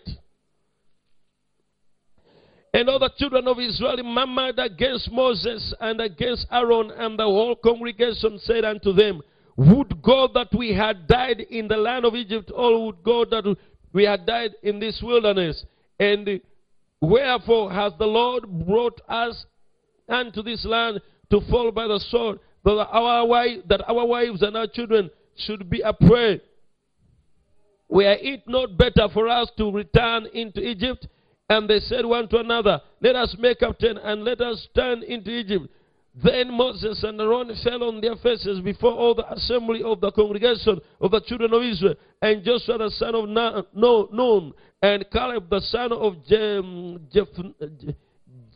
And all the children of Israel murmured against Moses and against Aaron, and the whole congregation said unto them, Would God that we had died in the land of Egypt, or would God that we had died in this wilderness? And wherefore has the Lord brought us unto this land to fall by the sword, that our, wife, that our wives and our children should be a prey? Were it not better for us to return into Egypt? And they said one to another, Let us make up ten and let us turn into Egypt. Then Moses and Aaron fell on their faces before all the assembly of the congregation of the children of Israel. And Joshua the son of Nun and Caleb the son of Jem- Jeph-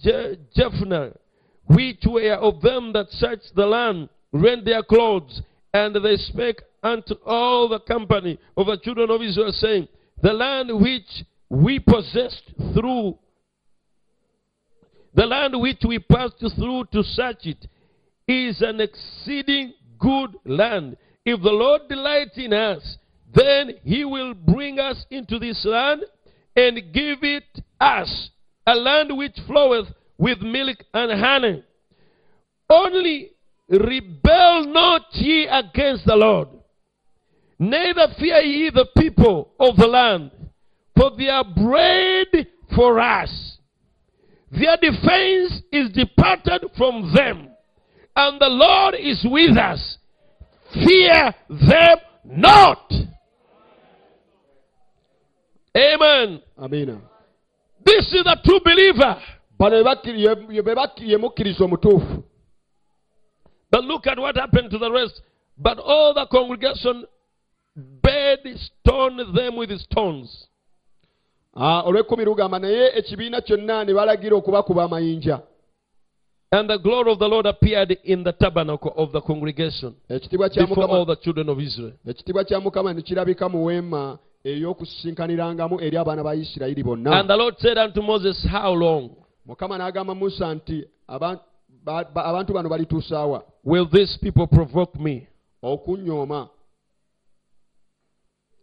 Je- Jephthah, which were of them that searched the land, rent their clothes, and they spake unto all the company of the children of Israel, saying, The land which we possessed through the land which we passed through to search it is an exceeding good land. If the Lord delight in us, then he will bring us into this land and give it us, a land which floweth with milk and honey. Only rebel not ye against the Lord, neither fear ye the people of the land, for they are bread for us. Their defense is departed from them, and the Lord is with us. Fear them not. Amen. Amen. This is the true believer. bano be bakkiri- ye- ye- be bakkiri- ye mukkiriza omutuufu But look at what happened to the rest. But all the congregation bade stone them with stones. Ah, olw'ekkumi lugamba naye ekibiina kyonna ne balagira okubakuba amayinja And the glory of the Lord appeared in the tabernacle of the congregation before all the children of Israel. ekitiibwa kya mukama ne kirabika mu weema ey'okusinkanirangamu eri abaana ba isirayiri bonna And the Lord said unto Moses, How long mukama n'agamba musa nti "Aba- ba- ba- abantu bano balituusaawa will these people provoke me? okunyooma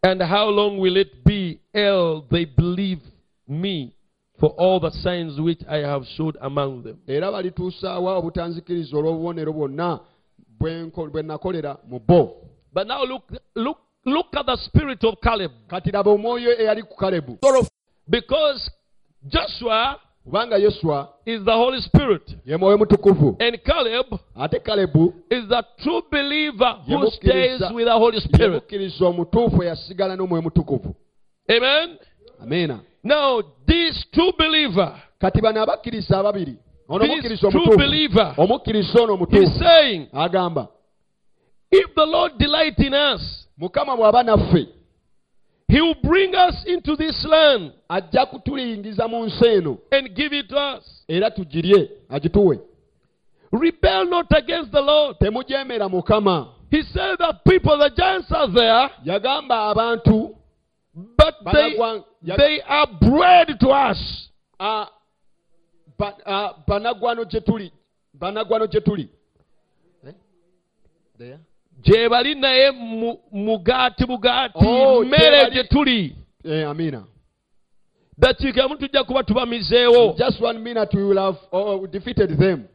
And how long will it be ere they believe me for all the signs which I have showed among them? era balituusaawa obutanzikiriza olw'obubonero bwonna bwe nakolera mu bo But now look, look, look at the spirit of Caleb. kati laba omwoyo eyali ku kalebu Because Joshua kubanga yoswa is the Holy Spirit. ye mwoyo mutukuvu And Caleb ate kalebu is the true believer who stays with the Holy Spirit. yemukkiriza omutuufu eyasigala n'omwoyo mutukuvu Amen. amiina Now, this true believer, kati bano abakkiriza ababiri ono this omukkiriza true omutuufu believer, omukkiriza ono omutuufu agamba if the Lord delight in us, mukama bw'aba naffe he will bring us into this land ajja kutuliyingiza mu nsi eno and give it to us. era tugirye agituwe Rebel not against the Lord. temujeemera mukama He said that people, the giants are there, yagamba abantu but they, they are bread to us. a- ba- ah, banagwano gye tuli banagwano gye tuli Eh? There? Gye bali naye mu- mugaati bugaati Oh, gye mmere gye tuli. Eh, amina. Dakiika emu tujja kuba tubamizeewo. Just one minute we will have oh, defeated them.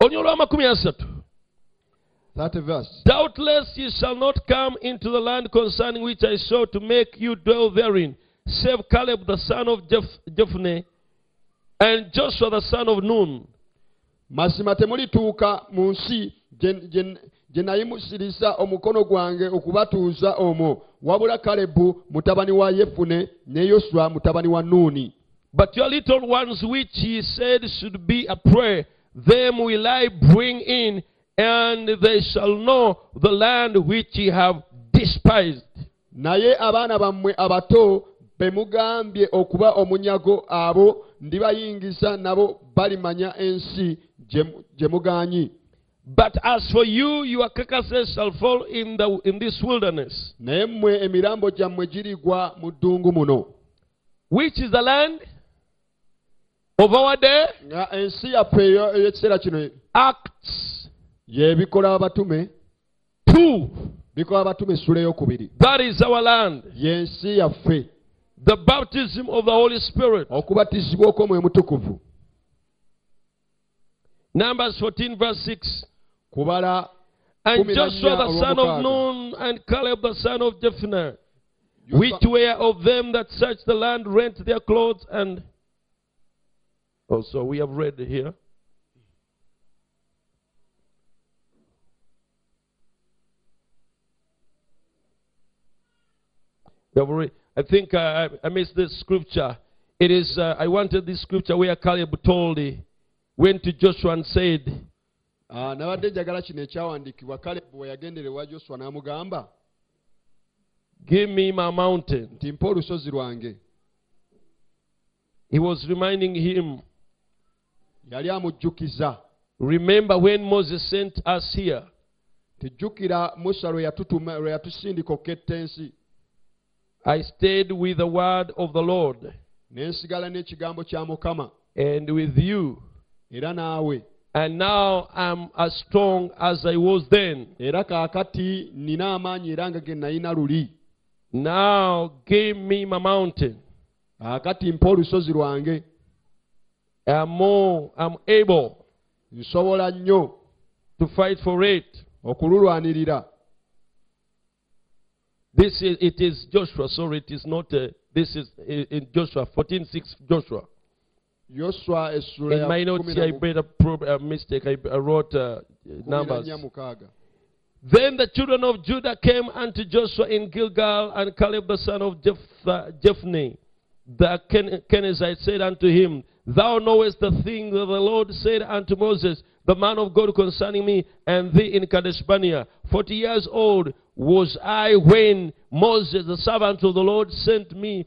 Olunya olw'amakumi asatu. 30 verse. Doubtless ye shall not come into the land concerning which I saw to make you dwell therein, save Caleb the son of Jeph- Jephunneh and Joshua the son of Nun. mazima temulituuka mu nsi gye- nayimusiriza omukono gwange okubatuuza omwo wabula kalebu mutabani wa yefune ne yoswa mutabani wa nuuni But your little ones which he said should be a prey, them will I bring in, and they shall know the land which ye have despised. naye abaana bammwe abato be mugambye okuba omunyago abo ndibayingiza nabo balimanya ensi gye mu- gye mugaanyi But as for you, your carcasses shall fall in, the, in this wilderness. Which is the land of our day? Acts y'ebikola abatume 2. bikola abatume essula ey'okubiri That is our land. y'ensi yaffe The baptism of the Holy Spirit. okubatizibwa okw'omwoyo mutukuvu Numbers 14, verse 6. kubala And Joshua the son of. Nun and Caleb the son of Jephunneh, which were of them that searched the land, rent their clothes and. Also, we have read here. We have read- I think uh, I, I missed this scripture. It is, uh, I wanted this scripture where Caleb told, he went to Joshua and said, Ah, nabadde njagala kino ekyawandiikibwa kalebu bwe yagendera ewa joswa n'amugamba Give me my mountain. nti mpa olusozi lwange He was reminding him, yali amujjukiza Remember when Moses sent us here? tijjukira musa lwe yatusindika oketta ensi I stayed with the word of the Lord ne nsigala n'ekigambo kya mukama and with you. And now I'm as strong as I was then. era kaakati nina amaanyi era nga ge nalina luli Now give me my mountain. kaakati mpa olusozi lwange I'm more, I'm able nsobola nnyo to fight for it. okululwanirira This is, it is Joshua, sorry, it is not, uh, this is uh, in Joshua, 14 6 Joshua. yoswa essula In ya my notes here, I made a, prob- a mistake. I, I wrote uh, numbers. Then the children of Judah came unto Joshua in Gilgal, and Caleb the son of Jeph- Jephunneh, the Ken- Kenizzite, said unto him, Thou knowest the thing that the Lord said unto Moses, the man of God, concerning me and thee in Kadesh Barnea. Forty years old was I when Moses, the servant of the Lord, sent me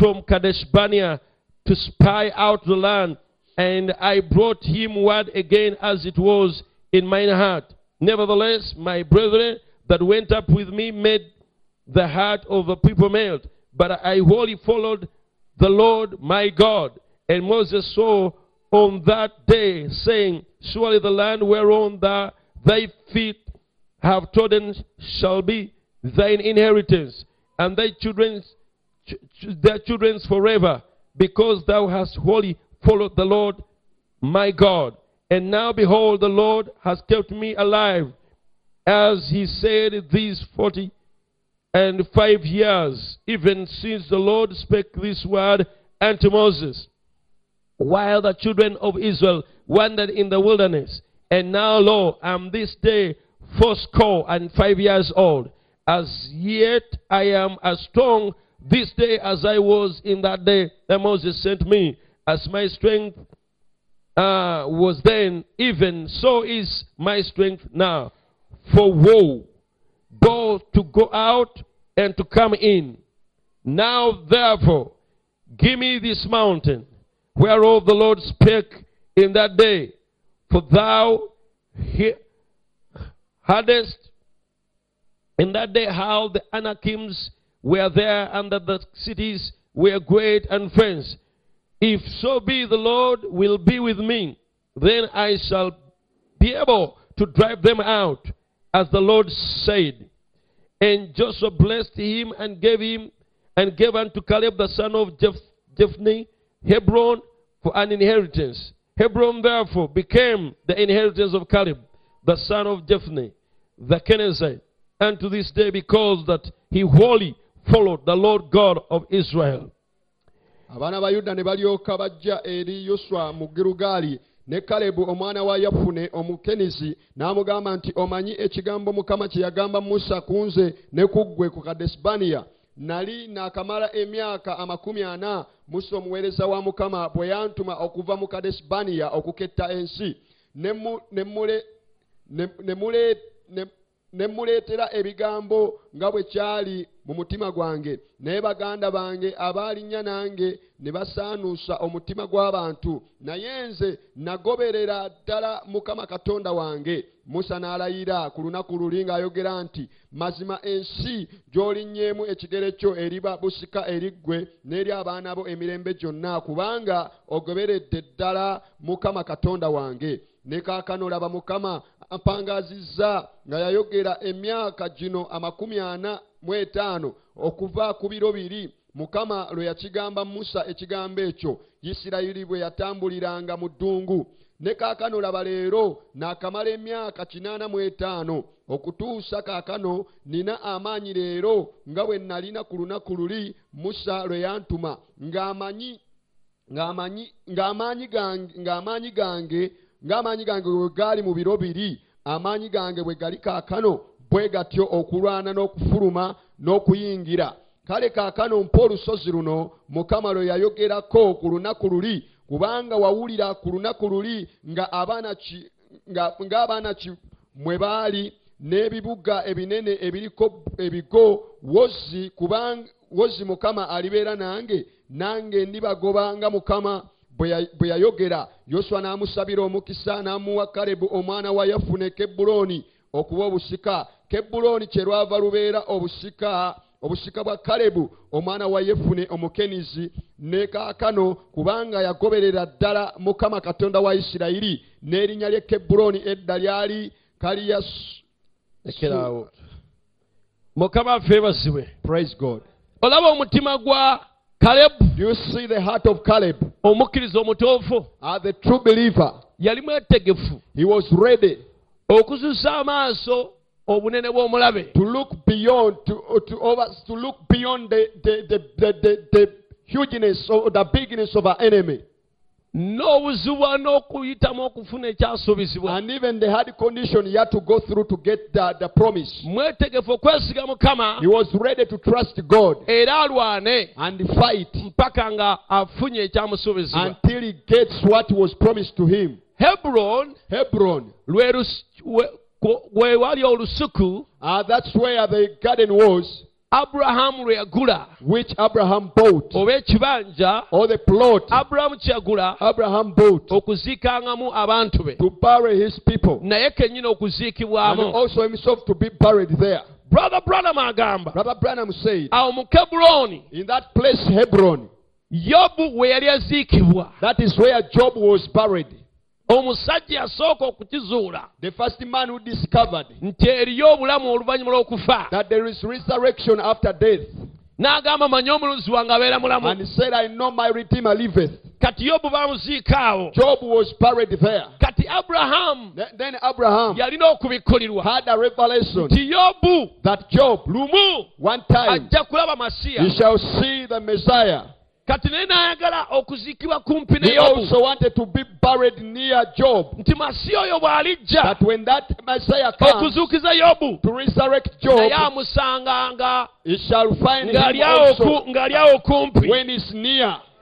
from Kadesh Barnea to spy out the land, and I brought him word again as it was in mine heart. Nevertheless, my brethren that went up with me made the heart of the people melt. But I wholly followed the Lord my God. And Moses saw on that day, saying, Surely the land whereon thou, thy feet have trodden shall be thine inheritance, and thy children's ch- their children's forever, because thou hast wholly followed the Lord my God. And now behold, the Lord has kept me alive, as he said these forty and five years, even since the Lord spake this word unto Moses, while the children of Israel wandered in the wilderness. And now, lo, I'm this day fourscore and five years old. As yet I am as strong this day as I was in that day that Moses sent me. As my strength uh, was then, even so is my strength now. For woe, both to go out and to come in. Now, therefore, give me this mountain, whereof the Lord spake in that day. For thou he- hadst in that day how the Anakims were there and that the cities were great and fenced. If so be the Lord will be with me, then I shall be able to drive them out, as the Lord said. And Joshua blessed him and gave him and gave unto Caleb the son of Jeph- Jephunneh Hebron for an inheritance. Hebron therefore became the inheritance of Caleb, the son of Jephunneh, the Kenizzite, and to this day because that he wholly followed the Lord God of Israel. abaana ba yuda ne balyoka bajja eri yoswa mu girugaali ne kalebu omwana wa yafune omukenizi n'amugamba nti omanyi ekigambo mukama kye yagamba musa ku nze ne ku ggwe ku kadesibaniya nali naakamala emyaka amakumi ana musa omuweereza wa mukama bwe yantuma okuva mu kadesibaniya okuketta ensi ne mu- ne mule- ne- ne mule- ne- ne muleetera ebigambo nga bwe kyali mu mutima gwange naye baganda bange abaalinnya nange ne basaanuusa omutima gw'abantu. Naye nze nagoberera ddala mukama katonda wange. Musa n'alayira ku lunaku luli ng'ayogera nti mazima ensi gy'olinnyeemu ekigere kyo eriba busika eri ggwe n'eri abaana bo emirembe gyonna kubanga ogoberedde ddala mukama katonda wange ne kaakano laba mukama ampangazizza nga yayogera emyaka gino amakumi ana mu etaano okuva ku biro biri. Mukama lwe yakigamba musa ekigambo ekyo isirayiri bwe yatambuliranga mu ddungu. Ne kaakano laba leero naakamala emyaka kinaana mu etaano okutuusa kaakano nina amaanyi leero nga bwe nalina ku lunaku luli musa lwe yantuma ng'amanyi ng'amaanyi gange ng'amaanyi gange bwe gaali mu biro biri amaanyi gange bwe gali kaakano bwe gatyo okulwana n'okufuluma n'okuyingira. Kale kaakano mpa olusozi luno mukama lwe yayogerako ku lunaku luli kubanga wawulira ku lunaku luli ng'abaana ki mwe baali n'ebibuga ebinene ebiriko ebigo wozi kubanga wozi mukama alibeera nange nange ndibagoba nga mukama bwe ya- bwe yayogera yoswa n'amusabira omukisa n'amuwa kalebu omwana wa yafune kebbulooni okuba obusika. Kebbulooni kyerwava lubeera obusika obusika bwa kalebu omwana wa yefune omukenizi ne kaakano kubanga yagoberera ddala mukama katonda wa isirayiri n'erinnya lye kebbulooni edda lyali kaliyasu lekerawo mukama affe bazibwe olaba omutima gwa kalebu do you see the heart of caleb? omukkiriza omutuufu as the true believer. yali mwetegefu. He was ready okususa amaaso obunene bw'omulabe. to look beyond to, uh, to, over, to look beyond the, the, the, the, the, the hugeness or the bigness of our enemy n'obuzibwa n'okuyitamu okufuna ekyasuubizibwa. And even the hard condition he had to go through to get the, the promise. Mwetegefu okwesiga mukama he was ready to trust god. era alwane and fight. mpaka nga afunye ekyamusuubizibwa. Until he gets what was promised to him. Hebron hebron. lwe wali olusuku. Uh, that's where the garden was aburahamu lwe yagula which abraham bought? Oba ekibanja or the plot? Aburahamu kye abraham bought okuziikangamu abantu be. to bury his people. Naye kennyini and also himself to be buried there. Brother branham agamba brother branham said awo mu in that place hebron yobu we yali aziikibwa. that is where job was buried omusajja yasooka okukizuula the first man who discovered nti eriyo obulamu oluvannyuma lw'okufa. that there is resurrection after death. N'agamba manye omulunzi wange abeera mulamu. And he said i know my redeemer liveth. Kati yobu bamuziika awo. Job was buried there. Kati aburahamu Th- then abraham yalina okubikkulirwa had a revelation nti yobu that job lumu one time ajja kulaba masiya. he shall see the messiah kati naye n'ayagala okuziikibwa kumpi ne he yobu. also wanted to be buried near job. Nti masiya oyo bw'alijja that when that messiah comes okuzuukiza yobu to resurrect job naye amusanganga he shall find ng'ali awo also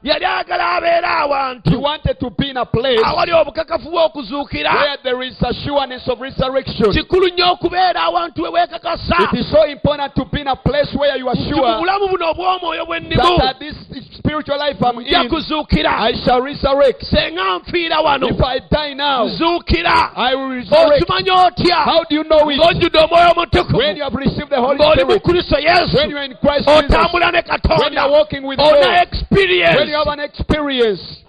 ku- ng'ali awo kumpi when he's near yali ayagala abeere he awantu wanted to be in a place awali obukakafu bw'okuzuukira. where there is assurance of resurrection. Kikulu nnyo okubeera awantu we weekakasa. It is so important to be in a place where you are sure buno obw'omwoyo bw'ennimu that, that this spiritual life I'm in, kuzuukira. I shall resurrect. senga nfiira wano If I die now, nzuukira I will resurrect. okimanya otya? How do you know it? ng'ojjudde omwoyo omutukuvu. When you have received the Holy ng'oli mu Spirit, kristo yesu. when you are in Christ Jesus, otambula ne when you katonda. are walking with ona God, when you have an experience,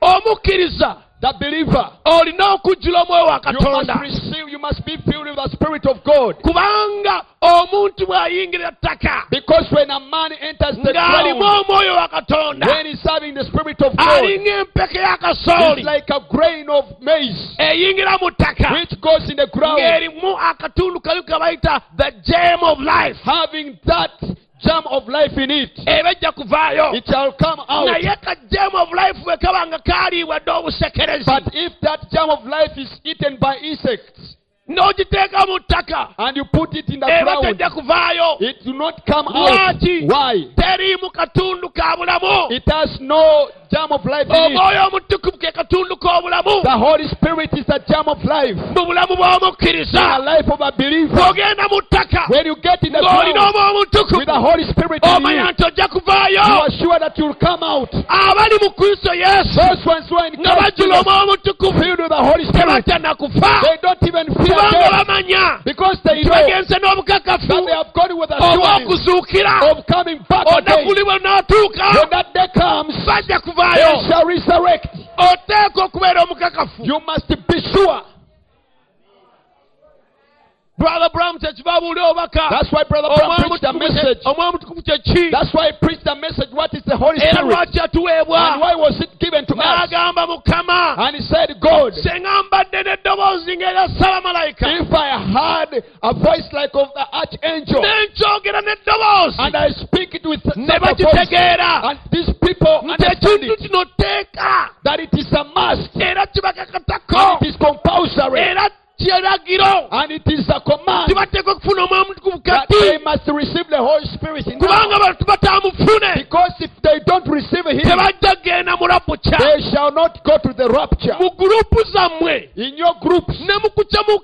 omukkiriza the believer, olina okujjula omwoyo wa you must katonda. receive, you must be filled with the Spirit of God. kubanga omuntu bw'ayingira ttaka Because when a man enters the ng'alimu omwoyo wa katonda when he's having the Spirit of God, alinga empeke ya it's kasooli like a grain of maize eyingira mu ttaka which goes in the ground, ng'erimu akatundu kabi ke bayita the gem of life. Having that germ of life in it. eba ejja kuvaayo It shall come out. naye ka gem of life bwe kaba nga kaaliibwa dde obusekerezi But if that germ of life is eaten by insects n'ogiteeka mu ttaka and you put it in the eba ground, tejja kuvaayo it do not come out. Lwaki? Why? teriimu katundu ka bulamu It has no germ of life oh, in it. omwoyo omutukuvu ke katundu k'obulamu The Holy Spirit is the germ of life. mu bulamu In the life of a believer. bw'ogenda mu ttaka. When you get in the ng'olina with the Holy Spirit in oh, you, omanya nti ojja you are sure that you'll come out. abali mu kristo yesu. Those ones who are in nga Christ bajjula omwoyo omutukuvu. filled with the Holy Spirit, kufa they don't even fear kubanga bamanya. because they know bagenze n'obukakafu. that they have gone with assurance of coming back again. When that day comes, bajja kuvaayo shall resurrect. okubeera omukakafu You must be sure. Brother bram obubaka That's why Brother Branham preached the message. omwoyo omutukuvu kyeki That's why he preached the message. What is the Holy era Spirit? And why was it given to us? n'agamba mukama. And he said, God, senga mbadde n'eddoboozi ng'erya salamalayika if I had a voice like of the archangel, n'eddoboozi and I speak it with ne such a voice, bakitegeera and these people nti ekintu it, kino teeka that it is a must, era kibakakatako and it is compulsory, era kiragiro and it is a command. Tibateeka okufuna omwoyo omutukuvu that kati they must receive the Holy Spirit in kubanga them. bantu batamufune. Because if they don't receive Him, tebajja kgenda mulabukya they shall not go to the rapture. mu gurupu zammwe. In your groups, ne mu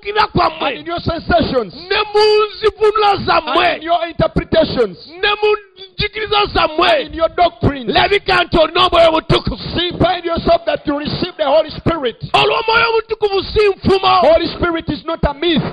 in kwammwe. Your sensations, ne mu nzivunula zammwe. Your interpretations, ne mu njigiriza and in zammwe your doctrines. labika nti olina omwoyo omutukuvu See, find yourself that you receive the Holy Spirit. olw'omwoyo omutukuvu si nfumo Holy Spirit is not a myth.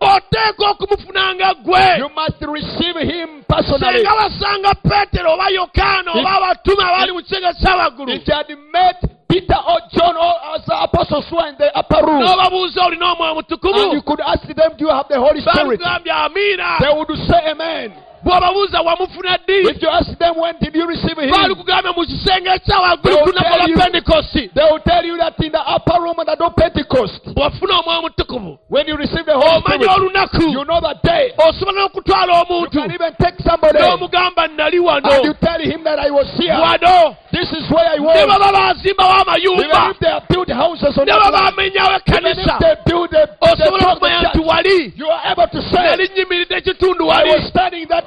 oteeka okumufunanga gwe You must receive Him personally. senga basanga peetero oba yokaana oba abatume abaali mu kisenge ky'abaggulu you had met Peter or John or as apostles who are in the upper room, and you could ask them, Do you have the Holy Spirit? They would say, Amen. Bw'obabuuza wamufuna ddi? If you ask them, When did you receive Him? baali mu kisenge ekyawaggulu They will lwa tell you- pentekosti They will tell you that in the upper room on the door Pentecost, omwoyo omutukuvu when you receive the Holy omanya olunaku. you know the day. osobola n'okutwala You omuntu can even take somebody n'omugamba nali and you wano tell him that I was here. wano. This is where I ne was. baba bazimbawo Even amayumba if they have houses on ne baba land, bamenyawo even if ekkanisa. they build a, osobola top of the okumanya nti wali. you are able to say, nali nyimiridde ekitundu wali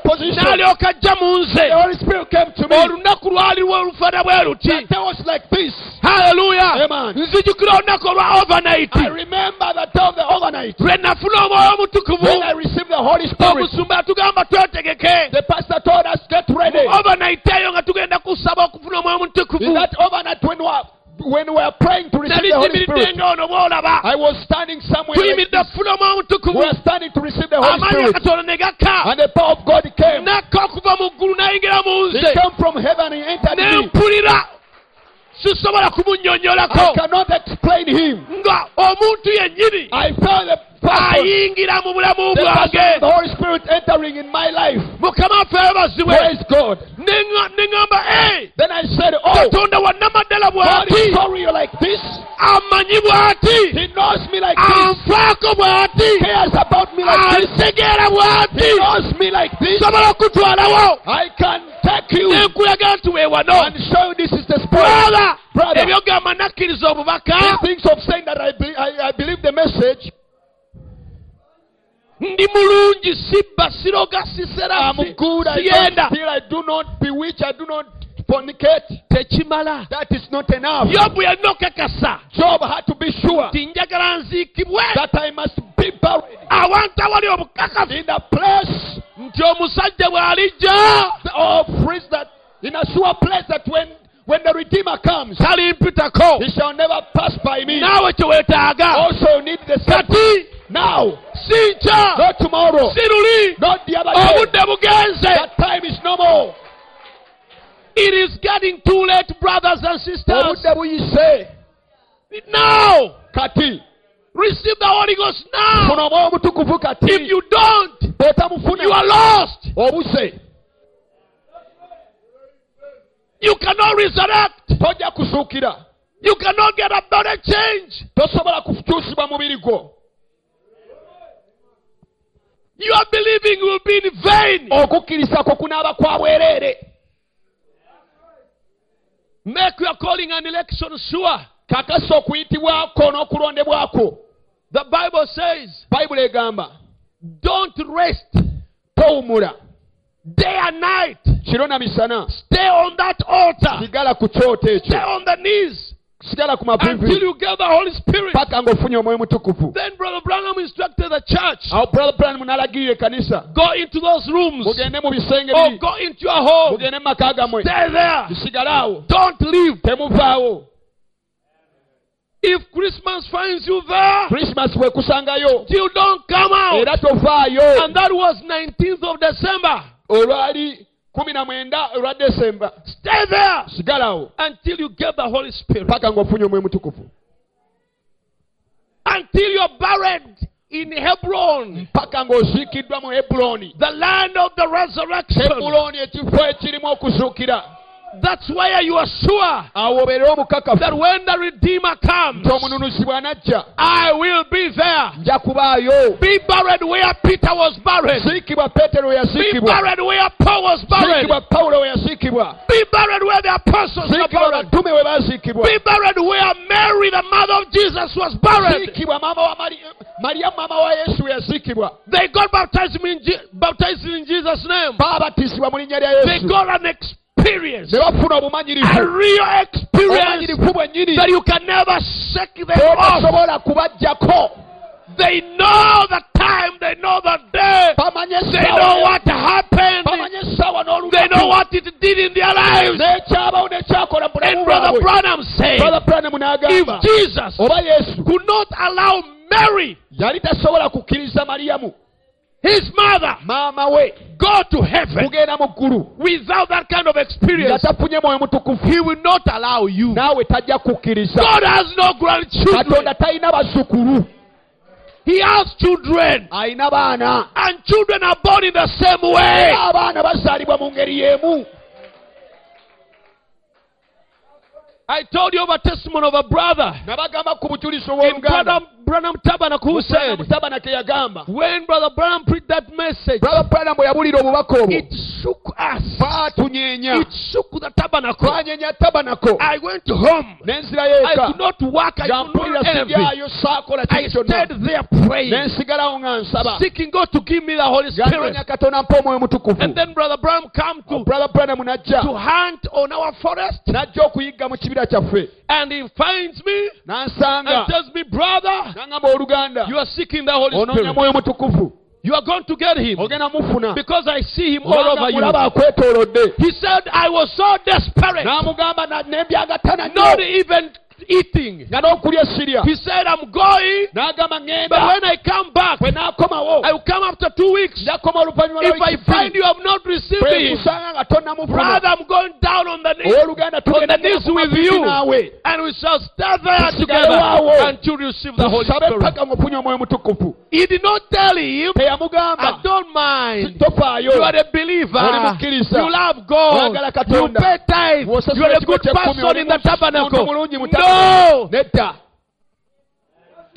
was standing in that position. n'alyoka ajja mu nze The Holy Spirit came to me. olunaku lwaliwo olufana bwe luti That day was like this. haleluya Amen. nzijukira olunaku olwa overnight I remember the day of the overnight lwe nafuna omwoyo omutukuvu when I received the Holy Spirit. omusumba yatugamba twetegeke The pastor told us, get ready. overnight eyo nga tugenda kusaba okufuna omwoyo omutukuvu that overnight when we were, when we were praying to receive the Holy Spirit, I was standing somewhere like this. We were standing to receive the Holy Spirit. akatono ne gakka And the power of God came. nakka okuva mu ggulu n'ayingira mu He came from heaven and entered me. sisobola I cannot explain him. nga omuntu yennyini I ayingira mu bulamu the, person of bwange Holy Spirit entering in my life. mukama Praise God. neŋŋamba "Hey, Then I said, Oh, katonda wannamaddala bw'ati sorry you're like this. amanyi bw'ati He knows me like this. anfaako bw'ati cares about me like this. antegeera bw'ati He knows me like this. nsobola okutwalawo I can take you nenkulaga nti weewano and show you this is the Spirit. brother Brother. ebyogamba nakkiriza obubaka He thinks of saying that I, be, I, I believe the message. Ndi mulungi sibba siroga sisera I'm good. I don't. I do not bewitch. I do not fornicate. tekimala That is not enough. yobu yalina okakasa Job had to be sure nti njagala nziikibwe that I must be buried awantu awali obukakafu in the place nti omusajja bw'alijja Oh, praise that in a sure place that when when the Redeemer comes, he shall never pass by me. naawe kye weetaaga Also, you need the same kati now, si nkya not tomorrow, si luli not the other day. obudde bugenze! That time is no more. it is getting too late brothers and sisters. Obudde buyise now! Kati. Receive the holy ghost now! Funa omwoyo omutukuvu if you don't you are bw'otamufuna lost obuse you cannot resurrect! Tojja kuzuukira you cannot get a body change! Tosobola kukyusibwa mubiri gwo your believing will be in vain. Okukkiriza kwo kunaaba kwa bwereere make your calling and election sure. Kakasa okuyitibwako n'okulondebwako the bible says bayibuli egamba don't rest towumula day and night kiro na misana. stay on that altar. Sigala ku kyoto stay on the knees sigala ku until mavivi you get the holy spirit. Paka ng'ofunye omwoyo mutukuvu then brother branham instructed the church. Awo brother branham n'alagirira ekkanisa go into those rooms. Mugende mu bisenge or go into your home. Mugende mu maka gammwe bisigale awo temuvaawo if christmas finds you there krisimasi bwekusangayo you don't come out. Era tovaayo and that was 19th of december. Olwali kumi na mwenda olwa desemba stay there! Sigala awo until you get the holy spirit. Paka ng'ofunye omwoyo mutukuvu. Until you're buried in hebron. Paka ng'oziikiddwa mu ebuloni the land of the resurrection ebuloni ekifo ekirimu okuzuukira that's where you are sure awo obeere omukakafu that when the redeemer comes nti omununuzi bw'anajja. I will be there. Nja kubaayo. Be buried where peter was buried. Ziikibwa peetero we be buried where paul was buried. Ziikibwa pawulo we yaziikibwa be buried where the apostles were buried. Batume we baaziikibwa be buried where mary the mother of jesus was buried. Ziikibwa maama wa Mari- mariyamu wa yesu we yaziikibwa they got baptized in, baptized in jesus name. Baabatisibwa mu linnya lya they got an experience ne bafuna a obumanyirivu real experience bwennyini that you can never shake them off. kubajjako they know the time they know the day. They know what happened. They know what it did in their lives. N'ekyabawo n'ekyakola mu bulamu and brother branham said if jesus could not allow mary yali tasobola kukkiriza mariyamu his mother maama we. go to heaven kugenda mu ggulu. without that kind of experience. Tafunye mwoyo mutukuvu he will not allow you. Naawe tajja kukkiriza. God has no grandchildren. Katonda talina bazzukulu he has children. Alina baana. And children are born in the same way. Abaana bazaalibwa mu ngeri y'emu. I told you of a testimony of a brother nabagamba ku bujulizi in brother branham tabernacle who said when brother branham preached that message brother branham bwe yabulira obubaka obwo it shook us. it shook the tabernacle. I went home. I eka could not work i could not envy i stayed there praying. N'ensigalawo nga nsaba. Seeking god to give me the holy spirit. ganoonya katonda mpa omwoyo mutukuvu. And then brother branham come to oh, brother branham najja. to hunt on our forest. Najja okuyigga mu kibira kyaffe. And he finds me n'ansanga. and tells me brother you are seeking the holy onoonya spirit. mwoyo mutukuvu you are going to get him. Because i see him all over you. he said i was so desperate. N'amugamba na- nembyagatana not even eating. Nga n'okulya sirya he said i'm going. But when i come back i will come after two weeks. If i find you have not received bwe him kusanga nga tonnamufuna brother i'm going down on the knees on the knees with you and we shall stand there together until you receive the holy spirit. Paka ng'ofunye omwoyo mutukuvu he did not tell him I don't mind. You are a believer. You love God. You pay tithe. You are a good person in the tabernacle. No.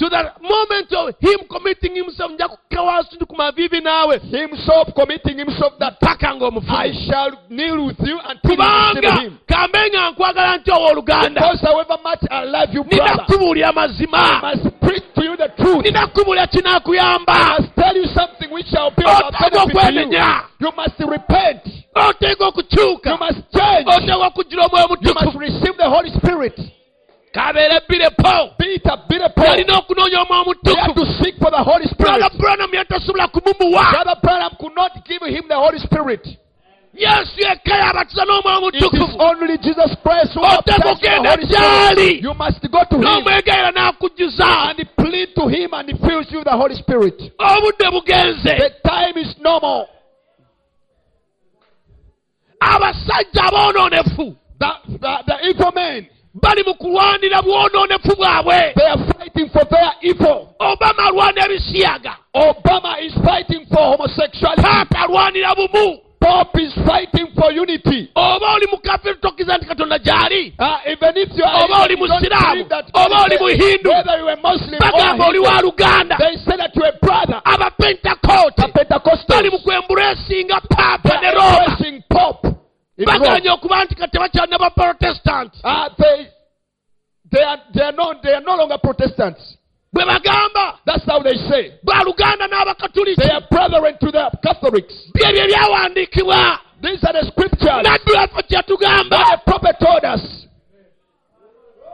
To the moment of him committing himself, nja kukawansi ndi ku mavivi naawe himself committing himself that paka I shall kneel with you until you kubanga receive him. kambe nga nkwagala ntya owooluganda Because however much I love you, must preach to you the truth. I kinaakuyamba must tell you something which shall be of Oteekwa benefit to you. okwenenya. You must repent. You okukyuka must change. oteekwa okugira omwoyo You must mutukuvu kabeere birepo Peter, Peter Paul, yalina okunoonya omwoyo they had to omutukuvu seek for the Holy Spirit. brother branham yatasobola kumumuwa Brother Branham could not give him the Holy Spirit. yesu yekka yabatiza n'omwoyo It is omutukuvu only Jesus Christ who Oteeka baptized the okugenda Holy gy'ali. Spirit. You must go to him n'omwegayira n'akujjuza and plead to him and he fills you with the Holy Spirit. obudde bugenze The time is normal. abasajja aboonoonefu The, the, the evil men, bali mu kulwanira bwonoonefu bwabwe. They are fighting for their evil. obama alwanira ebisiyaga Obama is fighting for homosexuality. paapa alwanira bumu Pope is fighting for unity. oba oli mukafiru tokkiza nti katonda gy'ali. Ah, even if you are Oba oli Musiraamu, oba oli Muhindu, you are Muslim bagamba oli wa luganda. they say that you are a brother. The abapentakoote Pentecostals bali mu kwembuleesinga paapa they ne roma embracing in Rome. baganya okuba nti tebakyalina baprotestant Uh, they, they, are, they, are no, they are no longer Protestants. bwe bagamba That's how they say. ba n'abakatuliki They are brethren to the Catholics. byebyo These are the scriptures nabbi waffe that kyatugamba the prophet told us.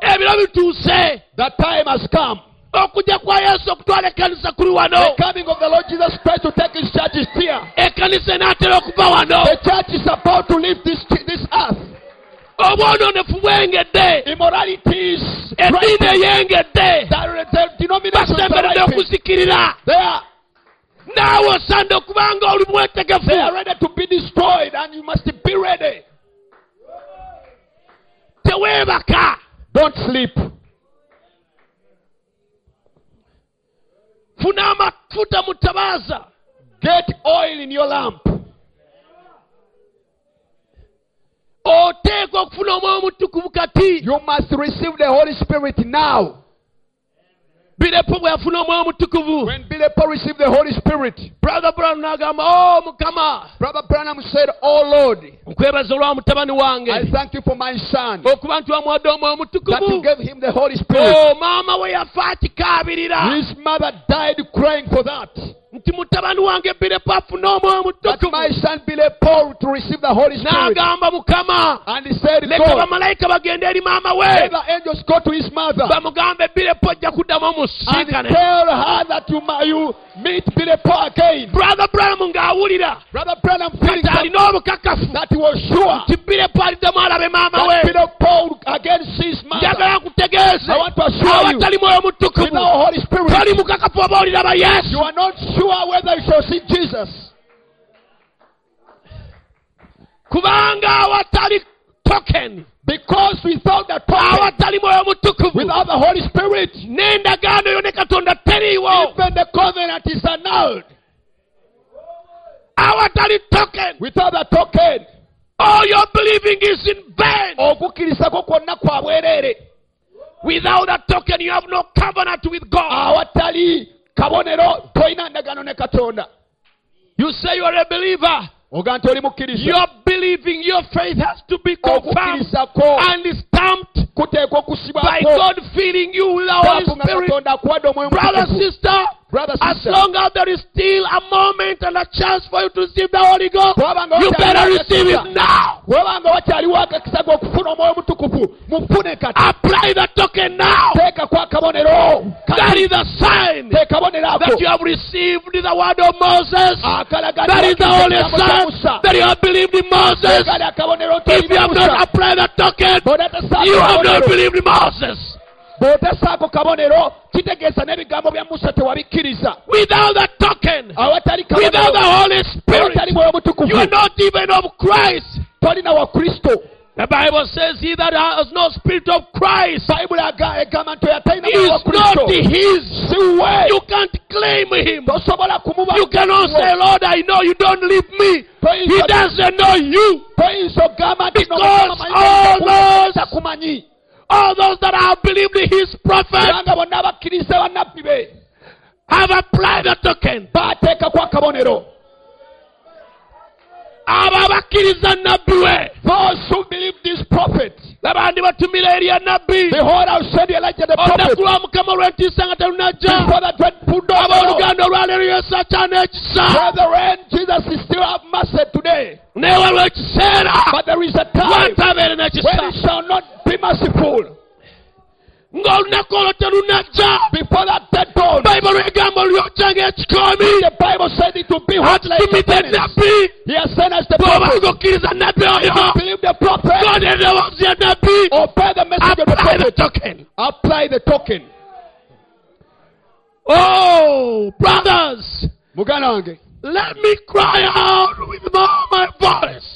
ebiro bituuse The time has come. okujja kwa yesu okutwala ekkanisa kuli wano coming of the Lord Jesus Christ to take his church is here. ekkanisa enaatera okuva wano The church is about to leave this, this earth. obwonoonefu bwengedde Immorality is eddiini rising. eyengedde The, the denominations are basemberedde rising. okuzikirira naawe osande okubanga oli mwetegefu ready to be destroyed and you must be ready. teweebaka Don't sleep. Funa amafuta mu tabaaza Get oil in your lamp. oteekwa okufuna omwoyo omutukuvu kati You must receive the Holy Spirit now. Birepo bwe yafuna omwoyo omutukuvu When Paul received the Holy Spirit, brother branham n'agamba o mukama. Brother Branham said, Oh Lord, nkwebaza olwa mutabani I thank you for my son. Okuba nti wamuwadde omwoyo that you gave him the Holy Spirit. Oh, o maama we yafa akikaabirira His mother died crying for that. Nti mutabani wange birepo afune omwoyo That my son Billy Paul to receive the Holy Spirit. mukama And he said, leka bamalayika bagende eri maama we. The angels go to his mother. Bamugambe birepo ojja kuddamu omusinkane tell her that you, ma- you meet again. brother ng'awulira. Brother Branham kati alina obukakafu. that was sure nti birepo aliddemu alabe maama we. Again sees mother. njagala nkutegeeze. I want to assure you, awatali mwoyo mutukuvu. toli mukakafu oba oliraba you yesu are not sure whether you shall see Jesus. kubanga awatali token. Because without the token, awatali mwoyo mutukuvu. without the Holy Spirit, n'endagaano yo ne katonda teriiwo even the covenant is annulled. awatali token. Without the token, all your believing is in vain. Okukkiriza kwonna kwa bwereere. without a token you have no covenant with god. Awatali kabonero tolina ndagaano ne katonda. You say you are a believer. Oga nti oli mukkiriza. Your believing your faith has to be confirmed and stamped kuteekwa by god filling you with holy spirit. Katonda akuwadde omwoyo brother sister Brother, as sister. long as there is still a moment and a chance for you to receive the holy ghost you better receive it now. Bw'obanga wakyaliwo akakisa g'okufuna omwoyo mutukuvu mufune kati. Apply the token now. That is the sign that you have received the word of Moses. Ah, that is the only sign that you have believed in Moses. Teekali akabonero nti If you have not applied the token, you have not believed in Moses. Bw'otasaako kabonero kitegeeza n'ebigambo bya musa tewabikkiriza Without the token, awatali without the Holy Spirit, awatali mwoyo you are not even of Christ. tolina wa kristo The Bible says, He that has no spirit of Christ bayibuli aga- egamba nti oyo atalina mwoyo wa is not his. You can't claim him. You cannot say, Lord, I know you don't leave me. He doesn't know you. toyinza okugamba nti Because "No, Mukama all those- All those that have believed in his prophet kubanga bonna abakkiriza bannabbi be have applied the token. Abo abakkiriza nabbi we. Those who believe this prophet labandi batumira eri ya nabbi. Behold I'll send Elijah the olunaku lwa mukama olw'entiisa nga telunajja before the dreadful dawn abooluganda olwaleero yesu akyana ekisa. Brethren Jesus is still have mercy today. Naye waliwo ekiseera but there is a time lwatabeere when n'ekisa he shall not be merciful ng'olunaku olwo terunajja before that dead dawn, bayibuli egamba lyojjanga ekikoomi the Bible said it will be hot like furnace. nabbi He has sent us the bw'obanga prophet. okkiriza nabbi oh, If oyo you believe the prophet, eddoboozi ya nabbi obey the message of the apply the token. Apply the token. oh brothers. Mugana wange. let me cry out with all my voice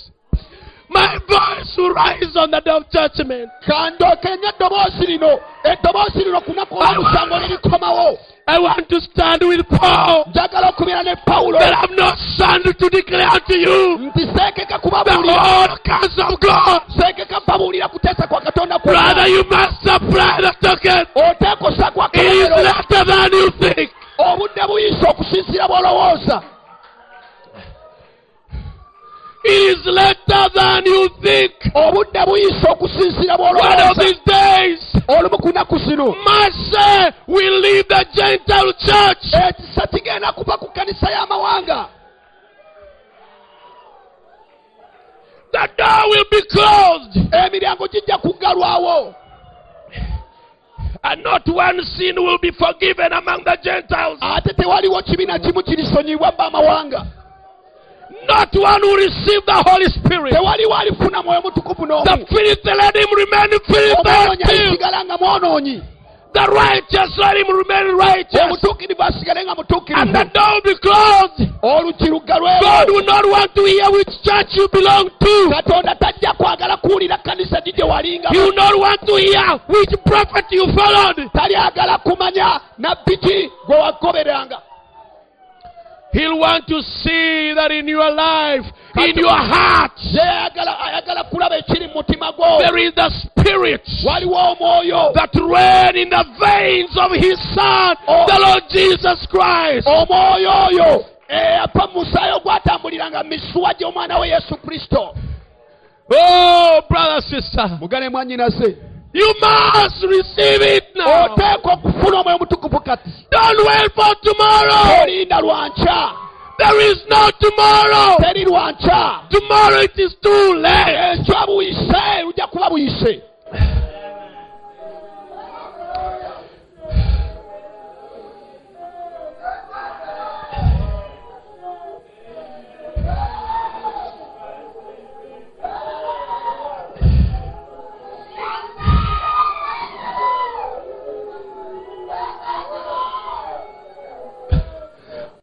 my voice will rise on the day of judgment. Kandokenya eddoboozi lino eddoboozi lino kunaku olwomusango lirikomawo I want to stand with Paul. Njagala okumira ne pawulo that I'm not sent to declare to you. The whole counsel of God. seekeka babuulira kuteesa kwa katonda Brother, you must apply the token. It is later than you think. obudde buyise okusinziira bw'olowooza. It is later than you think. obudde buyise okusinziira One of these days, olumu kunaku zino mercy will leave the Gentile church. ekisa kigenda kuva ku kanisa y'amawanga The door will be closed. emiryango gijja kuggalwawo And not one sin will be forgiven among the Gentiles. ate tewaliwo kibi kimu kirisonyibwa b'amawanga Not one will receive the Holy Spirit. tewaliwo alifuna mwoyo mutukuvu The filthy let him remain filthy. omwonoonyi still. alisigala nga mwonoonyi The righteous let him remain righteous. omutuukirivu asigale nga And the door will be closed. God will not want to hear which church you belong to. katonda tajja kwagala kuwulira kanisa gye gye walinga He will not want to hear which prophet you followed. talyagala kumanya nabbi ki gwe wagoberanga He'll want to see that in your life, in your heart, ye ayagala ayagala kulaba ekiri mu mutima gwo. There is the spirit that ran in the veins of his son, the Lord Jesus Christ. omwoyo oyo. Eh, Eyava mu musaayi ogwatambuliranga misuwa gy'omwana we yesu kristo. Oh, brother, sister, mugane mwanyinase you must receive it now. okufuna omwoyo mutukuvu kati Don't wait for tomorrow. There is no tomorrow. teri lwanca Tomorrow it is too late. buyise lujja kuba buyise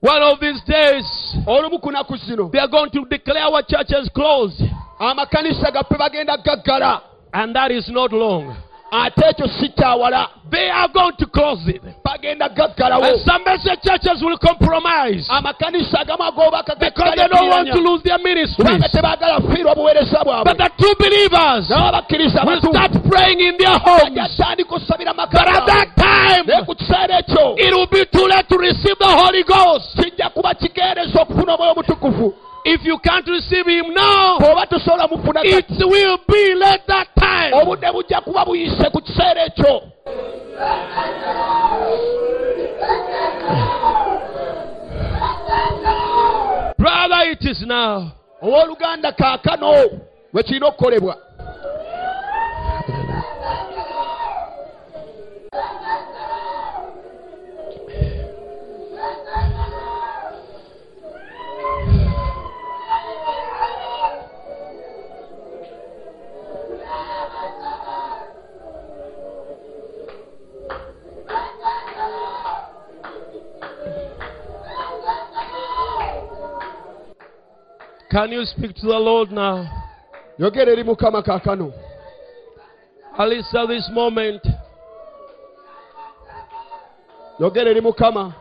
One of these days, olumu kunaku zino they are going to declare our churches closed. amakanisa gaffe bagenda gaggala And that is not long. Ate ekyo si kyawala They are going to close it. And some message churches will compromise. Amakanisa agamu ag'obaka because they don't want to lose their ministries. kubanga tebaagala kufiirwa obuweereza But the true believers will start praying in their homes. But at that time, naye ku kiseera ekyo it will be too late to receive the Holy Ghost. If you can't receive Him now, bw'oba tosobola mufuna it will be late that time. obudde bujja kuba buyise ku kiseera ekyo Brother, it is now. owooluganda kaakano bwe kirina okukolebwa Can you speak to the Lord now? yogera eri mukama kaakano At least at this moment. yogera eri mukama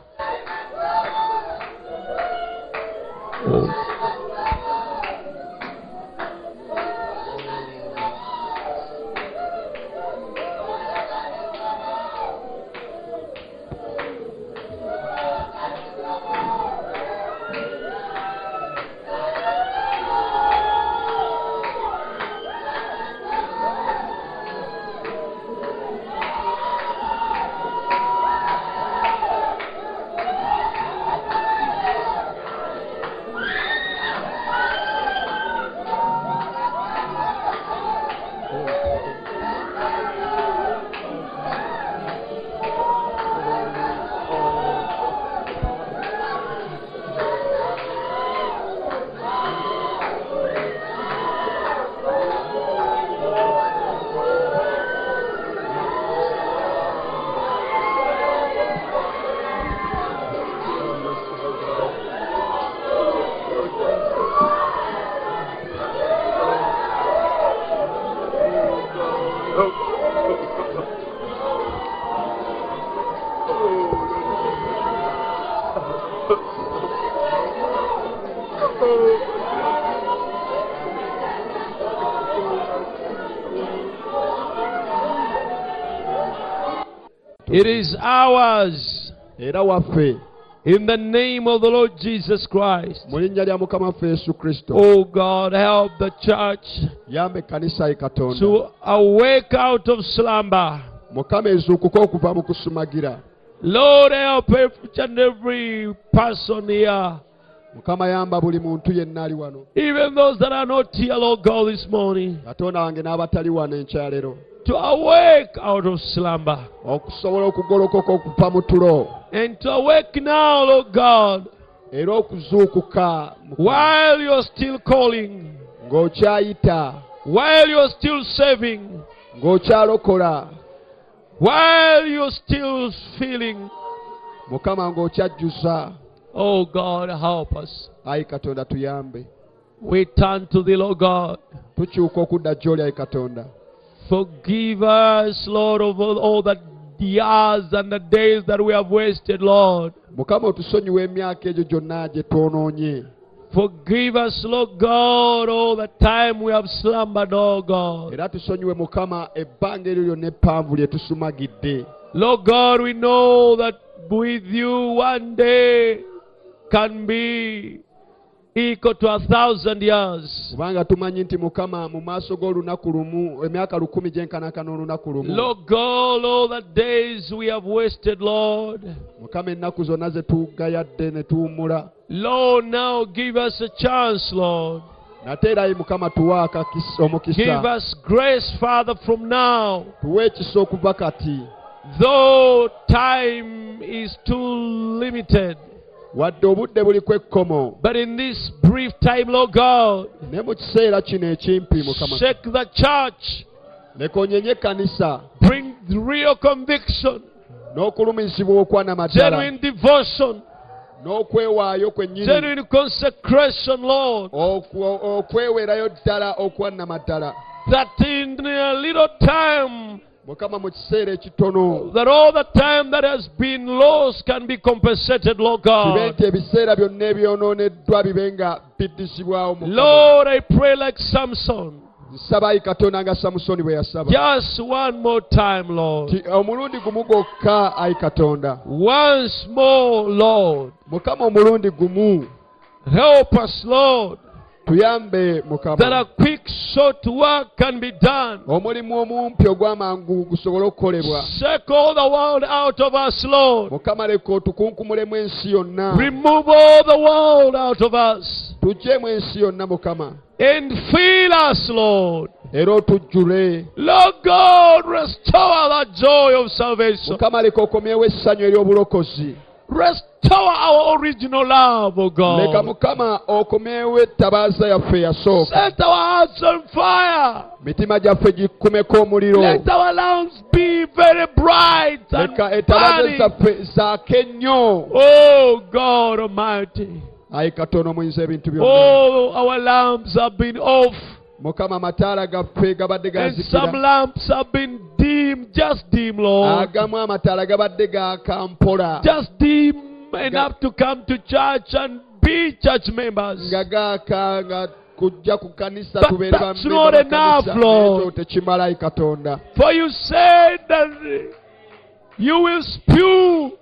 It is ours. era waffe In the name of the Lord Jesus Christ. mu linnya lya mukama waffe yesu kristo Oh God, help the church yamba ekkanisa ye to awake out of slumber. mukama ezuukuka okuva mu kusumagira Lord, help each and every person here. mukama yamba buli muntu yenna ali wano Even those that are not here, Lord God, this morning. katonda wange n'abatali wano enkyalero To awake out of slumber. okusobola okugolokoka okuva mu tulo And to awake now, Lord God, era okuzuukuka while you're still calling, ng'okyayita while you're still saving, ng'okyalokola while you're still feeling. mukama ng'okyajjuza Oh God, help us. ayi katonda tuyambe We turn to thee, Lord God. tukyuka okudda gy'oli ayi katonda Forgive us, Lord, of all, all the years and the days that we have wasted, Lord. mukama otusonyiwa emyaka egyo gyonna gye twonoonye Forgive us, Lord God, all the time we have slumbered, oh God. era tusonyiwe mukama ebbanga eryo lyonna eppanvu lye tusumagidde Lord God, we know that with you one day can be equal to a thousand years. kubanga tumanyi nti mukama mu maaso g'olunaku lumu emyaka lukumi gyenkanakana olunaku lumu Lord God, all the days we have wasted, Lord. mukama ennaku zonna ze tugayadde ne tuwummula Lord, now give us a chance, Lord. nate era ye mukama tuwe akakisa- Give omukisa us grace, Father, from now. tuwe ekisa okuva kati Though time is too limited, wadde obudde buliko ekkomo but in this brief time, Lord God, naye mu kiseera kino ekimpi mukama. shake the church, leka onyenye ekkanisa. Bring real conviction, n'okulumizibwa okwanamadala genuine devotion, n'okwewaayo kwennyini. Genuine consecration, Lord, okw- okweweerayo ddala okwannamaddala that in a little time, mukama mu kiseera ekitono. That all the time that has been lost can be compensated, Lord God. nti ebiseera byonna ebyonooneddwa bibe nga biddizibwawo mukama. Lord, I pray like Samson, nsaba katonda nga samusoni bwe yasaba. Just one more time, Lord. Ti omulundi gumu gwokka ayi katonda. Once more, Lord. mukama omulundi gumu. Help us, Lord, tuyambe mukama. Omulimu omumpi ogw'amangu gusobole okukolebwa. Mukama leka otukunkumulemu ensi yonna. Tugyemu ensi yonna mukama. And fill us, Lord. era otujjule. Mukama leka okomyewo essanyu ery'obulokozi. Restore our original love, O leka God. mukama okomyewo ettabaaza yaffe eyasooka Set our hearts on fire. mitima gyaffe gikumeko omuliro Let our lamps be very bright and leka burning. zaffe zaake nnyo Oh God Almighty. ayi katono muyinza ebintu byonna Oh, our lamps have been off, mukama amataala gaffe gabadde and some lamps have been dim, just dim, Lord. amataala gabadde gaaka mpola Just dim enough to come to church and be church members. nga gaaka nga kujja ku kanisa But tubeere that's not enough. Lord. Naye ekyo tekimala ayi katonda For you said that you will spew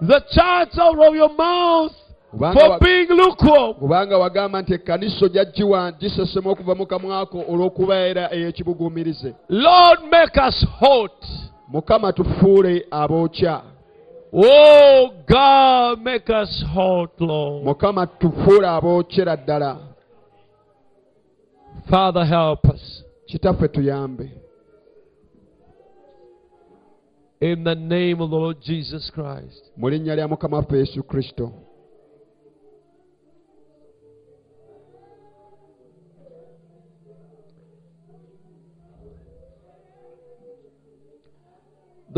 the church out of your mouth for being lukewarm. kubanga wagamba nti ekkanisa ojja giwa gisesema okuva mu kamwako olw'okubeera ey'ekibuguumirize Lord, make us hot. mukama tufuule abookya Oh God, make us hot, Lord. mukama tufuule abookyera ddala Father, help us. kitaffe tuyambe In the name of the Lord Jesus Christ. mu linnya lya mukama waffe yesu kristo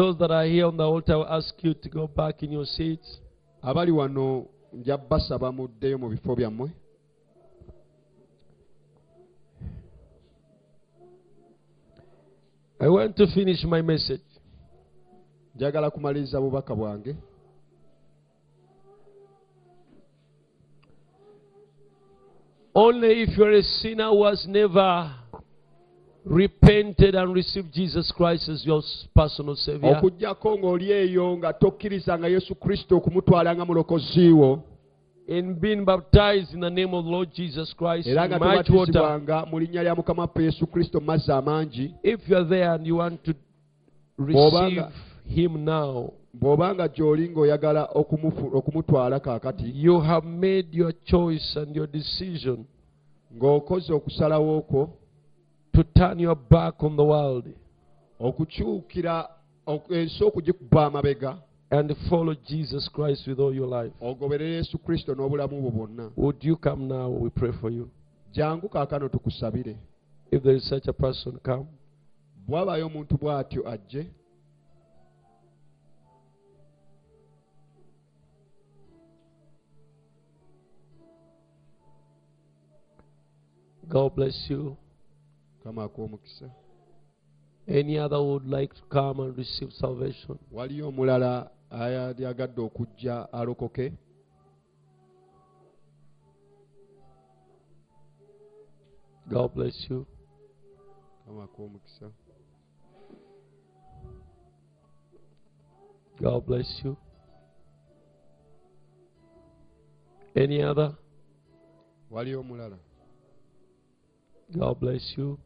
Those that are here on the altar, I will ask you to go back in your seats. abali wano nja basaba muddeyo mu bifo byammwe I want to finish my message. njagala kumaliriza bubaka bwange Only if you're a sinner who has never repented and received Jesus Christ as your personal Savior, okugjako ng'oli eyo nga tokkirizanga yesu kristo okumutwala nga mulokozi wo in being baptized in the name of the Lord Jesus Christ, in nga mighty water, if you are there and you want to receive Him now, bw'obanga gy'oli ng'oyagala okumutwala kaakati you have made your choice and your decision ng'okoze okusalawo okwo to turn your back on the world okukyukira ensi okugikuba amabega and follow Jesus Christ with all your life. ogoberera yesu kristo n'obulamu bwo bwonna Would you come now? We pray for you. jangu kaakano tukusabire If there is such a person, come. bw'abaayo omuntu bw'atyo ajje God bless you. Kama ak'omukisa Any other would like to come and receive salvation? waliyo omulala ayalyagadde okujja alokoke God bless you. kama ak'omukisa God bless you. Any other? waliyo omulala God bless you.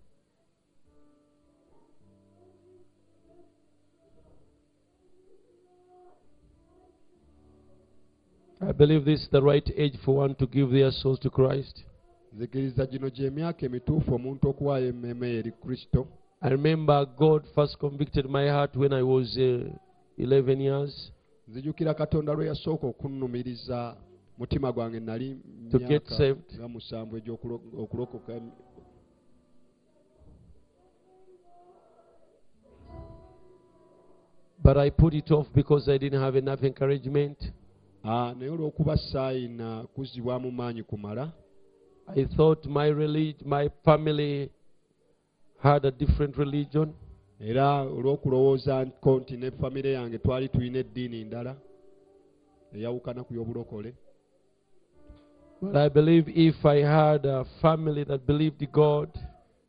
I believe this is the right age for one to give their souls to Christ. nzikiriza gino gy'emyaka emituufu omuntu okuwaayo emmeeme eri kristo I remember God first convicted my heart when I was uh, 11 years nzijukira katonda lwe yasooka okunnumiriza mutima gwange nali To get myaka saved. nga musanvu egy'okulokoka but I put it off because I didn't have enough encouragement. Ah, naye olw'okuba saayina kuzzibwamu maanyi kumala I thought my relig- my family had a different religion. era olw'okulowooza ko nti ne famire yange twali tulina eddiini ndala eyawukana ku y'obulokole But I believe if I had a family that believed God,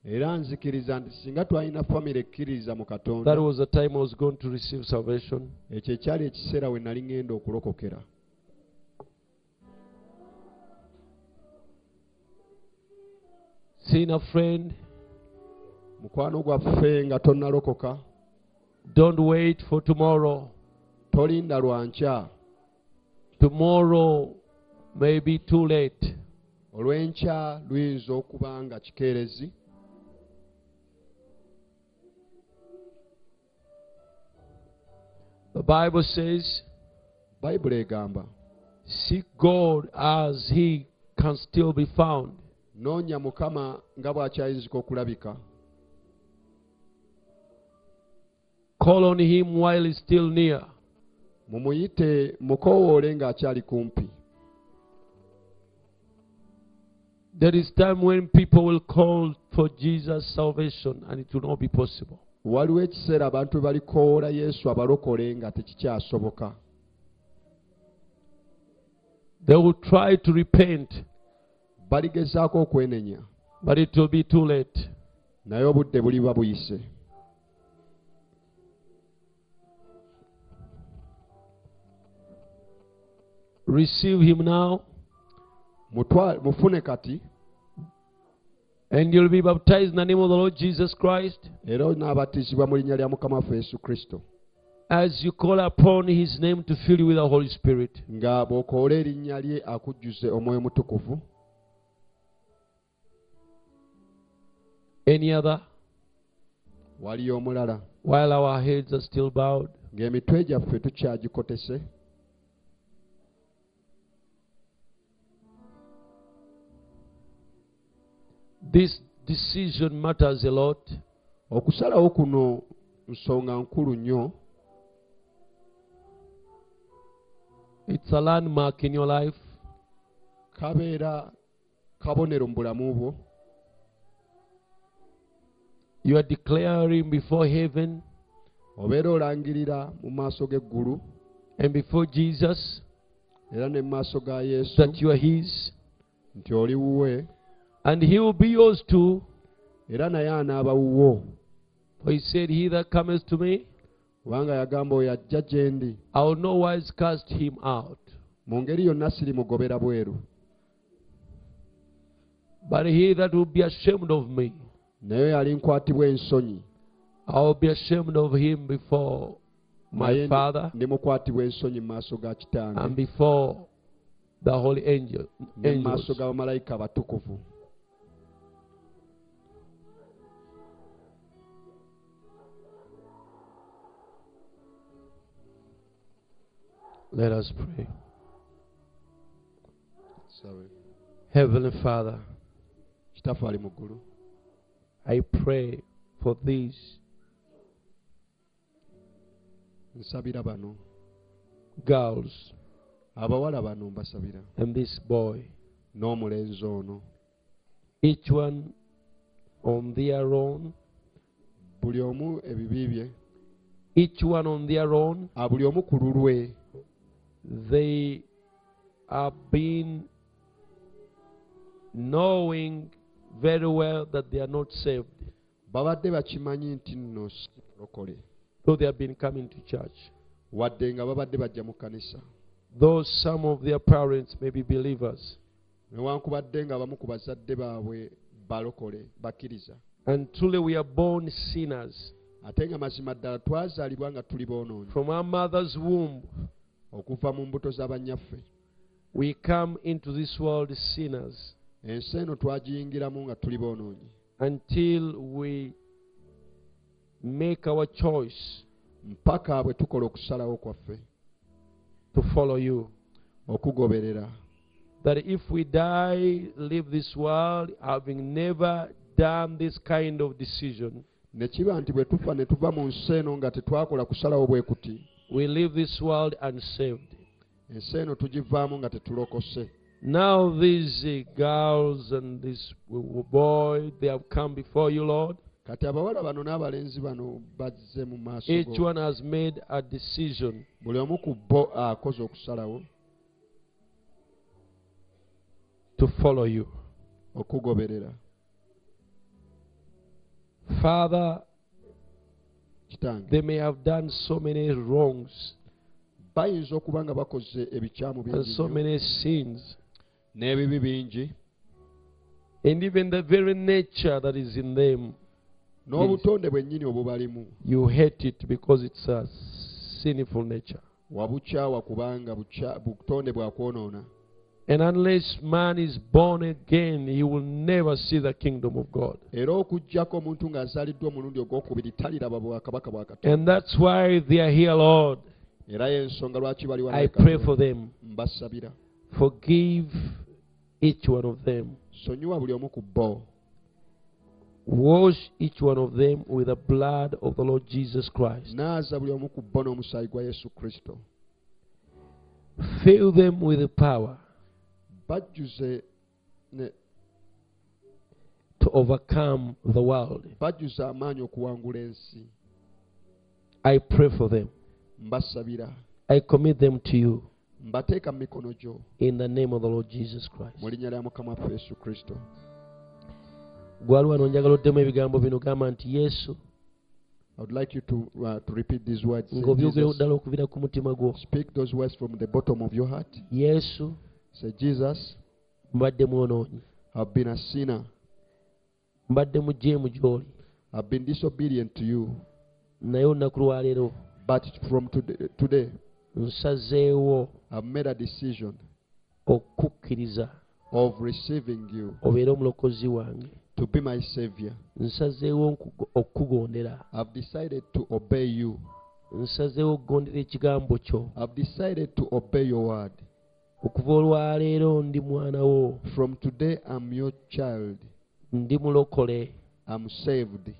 era nzikiriza nti singa twalina famire ekkiriza mu that katonda was the time I was going to receive salvation. ekyo ekyali ekiseera we nali ŋŋenda okulokokera Seeing a friend, mukwano gwaffe nga tonnalokoka don't wait for tomorrow. tolinda lwankya Tomorrow may be too late. olw'enkya luyinza okuba nga kikeerezi The Bible says, bayibuli egamba Seek God as He can still be found. Noonya mukama nga bw'akyayinzika okulabika Call on Him while He's still near. mumuyite mukoowoole ng'akyali kumpi There is time when people will call for Jesus' salvation and it will not be possible. waliwo ekiseera abantu balikoowoola yesu abalokole nga tekikyasoboka They will try to repent, baligezaako okwenenya but it will be too late. naye obudde buliba buyise Receive Him now, mufune kati and you'll be baptized in the name of the Lord Jesus Christ. era onaabatizibwa mu linnya lya mukama waffe yesu kristo As you call upon His name to fill you with the Holy Spirit. nga bw'okoola erinnya lye akujjuze omwoyo mutukuvu Any other? waliyo omulala While our heads are still bowed. ng'emitwe gyaffe tukyagikotese This decision matters a lot. okusalawo kuno nsonga nkulu nnyo It's a landmark in your life. kabeera kabonero mu bulamu bwo You are declaring before heaven obeera olangirira mu maaso g'eggulu and before Jesus era ne mu maaso ga yesu that you are His, nti oli wuwe. and He will be yours too. Era naye anaaba wuwo. For he said, He that cometh to me, kubanga yagamba oyo ajja gye ndi. I will no wise cast him out. mu ngeri yonna sirimugobera bweru. But he that will be ashamed of me, naye yalinkwatibwa ensonyi I will be ashamed of him before my Father ndimukwatibwa ensonyi mu maaso ga and kitange before the holy angel, mu maaso angels. g'abamalayika abatukuvu. Let us pray. Heavenly Father, kitaffe ali mu ggulu I pray for nsabira bano girls. Abawala bano mbasabira and this boy, n'omulenzi ono. Each one on their own, buli omu ebibi bye each one on their own, ah, omu ku lulwe. They are being knowing very well that they are not saved, babadde bakimanyi nti nno sikulokole though they have been coming to church. wadde nga babadde bajja mu kkanisa Though some of their parents may be believers, newankubadde nga abamu ku bazadde baabwe balokole bakkiriza. And truly we are born sinners. ate nga mazima ddala twazaalibwa nga tuli boonoonyi. From our mother's womb, okuva mu mbuto z'abannyaffe we come into this world sinners ensi eno twagiyingiramu nga tuli boonoonyi until we make our choice mpaka bwe tukola okusalawo kwaffe to follow you. okugoberera That if we die, leave this world, having never done this kind of decision, ne kiba nti bwe tufa ne tuva mu nsi eno nga tetwakola kusalawo bwe kuti we leave this world unsaved. ensi eno tugivaamu nga tetulokose Now these uh, girls and this boy, they have come before you, Lord. kati abawala bano n'abalenzi bano bazze mu maaso Each one has made a decision. Buli omu ku bo akoze okusalawo. To follow you. okugoberera. Father, kitange. they may have done so many wrongs bayinza okuba nga bakoze ebikyamu and so many sins, n'ebibi bingi and even the very nature that is in them, n'obutonde bwennyini obubalimu you hate it because it's a sinful nature. wabukyawa kubanga bukya- butonde bwakwonoona And unless man is born again, he will never see the kingdom of God. era okuggyako omuntu ng'azaaliddwa omulundi ogwokubiri taliraba bwakabaka bwa katonda And that's why they are here, Lord. era y'ensonga lwaki bali wano I pray for them. Forgive each one of them. sonyiwa buli omu ku bo Wash each one of them with the blood of the Lord Jesus Christ. naaza buli omu ku bo n'omusaayi gwa yesu kristo Fill them with the power bajjuze ne- to overcome the world. bajjuze amaanyi okuwangula ensi I pray for them. mbasabira I commit them to you mbateeka mu mikono gyo in the name of the Lord Jesus Christ. mu linnya lya mukama waffe yesu kristo. Gwali wano njagala oddemu ebigambo bino gamba nti yesu i would like you to, uh, to repeat these words Jesus, ddala okuvira ku mutima gwo. Speak those words from the bottom of your heart. Yesu say jesus mbadde mwonoonyi i've been a sinner. Mbadde mujeemu gy'oli i've been disobedient to you. Naye olunaku lwaleero but from today, today nsazeewo okukkiriza obeere omulokozi wange. to be my savior. Nsazeewo okukugondera i've decided to obey you. Nsazeewo okugondera ekigambo kyo. I've decided to obey your word. Okuva olwaleero ndi mwana wo. From today i'm your child. Ndi mulokole. I'm saved.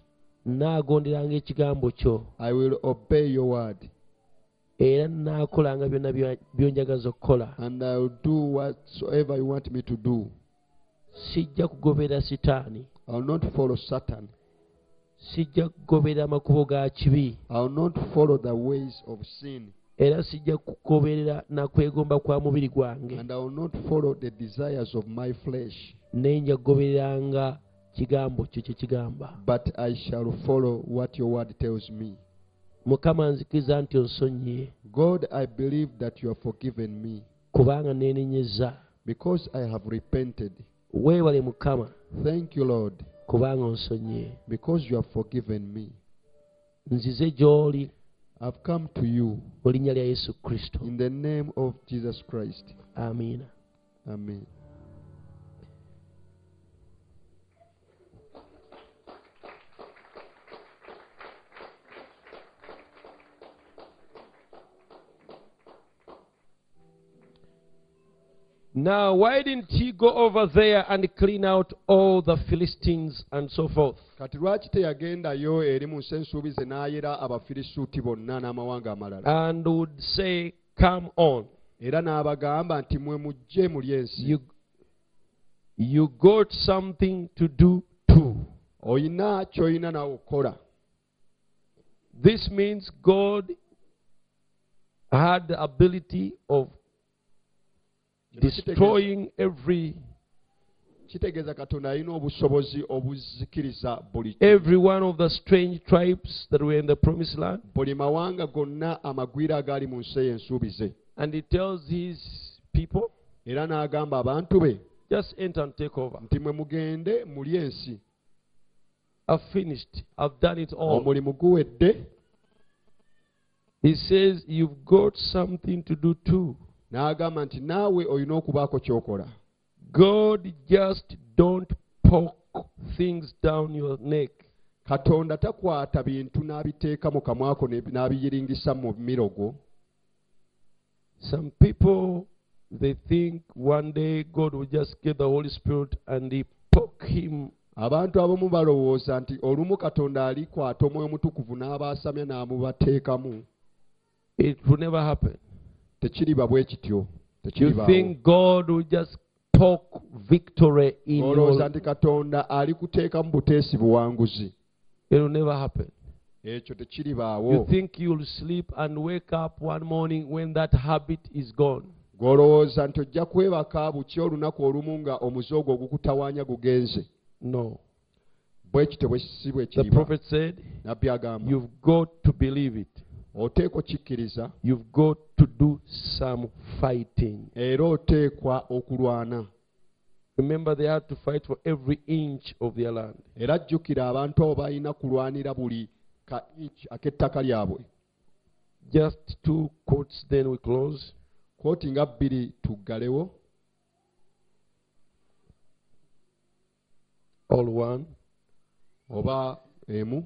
Nnaagonderanga ekigambo kyo. I will obey your word era nnaakolanga byonna by'onjagaza okukola. And i'll do whatsoever you want me to do. Sijja kugoberera sitaani. I'll not follow satan. Sijja kugoberera amakubo ga kibi. I'll not follow the ways of sin. Era sijja kugoberera na kwegomba kwa mubiri gwange. And i will not follow the desires of my flesh. Naye nja kugobereranga kigambo kyo kye kigamba. But I shall follow what your word tells me. Mukama nzikiriza nti onsonyiye. God, I believe that you have forgiven me. Kubanga neenenyeza because I have repented. weebale mukama. Thank you, Lord, kubanga onsonyiye. Because you have forgiven me. nzize gy'oli. I've come to you. Mu linnya lya yesu kristo. In the name of Jesus Christ. amiina Amen. Now, why didn't he go over there and clean out all the Philistines and so forth? kati lwaki teyagendayo eri mu nsi ensuubize n'ayera abafirisuuti bonna n'amawanga amalala And would say, Come on. era n'abagamba nti mwe mujje muli ensi You, you got something to do too. olina ky'olina nawe okukola This means God had the ability of destroying every kitegeeza katonda alina obusobozi obuzikiriza buli every one of the strange tribes that were in the promised land. buli mawanga gonna amagwire agaali mu nsi ey'ensuubize And he tells his people, era n'agamba abantu be just enter and take over. nti mwe mugende muli ensi I've finished. I've done it all. omulimu guwedde He says, You've got something to do too. N'agamba nti naawe olina okubaako ky'okola God just don't poke things down your neck. katonda takwata bintu n'abiteeka mu kamwako n'abiyiringisa mu mirogo Some people they think one day God will just give the Holy Spirit and he poke him. abantu abamu balowooza nti olumu katonda alikwata omwoyo mutukuvu n'abaasamya n'amubateekamu It will never happen. Tekiriba bwe kityo You think God will just poke victory in olowooza nti katonda alikuteekamu buteesi buwanguzi it will never happen. ekyo You tekiribaawo think you'll sleep and wake up one morning when that habit is gone. gw'olowooza nti ojja kwebaka buki olunaku olumu nga omuze ogwo ogukutawaanya gugenze No. bwe kityo bwe si bwe The prophet said, nabbi agamba You've got to believe it. oteekwa okikkiriza You've got do some fighting. era oteekwa okulwana Remember, they had to fight for every inch of their land. era jjukira abantu abo balina kulwanira buli ka inch ak'ettaka lyabwe Just two quotes, then we close. kooti nga bbiri tuggalewo All one. oba emu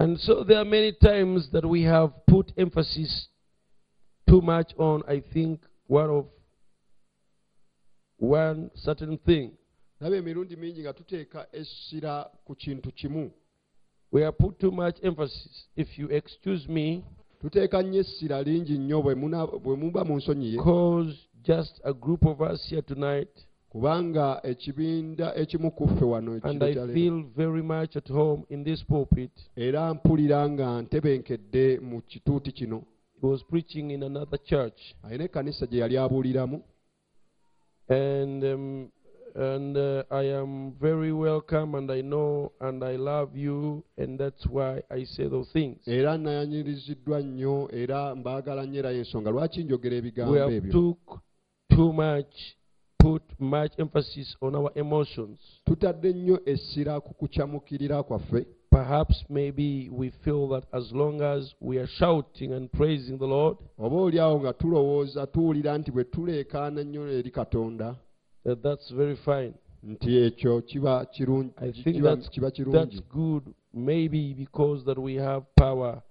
And so there are many times that we have put emphasis too much on, I think, one of one certain thing. naba emirundi mingi nga tuteeka essira ku kintu kimu We have put too much emphasis. If you excuse me, tuteeka nnyo essira lingi nnyo bwe muba mu nsonyiye because just a group of us here tonight, kubanga ekibinda ekimu ku ffe wano and I feel very much at home in this pulpit. era mpulira nga ntebenkedde mu kituuti kino. He was preaching in another church, alina ekkanisa gye yali abuuliramu. And um, and uh, I am very welcome, and I know, and I love you, and that's why I say those things. We have took too much, put much emphasis on our emotions. tutadde nnyo essira ku kukyamukirira kwaffe Perhaps maybe we feel that as long as we are shouting and praising the Lord, oba nga tulowooza tuwulira nti bwe tuleekaana nnyo eri katonda that that's very fine. nti ekyo kiba kirungi I think kiba- that's, kirungi good, maybe because that we have power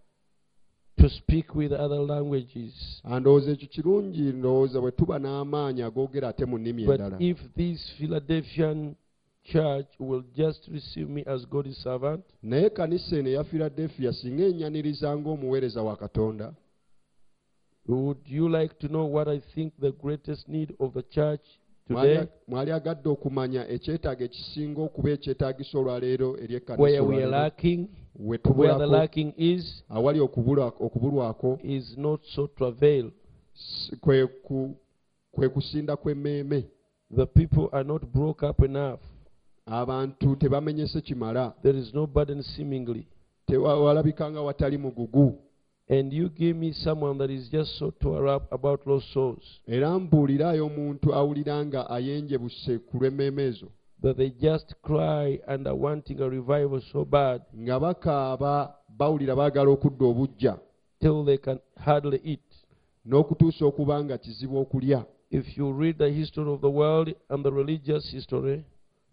to speak with other languages. andowooza ekyo kirungi ndowooza bwe tuba n'amaanyi agoogera ate mu nnimi But endala. if this Philadelphian church will just receive me as God's servant, naye eno eya philadelphia singa enyaniriza ng'omuweereza wa katonda would you like to know what I think the greatest need of the church Mwali- today, mwali agadde okumanya ekyetaago ekisinga okuba ekyetaagisa olwaleero eri ekkanisa where we are lacking, we where the lacking is, awali okubulwa- okubulwako is not so travail. kwe ku- kwe kusinda kw'emmeeme The people are not broke up enough. abantu tebamenyese kimala There is no burden seemingly. Walabika nga watali mugugu And you give me someone that is just so tore up about lost souls era mbuulirayo omuntu awulira nga ayenjebuse ku lw'emmeeme ezo that they just cry and are wanting a revival so bad nga bakaaba bawulira baagala okudda obujja till they can hardly eat. n'okutuusa okuba nga kizibu okulya If you read the history of the world and the religious history,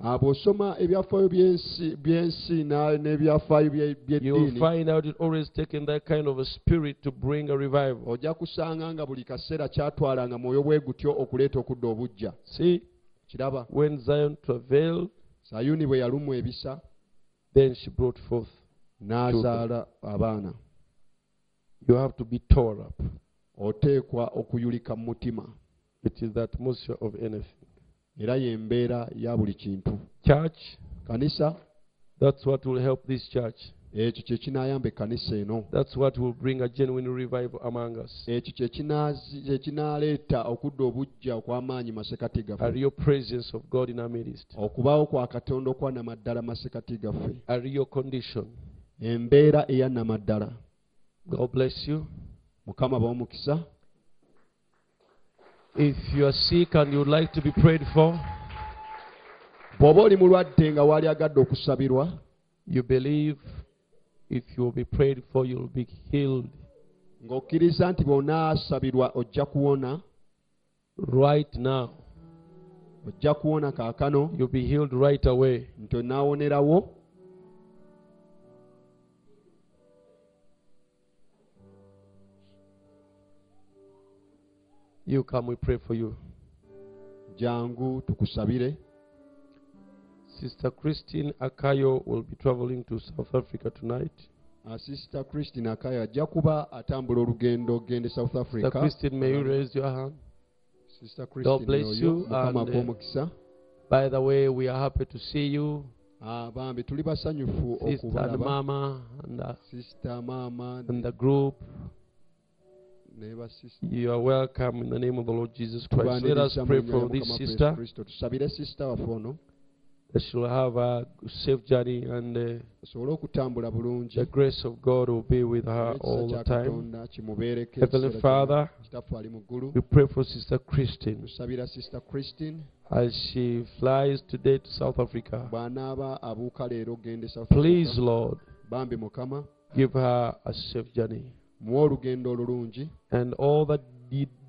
Ah, bw'osoma ebyafaayo by'ensi n'ebyafaayo by'eddiini find out it always taken that kind of a spirit to bring a revival. ojja kusanga nga buli kaseera kyatwalanga mwoyo bwe gutyo okuleeta okudda obujja See, kiraba when Zion travailed, sayuni bwe yalumwa ebisa then she brought forth. n'azaala abaana You have to be tore up. oteekwa okuyulika mu mutima It is the atmosphere of anything. era y'embeera ya buli kintu Church, kanisa that's what will help this church. Ekyo kye kinaayamba ekkanisa eno That's what will bring a genuine revival among us. ekyo kye kinaaleeta okudda obujja okw'amaanyi masekati A gaffe real presence of God in our midst. okubaawo kwa katonda okwanamaddala masekati gaffe A real condition. embeera eya namaddala God bless you. mukama bawomukisa If you are sick and you would like to be prayed for, bw'oba oli mulwadde nga waali agadde okusabirwa you believe if you will be prayed for, you'll be healed ng'okkiriza nti bw'onaasabirwa ojja kuwona right now. ojja kuwona kaakano You'll be healed right away. nti onaawonerawo You come, we pray for you. jangu tukusabire Sister Christine Akayo will be traveling to South Africa tonight. Sister christine akaya ajja kuba atambula olugendo ogende south Africa. Sister Christine, may you raise your hand? Sister Christine, God bless you and, uh, By the way, we are happy to see you, Ah, bambi tuli basanyufu Sister okubalaba Mama and, uh, sisita maama and the group. You are welcome in the name of the Lord Jesus Christ. Let us pray for this sister kristo tusabire sisita waffe ono that she will have a safe journey and uh, asobole okutambula bulungi the grace of God will be with her all the time. katonda kimubeereko Heavenly Father, kitaffe ali mu ggulu we pray for Sister Christine tusabira sisita christine as she flies today to South Africa. bw'anaaba abuuka leero ogende south Please, Africa. Lord, bambi mukama give her a safe journey. muwe olugendo olulungi And all the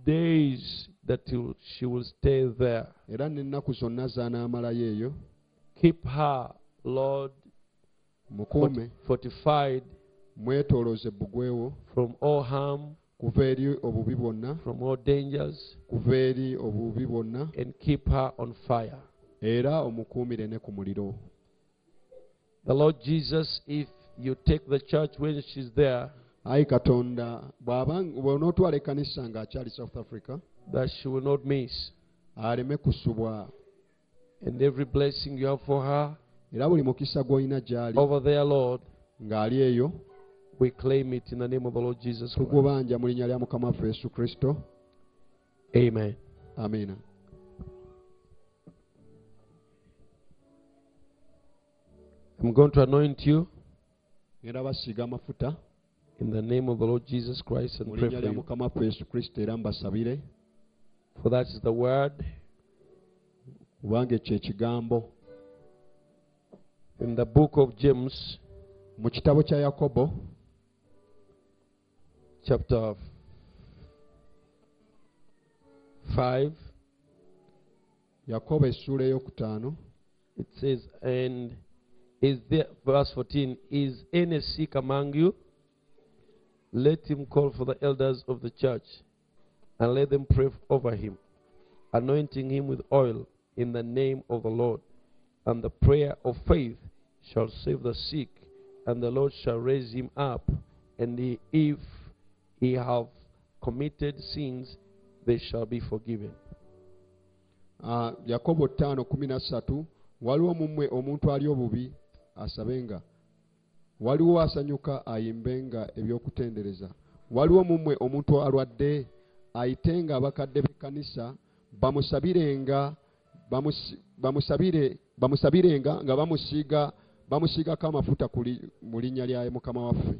days that you- she will stay there, era n'ennaku zonna z'anaamalayo eyo keep her, Lord, mukuume fortified mwetoolooze bbugwewo from all harm, kuva eri obubi bwonna. from all dangers, kuva eri obubi bwonna. and keep her on fire. era omukuumire ne ku muliro. The Lord Jesus, if you take the church when she's there, ayi katonda bw'onootwala ekkanisa ng'akyali south africa that she will not miss. aleme kusubwa And every blessing you have for her era buli mukisa gw'olina gy'ali over there, Lord, ng'ali eyo we claim it in the name of the Lord Jesus Christ. tugubanja mu linnya lya mukama waffe yesu kristo Amen. amiina I'm going to anoint you ngenda basiiga amafuta in the name of the Lord Jesus Christ and mu pray linnya for lya you. mukama waffe yesu kristo era mbasabire For that is the word kubanga ekyo ekigambo in the book of James, mu kitabo kya yakobo chapter 5. yakobo essuula ey'okutaano It says, and is there, verse 14, is any sick among you? Let him call for the elders of the church and let them pray over him, anointing him with oil in the name of the Lord. And the prayer of faith shall save the sick, and the Lord shall raise him up. And he, if he have committed sins, they shall be forgiven. Ah, yakobo ttaano kumi na ssatu waliwo mu omuntu ali obubi asabenga waliwo asanyuka ayimbenga ebyokutendereza waliwo mu mmwe omuntu alwadde ayitenga abakadde b'ekkanisa bamusabirenga bamusabire bamusabirenga nga bamusiiga bamusiigako amafuta mu linnya lya mukama waffe